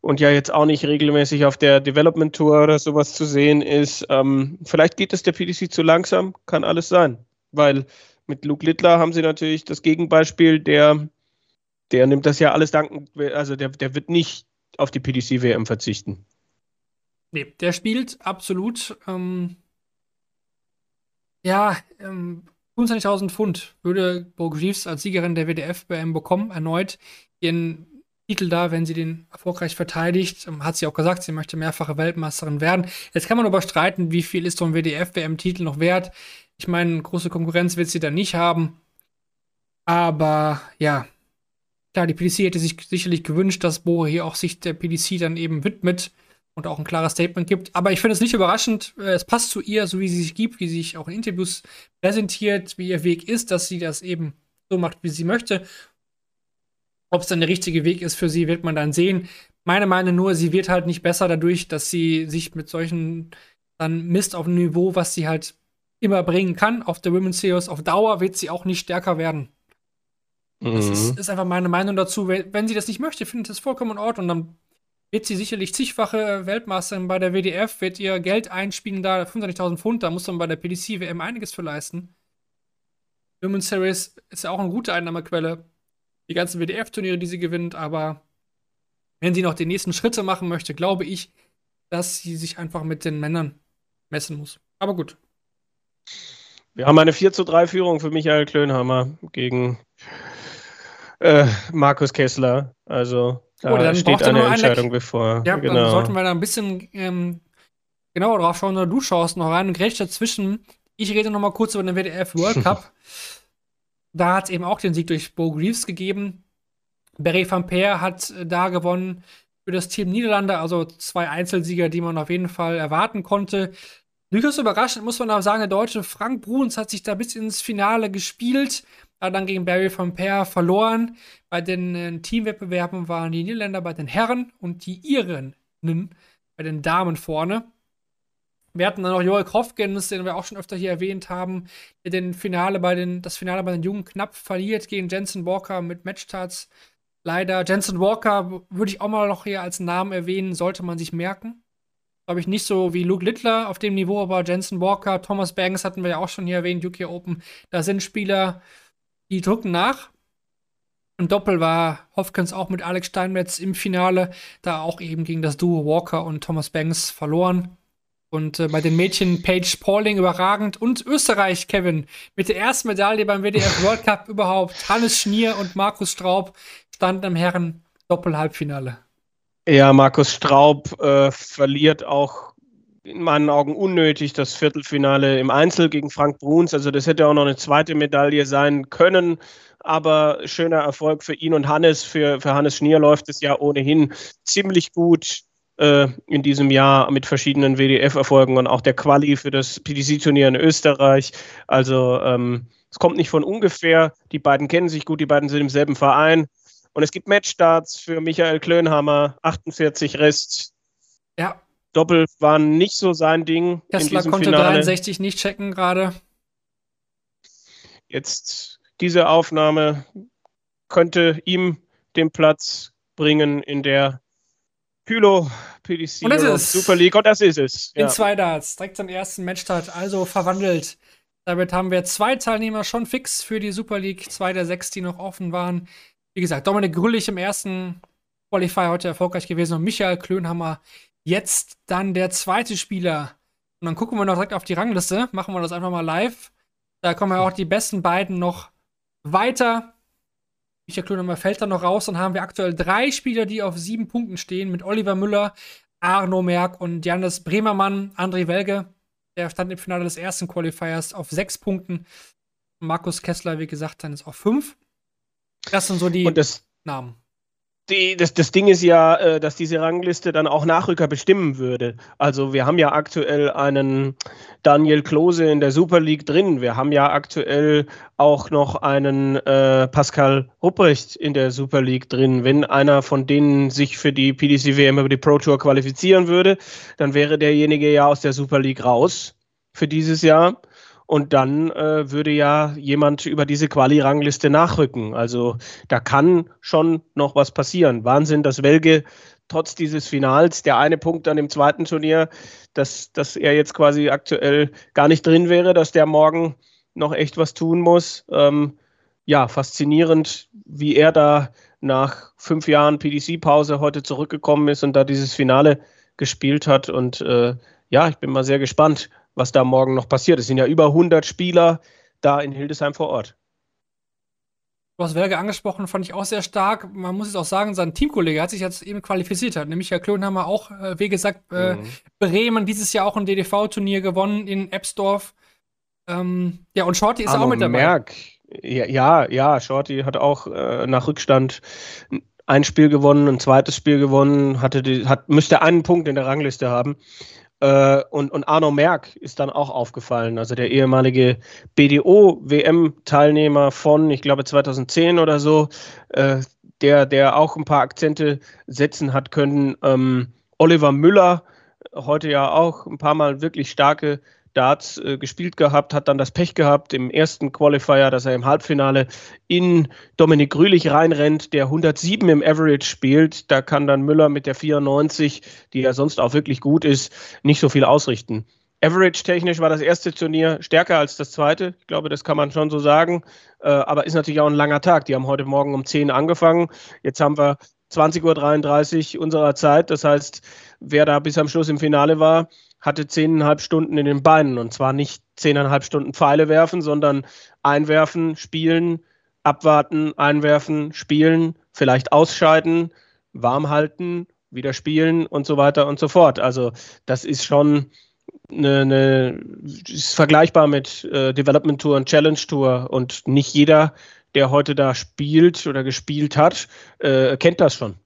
und ja jetzt auch nicht regelmäßig auf der Development Tour oder sowas zu sehen ist. Ähm, vielleicht geht es der PDC zu langsam, kann alles sein, weil mit Luke Littler haben sie natürlich das Gegenbeispiel, der, der nimmt das ja alles danken, also der, der wird nicht auf die PDC-WM verzichten. Nee, der spielt absolut. Ähm, ja, ähm, 25.000 Pfund würde Bo Greaves als Siegerin der WDF-WM bekommen, erneut ihren Titel da, wenn sie den erfolgreich verteidigt. Ähm, hat sie auch gesagt, sie möchte mehrfache Weltmeisterin werden. Jetzt kann man aber streiten, wie viel ist so ein WDF-WM-Titel noch wert. Ich meine, große Konkurrenz wird sie da nicht haben. Aber ja, klar, die PDC hätte sich sicherlich gewünscht, dass Bo hier auch sich der PDC dann eben widmet und auch ein klares Statement gibt. Aber ich finde es nicht überraschend. Äh, Es passt zu ihr, so wie sie sich gibt, wie sie sich auch in Interviews präsentiert, wie ihr Weg ist, dass sie das eben so macht, wie sie möchte. Ob es dann der richtige Weg ist für sie, wird man dann sehen. Meine Meinung nur, sie wird halt nicht besser dadurch, dass sie sich mit solchen dann misst auf ein Niveau, was sie halt immer bringen kann. Auf der Women's Series auf Dauer wird sie auch nicht stärker werden. Das Mhm. ist, ist einfach meine Meinung dazu. Wenn wenn sie das nicht möchte, findet das vollkommen in Ordnung. Dann wird sie sicherlich zigfache Weltmeisterin bei der WDF, wird ihr Geld einspielen, da 25.000 Pfund, da muss man bei der PDC WM einiges für leisten. Women's Series ist ja auch eine gute Einnahmequelle. Die ganzen WDF-Turniere, die sie gewinnt, aber wenn sie noch die nächsten Schritte machen möchte, glaube ich, dass sie sich einfach mit den Männern messen muss. Aber gut. Wir haben eine 4 zu 3 Führung für Michael Klönhammer gegen äh, Markus Kessler. Also da Oh, dann steht eine Entscheidung Leck. bevor. Ja, genau. dann sollten wir da ein bisschen ähm, genauer drauf schauen, oder du schaust noch rein und grätsch dazwischen. Ich rede noch mal kurz über den WDF World Cup. da hat es eben auch den Sieg durch Bo Greaves gegeben. Barry van Peer hat äh, da gewonnen für das Team Niederlande, also zwei Einzelsieger, die man auf jeden Fall erwarten konnte. Durchaus überraschend muss man auch sagen, der Deutsche Frank Bruns hat sich da bis ins Finale gespielt, hat dann gegen Barry van Peer verloren. Bei den äh, Teamwettbewerben waren die Niederländer bei den Herren und die Irinnen bei den Damen vorne. Wir hatten dann noch Joel Hofgens, den wir auch schon öfter hier erwähnt haben, der den Finale bei den, das Finale bei den Jungen knapp verliert gegen Jensen Walker mit Matchstarts. Leider, Jensen Walker würde ich auch mal noch hier als Namen erwähnen, sollte man sich merken. Glaube ich nicht so wie Luke Littler auf dem Niveau, aber Jensen Walker, Thomas Banks hatten wir ja auch schon hier erwähnt, UK Open. Da sind Spieler, die drücken nach. Im Doppel war Hopkins auch mit Alex Steinmetz im Finale, da auch eben gegen das Duo Walker und Thomas Banks verloren. Und äh, bei den Mädchen Paige Pauling überragend und Österreich, Kevin, mit der ersten Medaille beim WDF World Cup überhaupt. Hannes Schnier und Markus Straub standen im Herren Doppel-Halbfinale. Ja, Markus Straub äh, verliert auch in meinen Augen unnötig das Viertelfinale im Einzel gegen Frank Bruns. Also das hätte auch noch eine zweite Medaille sein können. Aber schöner Erfolg für ihn und Hannes. Für, für Hannes Schnier läuft es ja ohnehin ziemlich gut äh, in diesem Jahr mit verschiedenen WDF-Erfolgen und auch der Quali für das PDC-Turnier in Österreich. Also ähm, es kommt nicht von ungefähr. Die beiden kennen sich gut, die beiden sind im selben Verein. Und es gibt Matchstarts für Michael Klönhammer, 48 Rest. Ja, Doppel waren nicht so sein Ding in Kessler konnte Finale. 63 nicht checken gerade. Jetzt diese Aufnahme könnte ihm den Platz bringen in der Pylo PDC Und das Super League. Und das ist es. In Ja. zwei Darts, direkt zum ersten Matchstart, also verwandelt. Damit haben wir zwei Teilnehmer schon fix für die Super League, zwei der sechs, die noch offen waren. Wie gesagt, Dominik Grüllich im ersten Qualifier heute erfolgreich gewesen und Michael Klönhammer jetzt dann der zweite Spieler. Und dann gucken wir noch direkt auf die Rangliste, machen wir das einfach mal live. Da kommen ja auch die besten beiden noch weiter. Michael Klönhammer fällt dann noch raus. Dann haben wir aktuell drei Spieler, die auf sieben Punkten stehen, mit Oliver Müller, Arno Merck und Janis Bremermann, André Welge. Der stand im Finale des ersten Qualifiers auf sechs Punkten. Markus Kessler, wie gesagt, dann ist auf 5. Das sind so die Namen. Die, das, das Ding ist ja, äh, dass diese Rangliste dann auch Nachrücker bestimmen würde. Also wir haben ja aktuell einen Daniel Klose in der Super League drin. Wir haben ja aktuell auch noch einen äh, Pascal Rupprecht in der Super League drin. Wenn einer von denen sich für die PDC WM über die Pro Tour qualifizieren würde, dann wäre derjenige ja aus der Super League raus für dieses Jahr. Und dann äh, würde ja jemand über diese Quali-Rangliste nachrücken. Also da kann schon noch was passieren. Wahnsinn, dass Welge trotz dieses Finals, der eine Punkt dann im zweiten Turnier, dass, dass er jetzt quasi aktuell gar nicht drin wäre, dass der morgen noch echt was tun muss. Ähm, ja, faszinierend, wie er da nach fünf Jahren PDC-Pause heute zurückgekommen ist und da dieses Finale gespielt hat. Und äh, ja, ich bin mal sehr gespannt, was da morgen noch passiert. Es sind ja über 100 Spieler da in Hildesheim vor Ort. Du hast Welge angesprochen, fand ich auch sehr stark. Man muss jetzt auch sagen, sein Teamkollege hat sich jetzt eben qualifiziert, hat nämlich Herr Klönhammer auch, äh, wie gesagt, äh, mhm. Bremen dieses Jahr auch ein DDV-Turnier gewonnen in Ebsdorf. Ähm, ja, und Shorty ist Arno auch mit dabei. Merck. Ja, ja, ja, Shorty hat auch äh, nach Rückstand ein Spiel gewonnen, ein zweites Spiel gewonnen, hatte die, hat, müsste einen Punkt in der Rangliste haben. Äh, und, und Arno Merck ist dann auch aufgefallen, also der ehemalige BDO-WM-Teilnehmer von, ich glaube, 2010 oder so, äh, der, der auch ein paar Akzente setzen hat können. Ähm, Oliver Müller, heute ja auch ein paar Mal wirklich starke Darts äh, gespielt gehabt, hat dann das Pech gehabt im ersten Qualifier, dass er im Halbfinale in Dominik Grülich reinrennt, der 107 im Average spielt. Da kann dann Müller mit der 94, die ja sonst auch wirklich gut ist, nicht so viel ausrichten. Average-technisch war das erste Turnier stärker als das zweite. Ich glaube, das kann man schon so sagen. Äh, aber ist natürlich auch ein langer Tag. Die haben heute Morgen um 10 angefangen. Jetzt haben wir 20.33 Uhr unserer Zeit. Das heißt, wer da bis am Schluss im Finale war, hatte zehneinhalb Stunden in den Beinen und zwar nicht zehneinhalb Stunden Pfeile werfen, sondern einwerfen, spielen, abwarten, einwerfen, spielen, vielleicht ausscheiden, warm halten, wieder spielen und so weiter und so fort. Also das ist schon eine, eine ist vergleichbar mit äh, Development Tour und Challenge Tour und nicht jeder, der heute da spielt oder gespielt hat, äh, kennt das schon.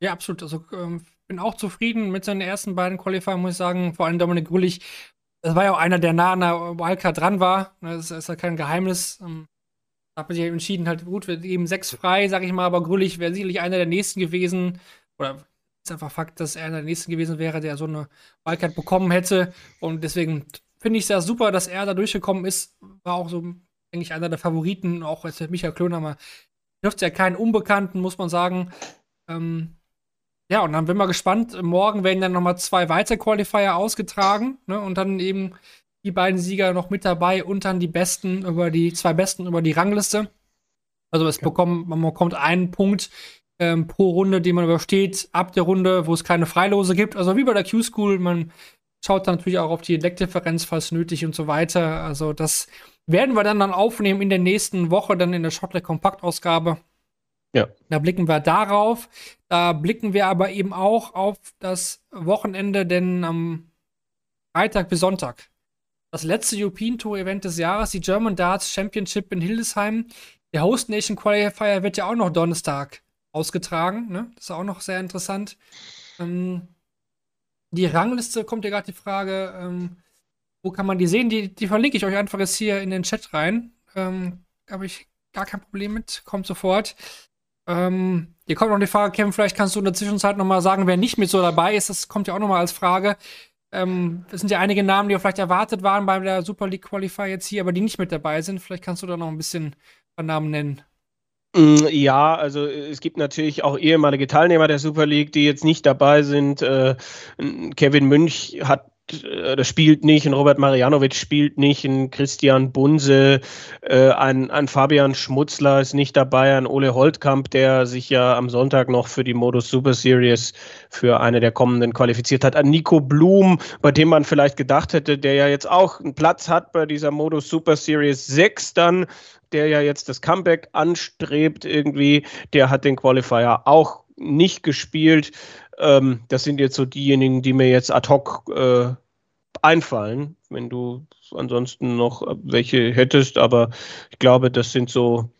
Ja, absolut. Also ähm, bin auch zufrieden mit seinen ersten beiden Qualifier, muss ich sagen. Vor allem Dominik Grullich. Das war ja auch einer, der nah an der Wildcard dran war. Das ist ja kein Geheimnis. Ähm, da hat man sich entschieden, halt gut, wir geben sechs frei, sag ich mal, aber Grullich wäre sicherlich einer der nächsten gewesen. Oder ist einfach Fakt, dass er einer der nächsten gewesen wäre, der so eine Wildcard bekommen hätte. Und deswegen finde ich es ja super, dass er da durchgekommen ist. War auch so, denke ich, einer der Favoriten. Auch als Michael Klönhammer trifft ja keinen Unbekannten, muss man sagen. Ähm, ja, und dann bin mal gespannt. Morgen werden dann nochmal zwei weitere Qualifier ausgetragen. Ne? Und dann eben die beiden Sieger noch mit dabei und dann die besten über die zwei besten über die Rangliste. Also es okay. bekommt, man bekommt einen Punkt ähm, pro Runde, die man übersteht, ab der Runde, wo es keine Freilose gibt. Also wie bei der Q-School, man schaut dann natürlich auch auf die Leckdifferenz, falls nötig und so weiter. Also das werden wir dann, dann aufnehmen in der nächsten Woche, dann in der Shotleg Kompaktausgabe. Ja. Da blicken wir darauf. Da blicken wir aber eben auch auf das Wochenende, denn am Freitag bis Sonntag. Das letzte European Tour Event des Jahres, die German Darts Championship in Hildesheim. Der Host Nation Qualifier wird ja auch noch Donnerstag ausgetragen. Ne? Das ist auch noch sehr interessant. Ähm, die Rangliste kommt ja gerade die Frage, ähm, wo kann man die sehen? Die, die verlinke ich euch einfach jetzt hier in den Chat rein. Ähm, Habe ich gar kein Problem mit. Kommt sofort. Ähm, hier kommt noch die Frage, Kevin, vielleicht kannst du in der Zwischenzeit noch mal sagen, wer nicht mit so dabei ist. Das kommt ja auch noch mal als Frage. Ähm, sind ja einige Namen, die vielleicht erwartet waren bei der Super League Qualifier jetzt hier, aber die nicht mit dabei sind. Vielleicht kannst du da noch ein bisschen Namen nennen. Mm, ja, also es gibt natürlich auch ehemalige Teilnehmer der Super League, die jetzt nicht dabei sind. Äh, Kevin Münch hat äh, das spielt nicht, ein Robert Marianovic spielt nicht, ein Christian Bunse, äh, ein, ein Fabian Schmutzler ist nicht dabei, ein Ole Holtkamp, der sich ja am Sonntag noch für die Modus Super Series für eine der kommenden qualifiziert hat, ein Nico Blum, bei dem man vielleicht gedacht hätte, der ja jetzt auch einen Platz hat bei dieser Modus Super Series 6 dann, der ja jetzt das Comeback anstrebt irgendwie, der hat den Qualifier auch nicht gespielt. Ähm, das sind jetzt so diejenigen, die mir jetzt ad hoc äh, einfallen, wenn du ansonsten noch welche hättest. Aber ich glaube, das sind so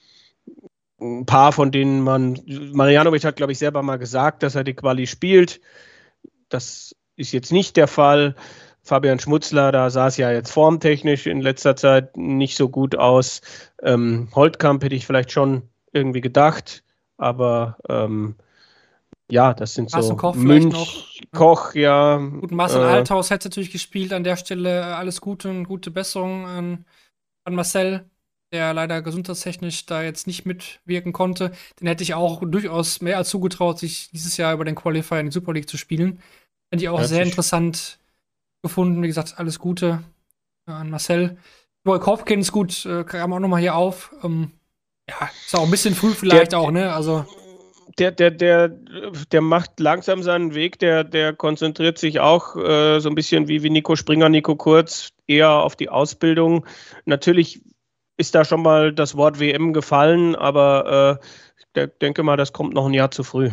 ein paar, von denen man. Marianovic hat, glaube ich, selber mal gesagt, dass er die Quali spielt. Das ist jetzt nicht der Fall. Fabian Schmutzler, da sah es ja jetzt formtechnisch in letzter Zeit nicht so gut aus. Ähm, Holtkamp hätte ich vielleicht schon irgendwie gedacht, aber ähm, ja, das sind so Koch Münch. Koch, ja. Gut, Marcel äh, Althaus hätte natürlich gespielt an der Stelle. Alles Gute und gute Besserung an, an Marcel, der leider gesundheitstechnisch da jetzt nicht mitwirken konnte. Den hätte ich auch durchaus mehr als zugetraut, sich dieses Jahr über den Qualifier in die Super League zu spielen. Fände ich auch sehr interessant gefunden. Wie gesagt, alles Gute an Marcel. Wolk Hopkins, gut, äh, kam auch nochmal hier auf. Ähm, ja, ist auch ein bisschen früh vielleicht der, auch, ne? Also. Der, der, der, der macht langsam seinen Weg, der, der konzentriert sich auch äh, so ein bisschen wie, wie Nico Springer, Nico Kurz, eher auf die Ausbildung. Natürlich ist da schon mal das Wort WM gefallen, aber äh, ich denke mal, das kommt noch ein Jahr zu früh.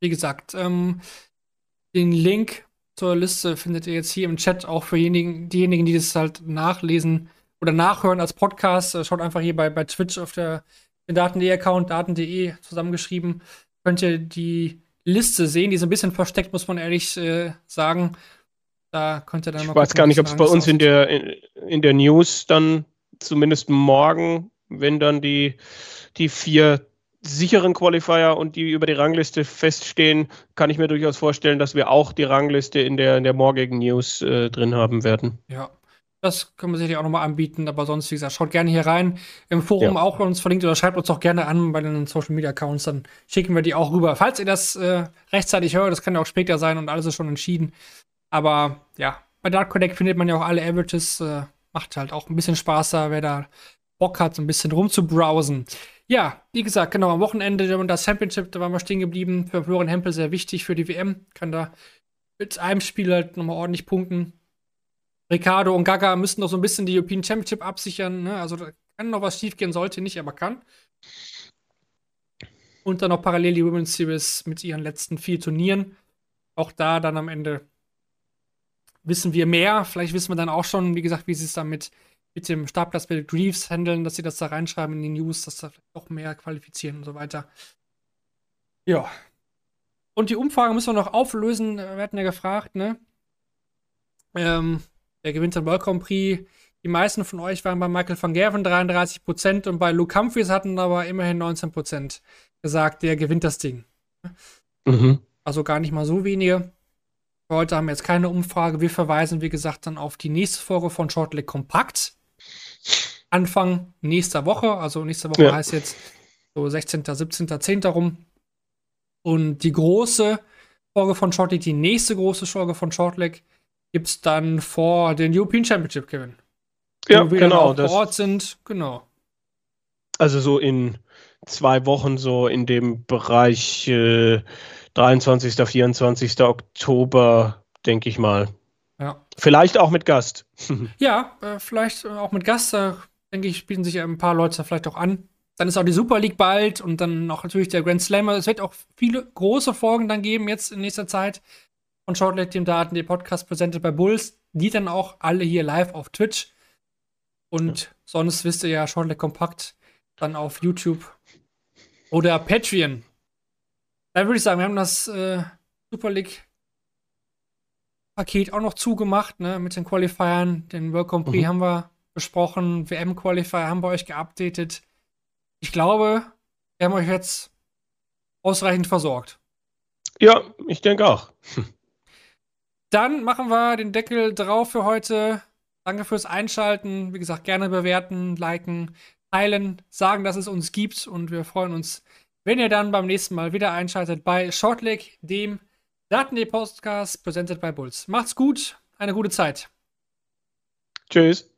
Wie gesagt, ähm, den Link zur Liste findet ihr jetzt hier im Chat auch für diejenigen, diejenigen die das halt nachlesen oder nachhören als Podcast. Äh, schaut einfach hier bei, bei Twitch auf der Daten.de-Account, daten.de zusammengeschrieben. Könnt ihr die Liste sehen. Die ist ein bisschen versteckt, muss man ehrlich äh, sagen. Da könnt ihr dann mal Ich weiß gar nicht, ob es bei uns in der, in, in der News dann zumindest morgen, wenn dann die, die vier sicheren Qualifier und die über die Rangliste feststehen, kann ich mir durchaus vorstellen, dass wir auch die Rangliste in der, in der morgigen News äh, drin haben werden. Ja. Das können wir sicherlich auch nochmal anbieten, aber sonst, wie gesagt, schaut gerne hier rein. Im Forum ja. auch uns verlinkt oder schreibt uns auch gerne an bei den Social Media Accounts, dann schicken wir die auch rüber. Falls ihr das äh, rechtzeitig hört, das kann ja auch später sein und alles ist schon entschieden. Aber ja, bei Dark Connect findet man ja auch alle Averages. Äh, macht halt auch ein bisschen Spaß da, wer da Bock hat, so ein bisschen rumzubrowsen. Ja, wie gesagt, genau, am Wochenende und das Championship, da waren wir stehen geblieben. Für Florian Hempel sehr wichtig für die WM. Kann da mit einem Spiel halt nochmal ordentlich punkten. Ricardo und Gaga müssen noch so ein bisschen die European Championship absichern. Ne? Also da kann noch was schief gehen, sollte nicht, aber kann. Und dann noch parallel die Women's Series mit ihren letzten vier Turnieren. Auch da dann am Ende wissen wir mehr. Vielleicht wissen wir dann auch schon, wie gesagt, wie sie es dann mit mit dem Startplatz bei Greaves handeln, dass sie das da reinschreiben in die News, dass da vielleicht auch mehr qualifizieren und so weiter. Ja. Und die Umfrage müssen wir noch auflösen. Wir hatten ja gefragt, ne? Ähm, wer gewinnt den World Grand Prix? Die meisten von euch waren bei Michael van Gerven 33% und bei Luke Humphries hatten aber immerhin 19% gesagt, der gewinnt das Ding. Mhm. Also gar nicht mal so wenige. Heute haben wir jetzt keine Umfrage. Wir verweisen, wie gesagt, dann auf die nächste Folge von Shortleg Kompakt. Anfang nächster Woche. Also nächste Woche ja. heißt jetzt so 16., 17., 10. rum. Und die große Folge von Shortleg, die nächste große Folge von Shortleg, gibt es dann vor den European Championship, Kevin. Ja, wir genau. Dann vor Ort sind, genau. Also so in zwei Wochen, so in dem Bereich äh, 23., 24. Oktober, denke ich mal. Ja. Vielleicht auch mit Gast. ja, äh, vielleicht auch mit Gast. Da denke ich, bieten sich ein paar Leute vielleicht auch an. Dann ist auch die Super League bald und dann auch natürlich der Grand Slam. Es wird auch viele große Folgen dann geben jetzt in nächster Zeit von Shortlet, dem Daten, der Podcast präsentiert bei Bulls. Die dann auch alle hier live auf Twitch. Und ja. sonst wisst ihr ja Shortlet Kompakt dann auf YouTube oder Patreon. Da würde ich sagen, wir haben das äh, Super League Paket auch noch zugemacht, ne, mit den Qualifiern. Den World Prix mhm. haben wir besprochen, WM-Qualifier haben wir euch geupdatet. Ich glaube, wir haben euch jetzt ausreichend versorgt. Ja, ich denke auch. Dann machen wir den Deckel drauf für heute. Danke fürs Einschalten. Wie gesagt, gerne bewerten, liken, teilen, sagen, dass es uns gibt. Und wir freuen uns, wenn ihr dann beim nächsten Mal wieder einschaltet bei Shortleg, dem Daten.de Podcast, präsentiert bei Bulls. Macht's gut, eine gute Zeit. Tschüss.